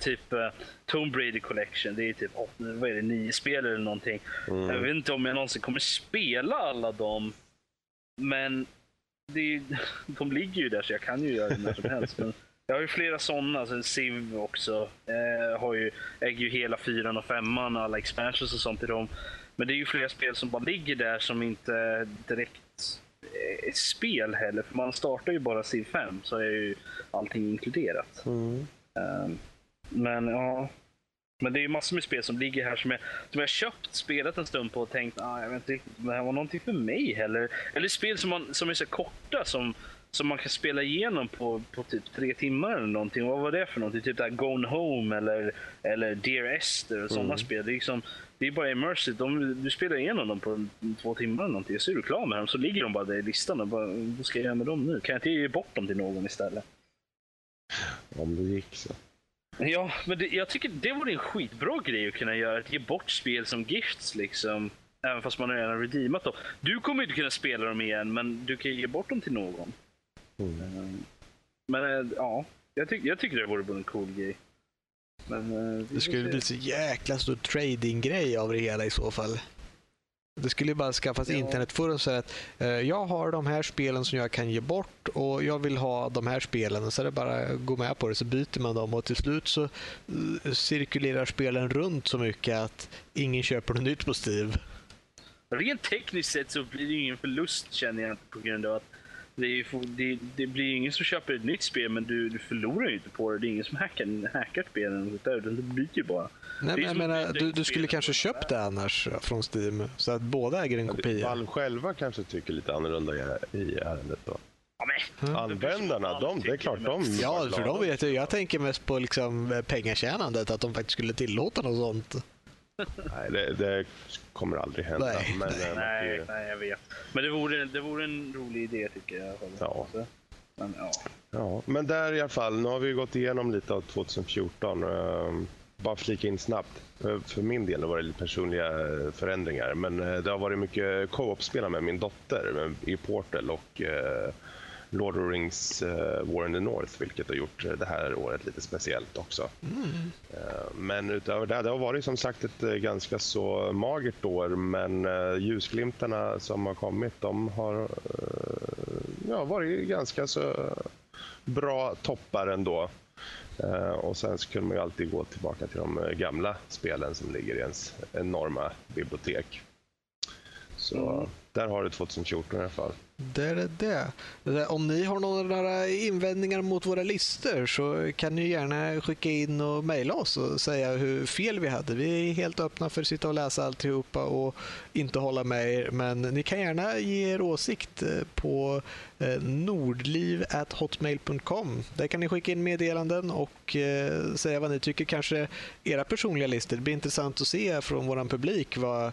typ uh, Tomb Raider collection. Det är typ åt, vad är det, nio spel eller någonting.
Mm.
Jag vet inte om jag någonsin kommer spela alla dem. Men det är, [laughs] de ligger ju där så jag kan ju göra det när som helst. Men Jag har ju flera sådana, sen Civ också. Eh, har ju, äger ju hela fyran och femman och alla expansions och sånt i dem. Men det är ju flera spel som bara ligger där som inte direkt spel heller. För man startar ju bara Civ 5 så är ju allting inkluderat.
Mm.
Um, men ja, men det är ju massor med spel som ligger här som jag, som jag köpt, spelat en stund på och tänkt ah, jag vet inte riktigt om det här var någonting för mig heller. Eller spel som, man, som är så korta som, som man kan spela igenom på, på typ tre timmar eller någonting. Vad var det för någonting? Typ där Gone Home eller, eller Dear Esther och sådana
Mm.
spel. Det är, liksom, det är bara immersive. De, du spelar igenom dem på två timmar eller någonting. Så är du klar med dem. Så ligger de bara där i listan. Och bara, vad ska jag göra med dem nu? Kan jag inte ge bort dem till någon istället?
Om det gick så.
Ja, men det, jag tycker det vore en skitbra grej att kunna göra. Att ge bort spel som gifts liksom. Även fast man har redan redeemat dem. Du kommer inte kunna spela dem igen, men du kan ge bort dem till någon.
Mm.
Eh, Men eh, ja, jag, tyck, jag tycker det vore en cool grej. Men, eh,
Det skulle bli så jäkla stor trading-grej av det hela i så fall. Det skulle ju bara skaffas
Ja.
internetforum så att eh, jag har de här spelen som jag kan ge bort och jag vill ha de här spelen. Så är det bara att gå med på det så byter man dem och till slut så eh, cirkulerar spelen runt så mycket att ingen köper något nytt på Steam.
Rent tekniskt sett så blir det ingen förlust känner jag inte på grund av att det, ju, det, det blir ju ingen som köper ett nytt spel men du, du förlorar ju inte på det. Det är ingen som hackar, hackar spelen utan det byter ju bara.
Nej, men jag menar, du, du skulle kanske köpt det annars från Steam så att båda äger en kopia.
Valve själva kanske tycker lite annorlunda i, i ärendet då.
Ja, men,
Användarna, de, det är klart de
Ja, för de vet ju. Jag tänker mest på liksom pengatjänandet, att de faktiskt skulle tillåta något sånt.
Nej, det, det kommer aldrig hända.
Nej,
men,
nej.
eh, kan
nej,
ju-
nej, jag vet. Men det vore, det vore en rolig idé tycker jag.
Ja.
Men, ja.
Ja, men där i alla fall, nu har vi gått igenom lite av 2014. ehm, Bara flika in snabbt. För min del var det lite personliga eh, förändringar. Men eh, det har varit mycket co-op-spel med min dotter i Portal och eh, Lord of the Rings eh, War in the North, vilket har gjort eh, det här året lite speciellt också. Eh, Men utöver det, det har varit som sagt ett eh, ganska så magert år, men ljusglimtarna som har kommit, de har ja, varit ganska så bra toppar ändå. Eh, Och sen så kunde man ju alltid gå tillbaka till de gamla spelen som ligger i ens enorma bibliotek. Så
Mm.
där har du 2014 i alla fall.
Det är det. det om ni har några invändningar mot våra listor så kan ni gärna skicka in och mejla oss och säga hur fel vi hade. Vi är helt öppna för att sitta och läsa alltihopa och inte hålla med er. Men ni kan gärna ge er åsikt eh, på eh, nordliv.hotmail.com. Där kan ni skicka in meddelanden och eh, säga vad ni tycker. Kanske era personliga listor. Det blir intressant att se från vår publik vad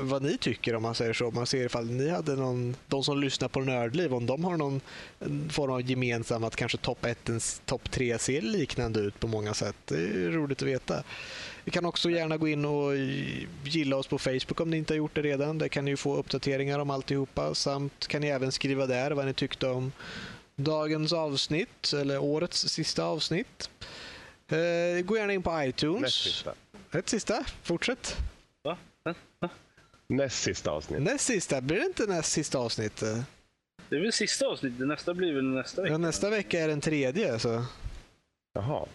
vad ni tycker om man säger så. Man ser ifall ni hade någon, de som lyssnar på Nördliv, om de har någon form av gemensam att kanske topp 1, topp 3 ser liknande ut på många sätt. Det är roligt att veta. Ni kan också gärna gå in och gilla oss på Facebook om ni inte har gjort det redan. Där kan ni få uppdateringar om alltihopa. Samt kan ni även skriva där vad ni tyckte om dagens avsnitt, eller årets sista avsnitt. Eh, gå gärna in på iTunes.
Näst sista.
Ett sista, fortsätt.
Näst sista avsnitt.
Näst sista, blir det inte näst sista avsnitt?
Det är väl sista avsnittet, nästa blir väl nästa vecka?
Ja, nästa vecka är den tredje, så
Jaha.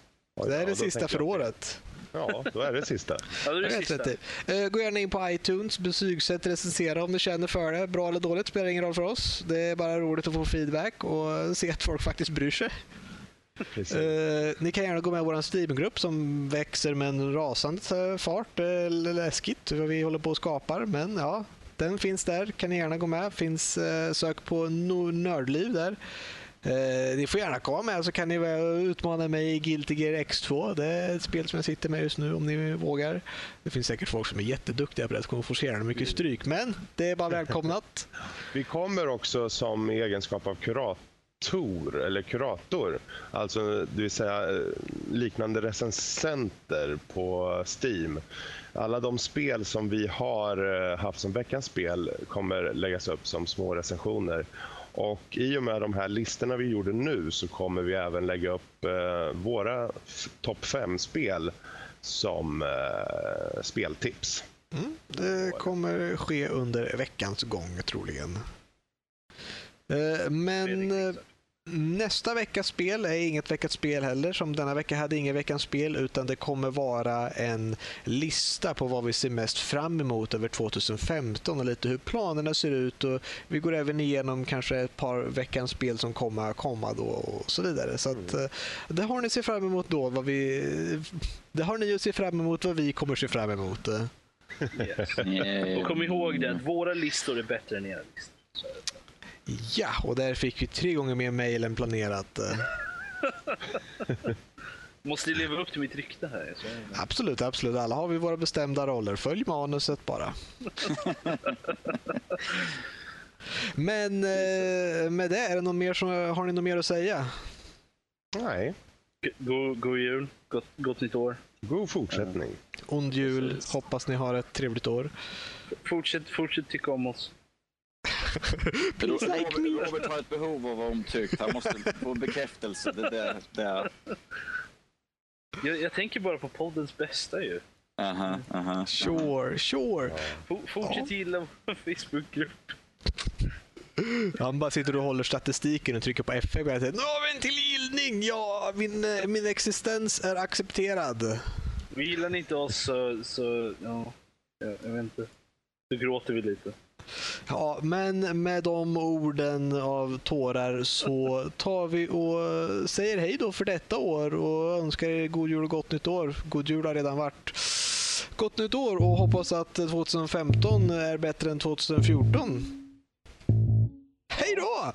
Oj,
det är
ja,
det sista för
jag-
året.
Ja, då är det sista.
Ja, det är det sista.
Eh, Gå gärna in på iTunes, betygsätt, recensera om du känner för det. Bra eller dåligt spelar ingen roll för oss. Det är bara roligt att få feedback och se att folk faktiskt bryr sig. Eh, ni kan gärna gå med i vår Steam-grupp som växer med en rasande eh, fart. Är läskigt vad vi håller på och skapar, men ja, den finns där. Kan ni gärna gå med. Finns, eh, sök på no- Nördliv där. Eh, ni får gärna komma med så kan ni utmana mig i Guilty Gear X2. Det är ett spel som jag sitter med just nu om ni vågar. Det finns säkert folk som är jätteduktiga på det som kommer få så mycket stryk, men det är bara [laughs] välkomnat.
Vi kommer också som egenskap av kurator, eller kurator, alltså det vill säga eh, liknande recensenter på Steam. Alla de spel som vi har eh, haft som veckans spel kommer läggas upp som små recensioner. Och I och med de här listorna vi gjorde nu så kommer vi även lägga upp eh, våra topp 5-spel som speltips.
Mm, det kommer ske under veckans gång troligen. Men Nästa veckas spel är inget veckans spel heller, som denna vecka hade ingen veckans spel, utan det kommer vara en lista på vad vi ser mest fram emot över 2015 och lite hur planerna ser ut. Och vi går även igenom kanske ett par veckans spel som kommer komma då och så vidare. Så att, eh, det har ni att se fram emot då. Vad vi, det har ni att se fram emot vad vi kommer se fram emot. eh.
Yes.
Eh, [laughs]
Och kom ihåg det att våra listor är bättre än era listor.
Ja, och där fick vi tre gånger mer mejl än planerat. [laughs]
måste leva upp till mitt rykte här. Så,
Absolut, absolut. Alla har vi våra bestämda roller. Följ manuset bara. [laughs] Men eh, med det, är det någon mer som, har ni något mer att säga?
Nej,
God, god jul, gott, gott nytt år.
god fortsättning.
Ond jul,
Precis.
hoppas ni har ett trevligt år.
Fortsätt, fortsätt tycka om oss.
Please like
Robert,
me.
Robert har ett behov av att vara omtyckt. Han måste få bekräftelse. Det, det, det.
Jag, jag tänker bara på poddens bästa ju.
Aha, aha.
Sure, sure.
For, fortsätt gilla vår Facebookgrupp.
Han bara sitter och håller statistiken och trycker på F5 hela tiden. Nu har vi en tillgillning! Ja, min, eh, min existens är accepterad.
Gillar ni inte oss så, så ja, jag, jag vet inte. Då gråter vi lite.
Ja, men med de orden av tårar så tar vi och säger hej då för detta år och önskar er god jul och gott nytt år. God jul har redan varit. Gott nytt år och hoppas att 2015 är bättre än 2014. Hej då!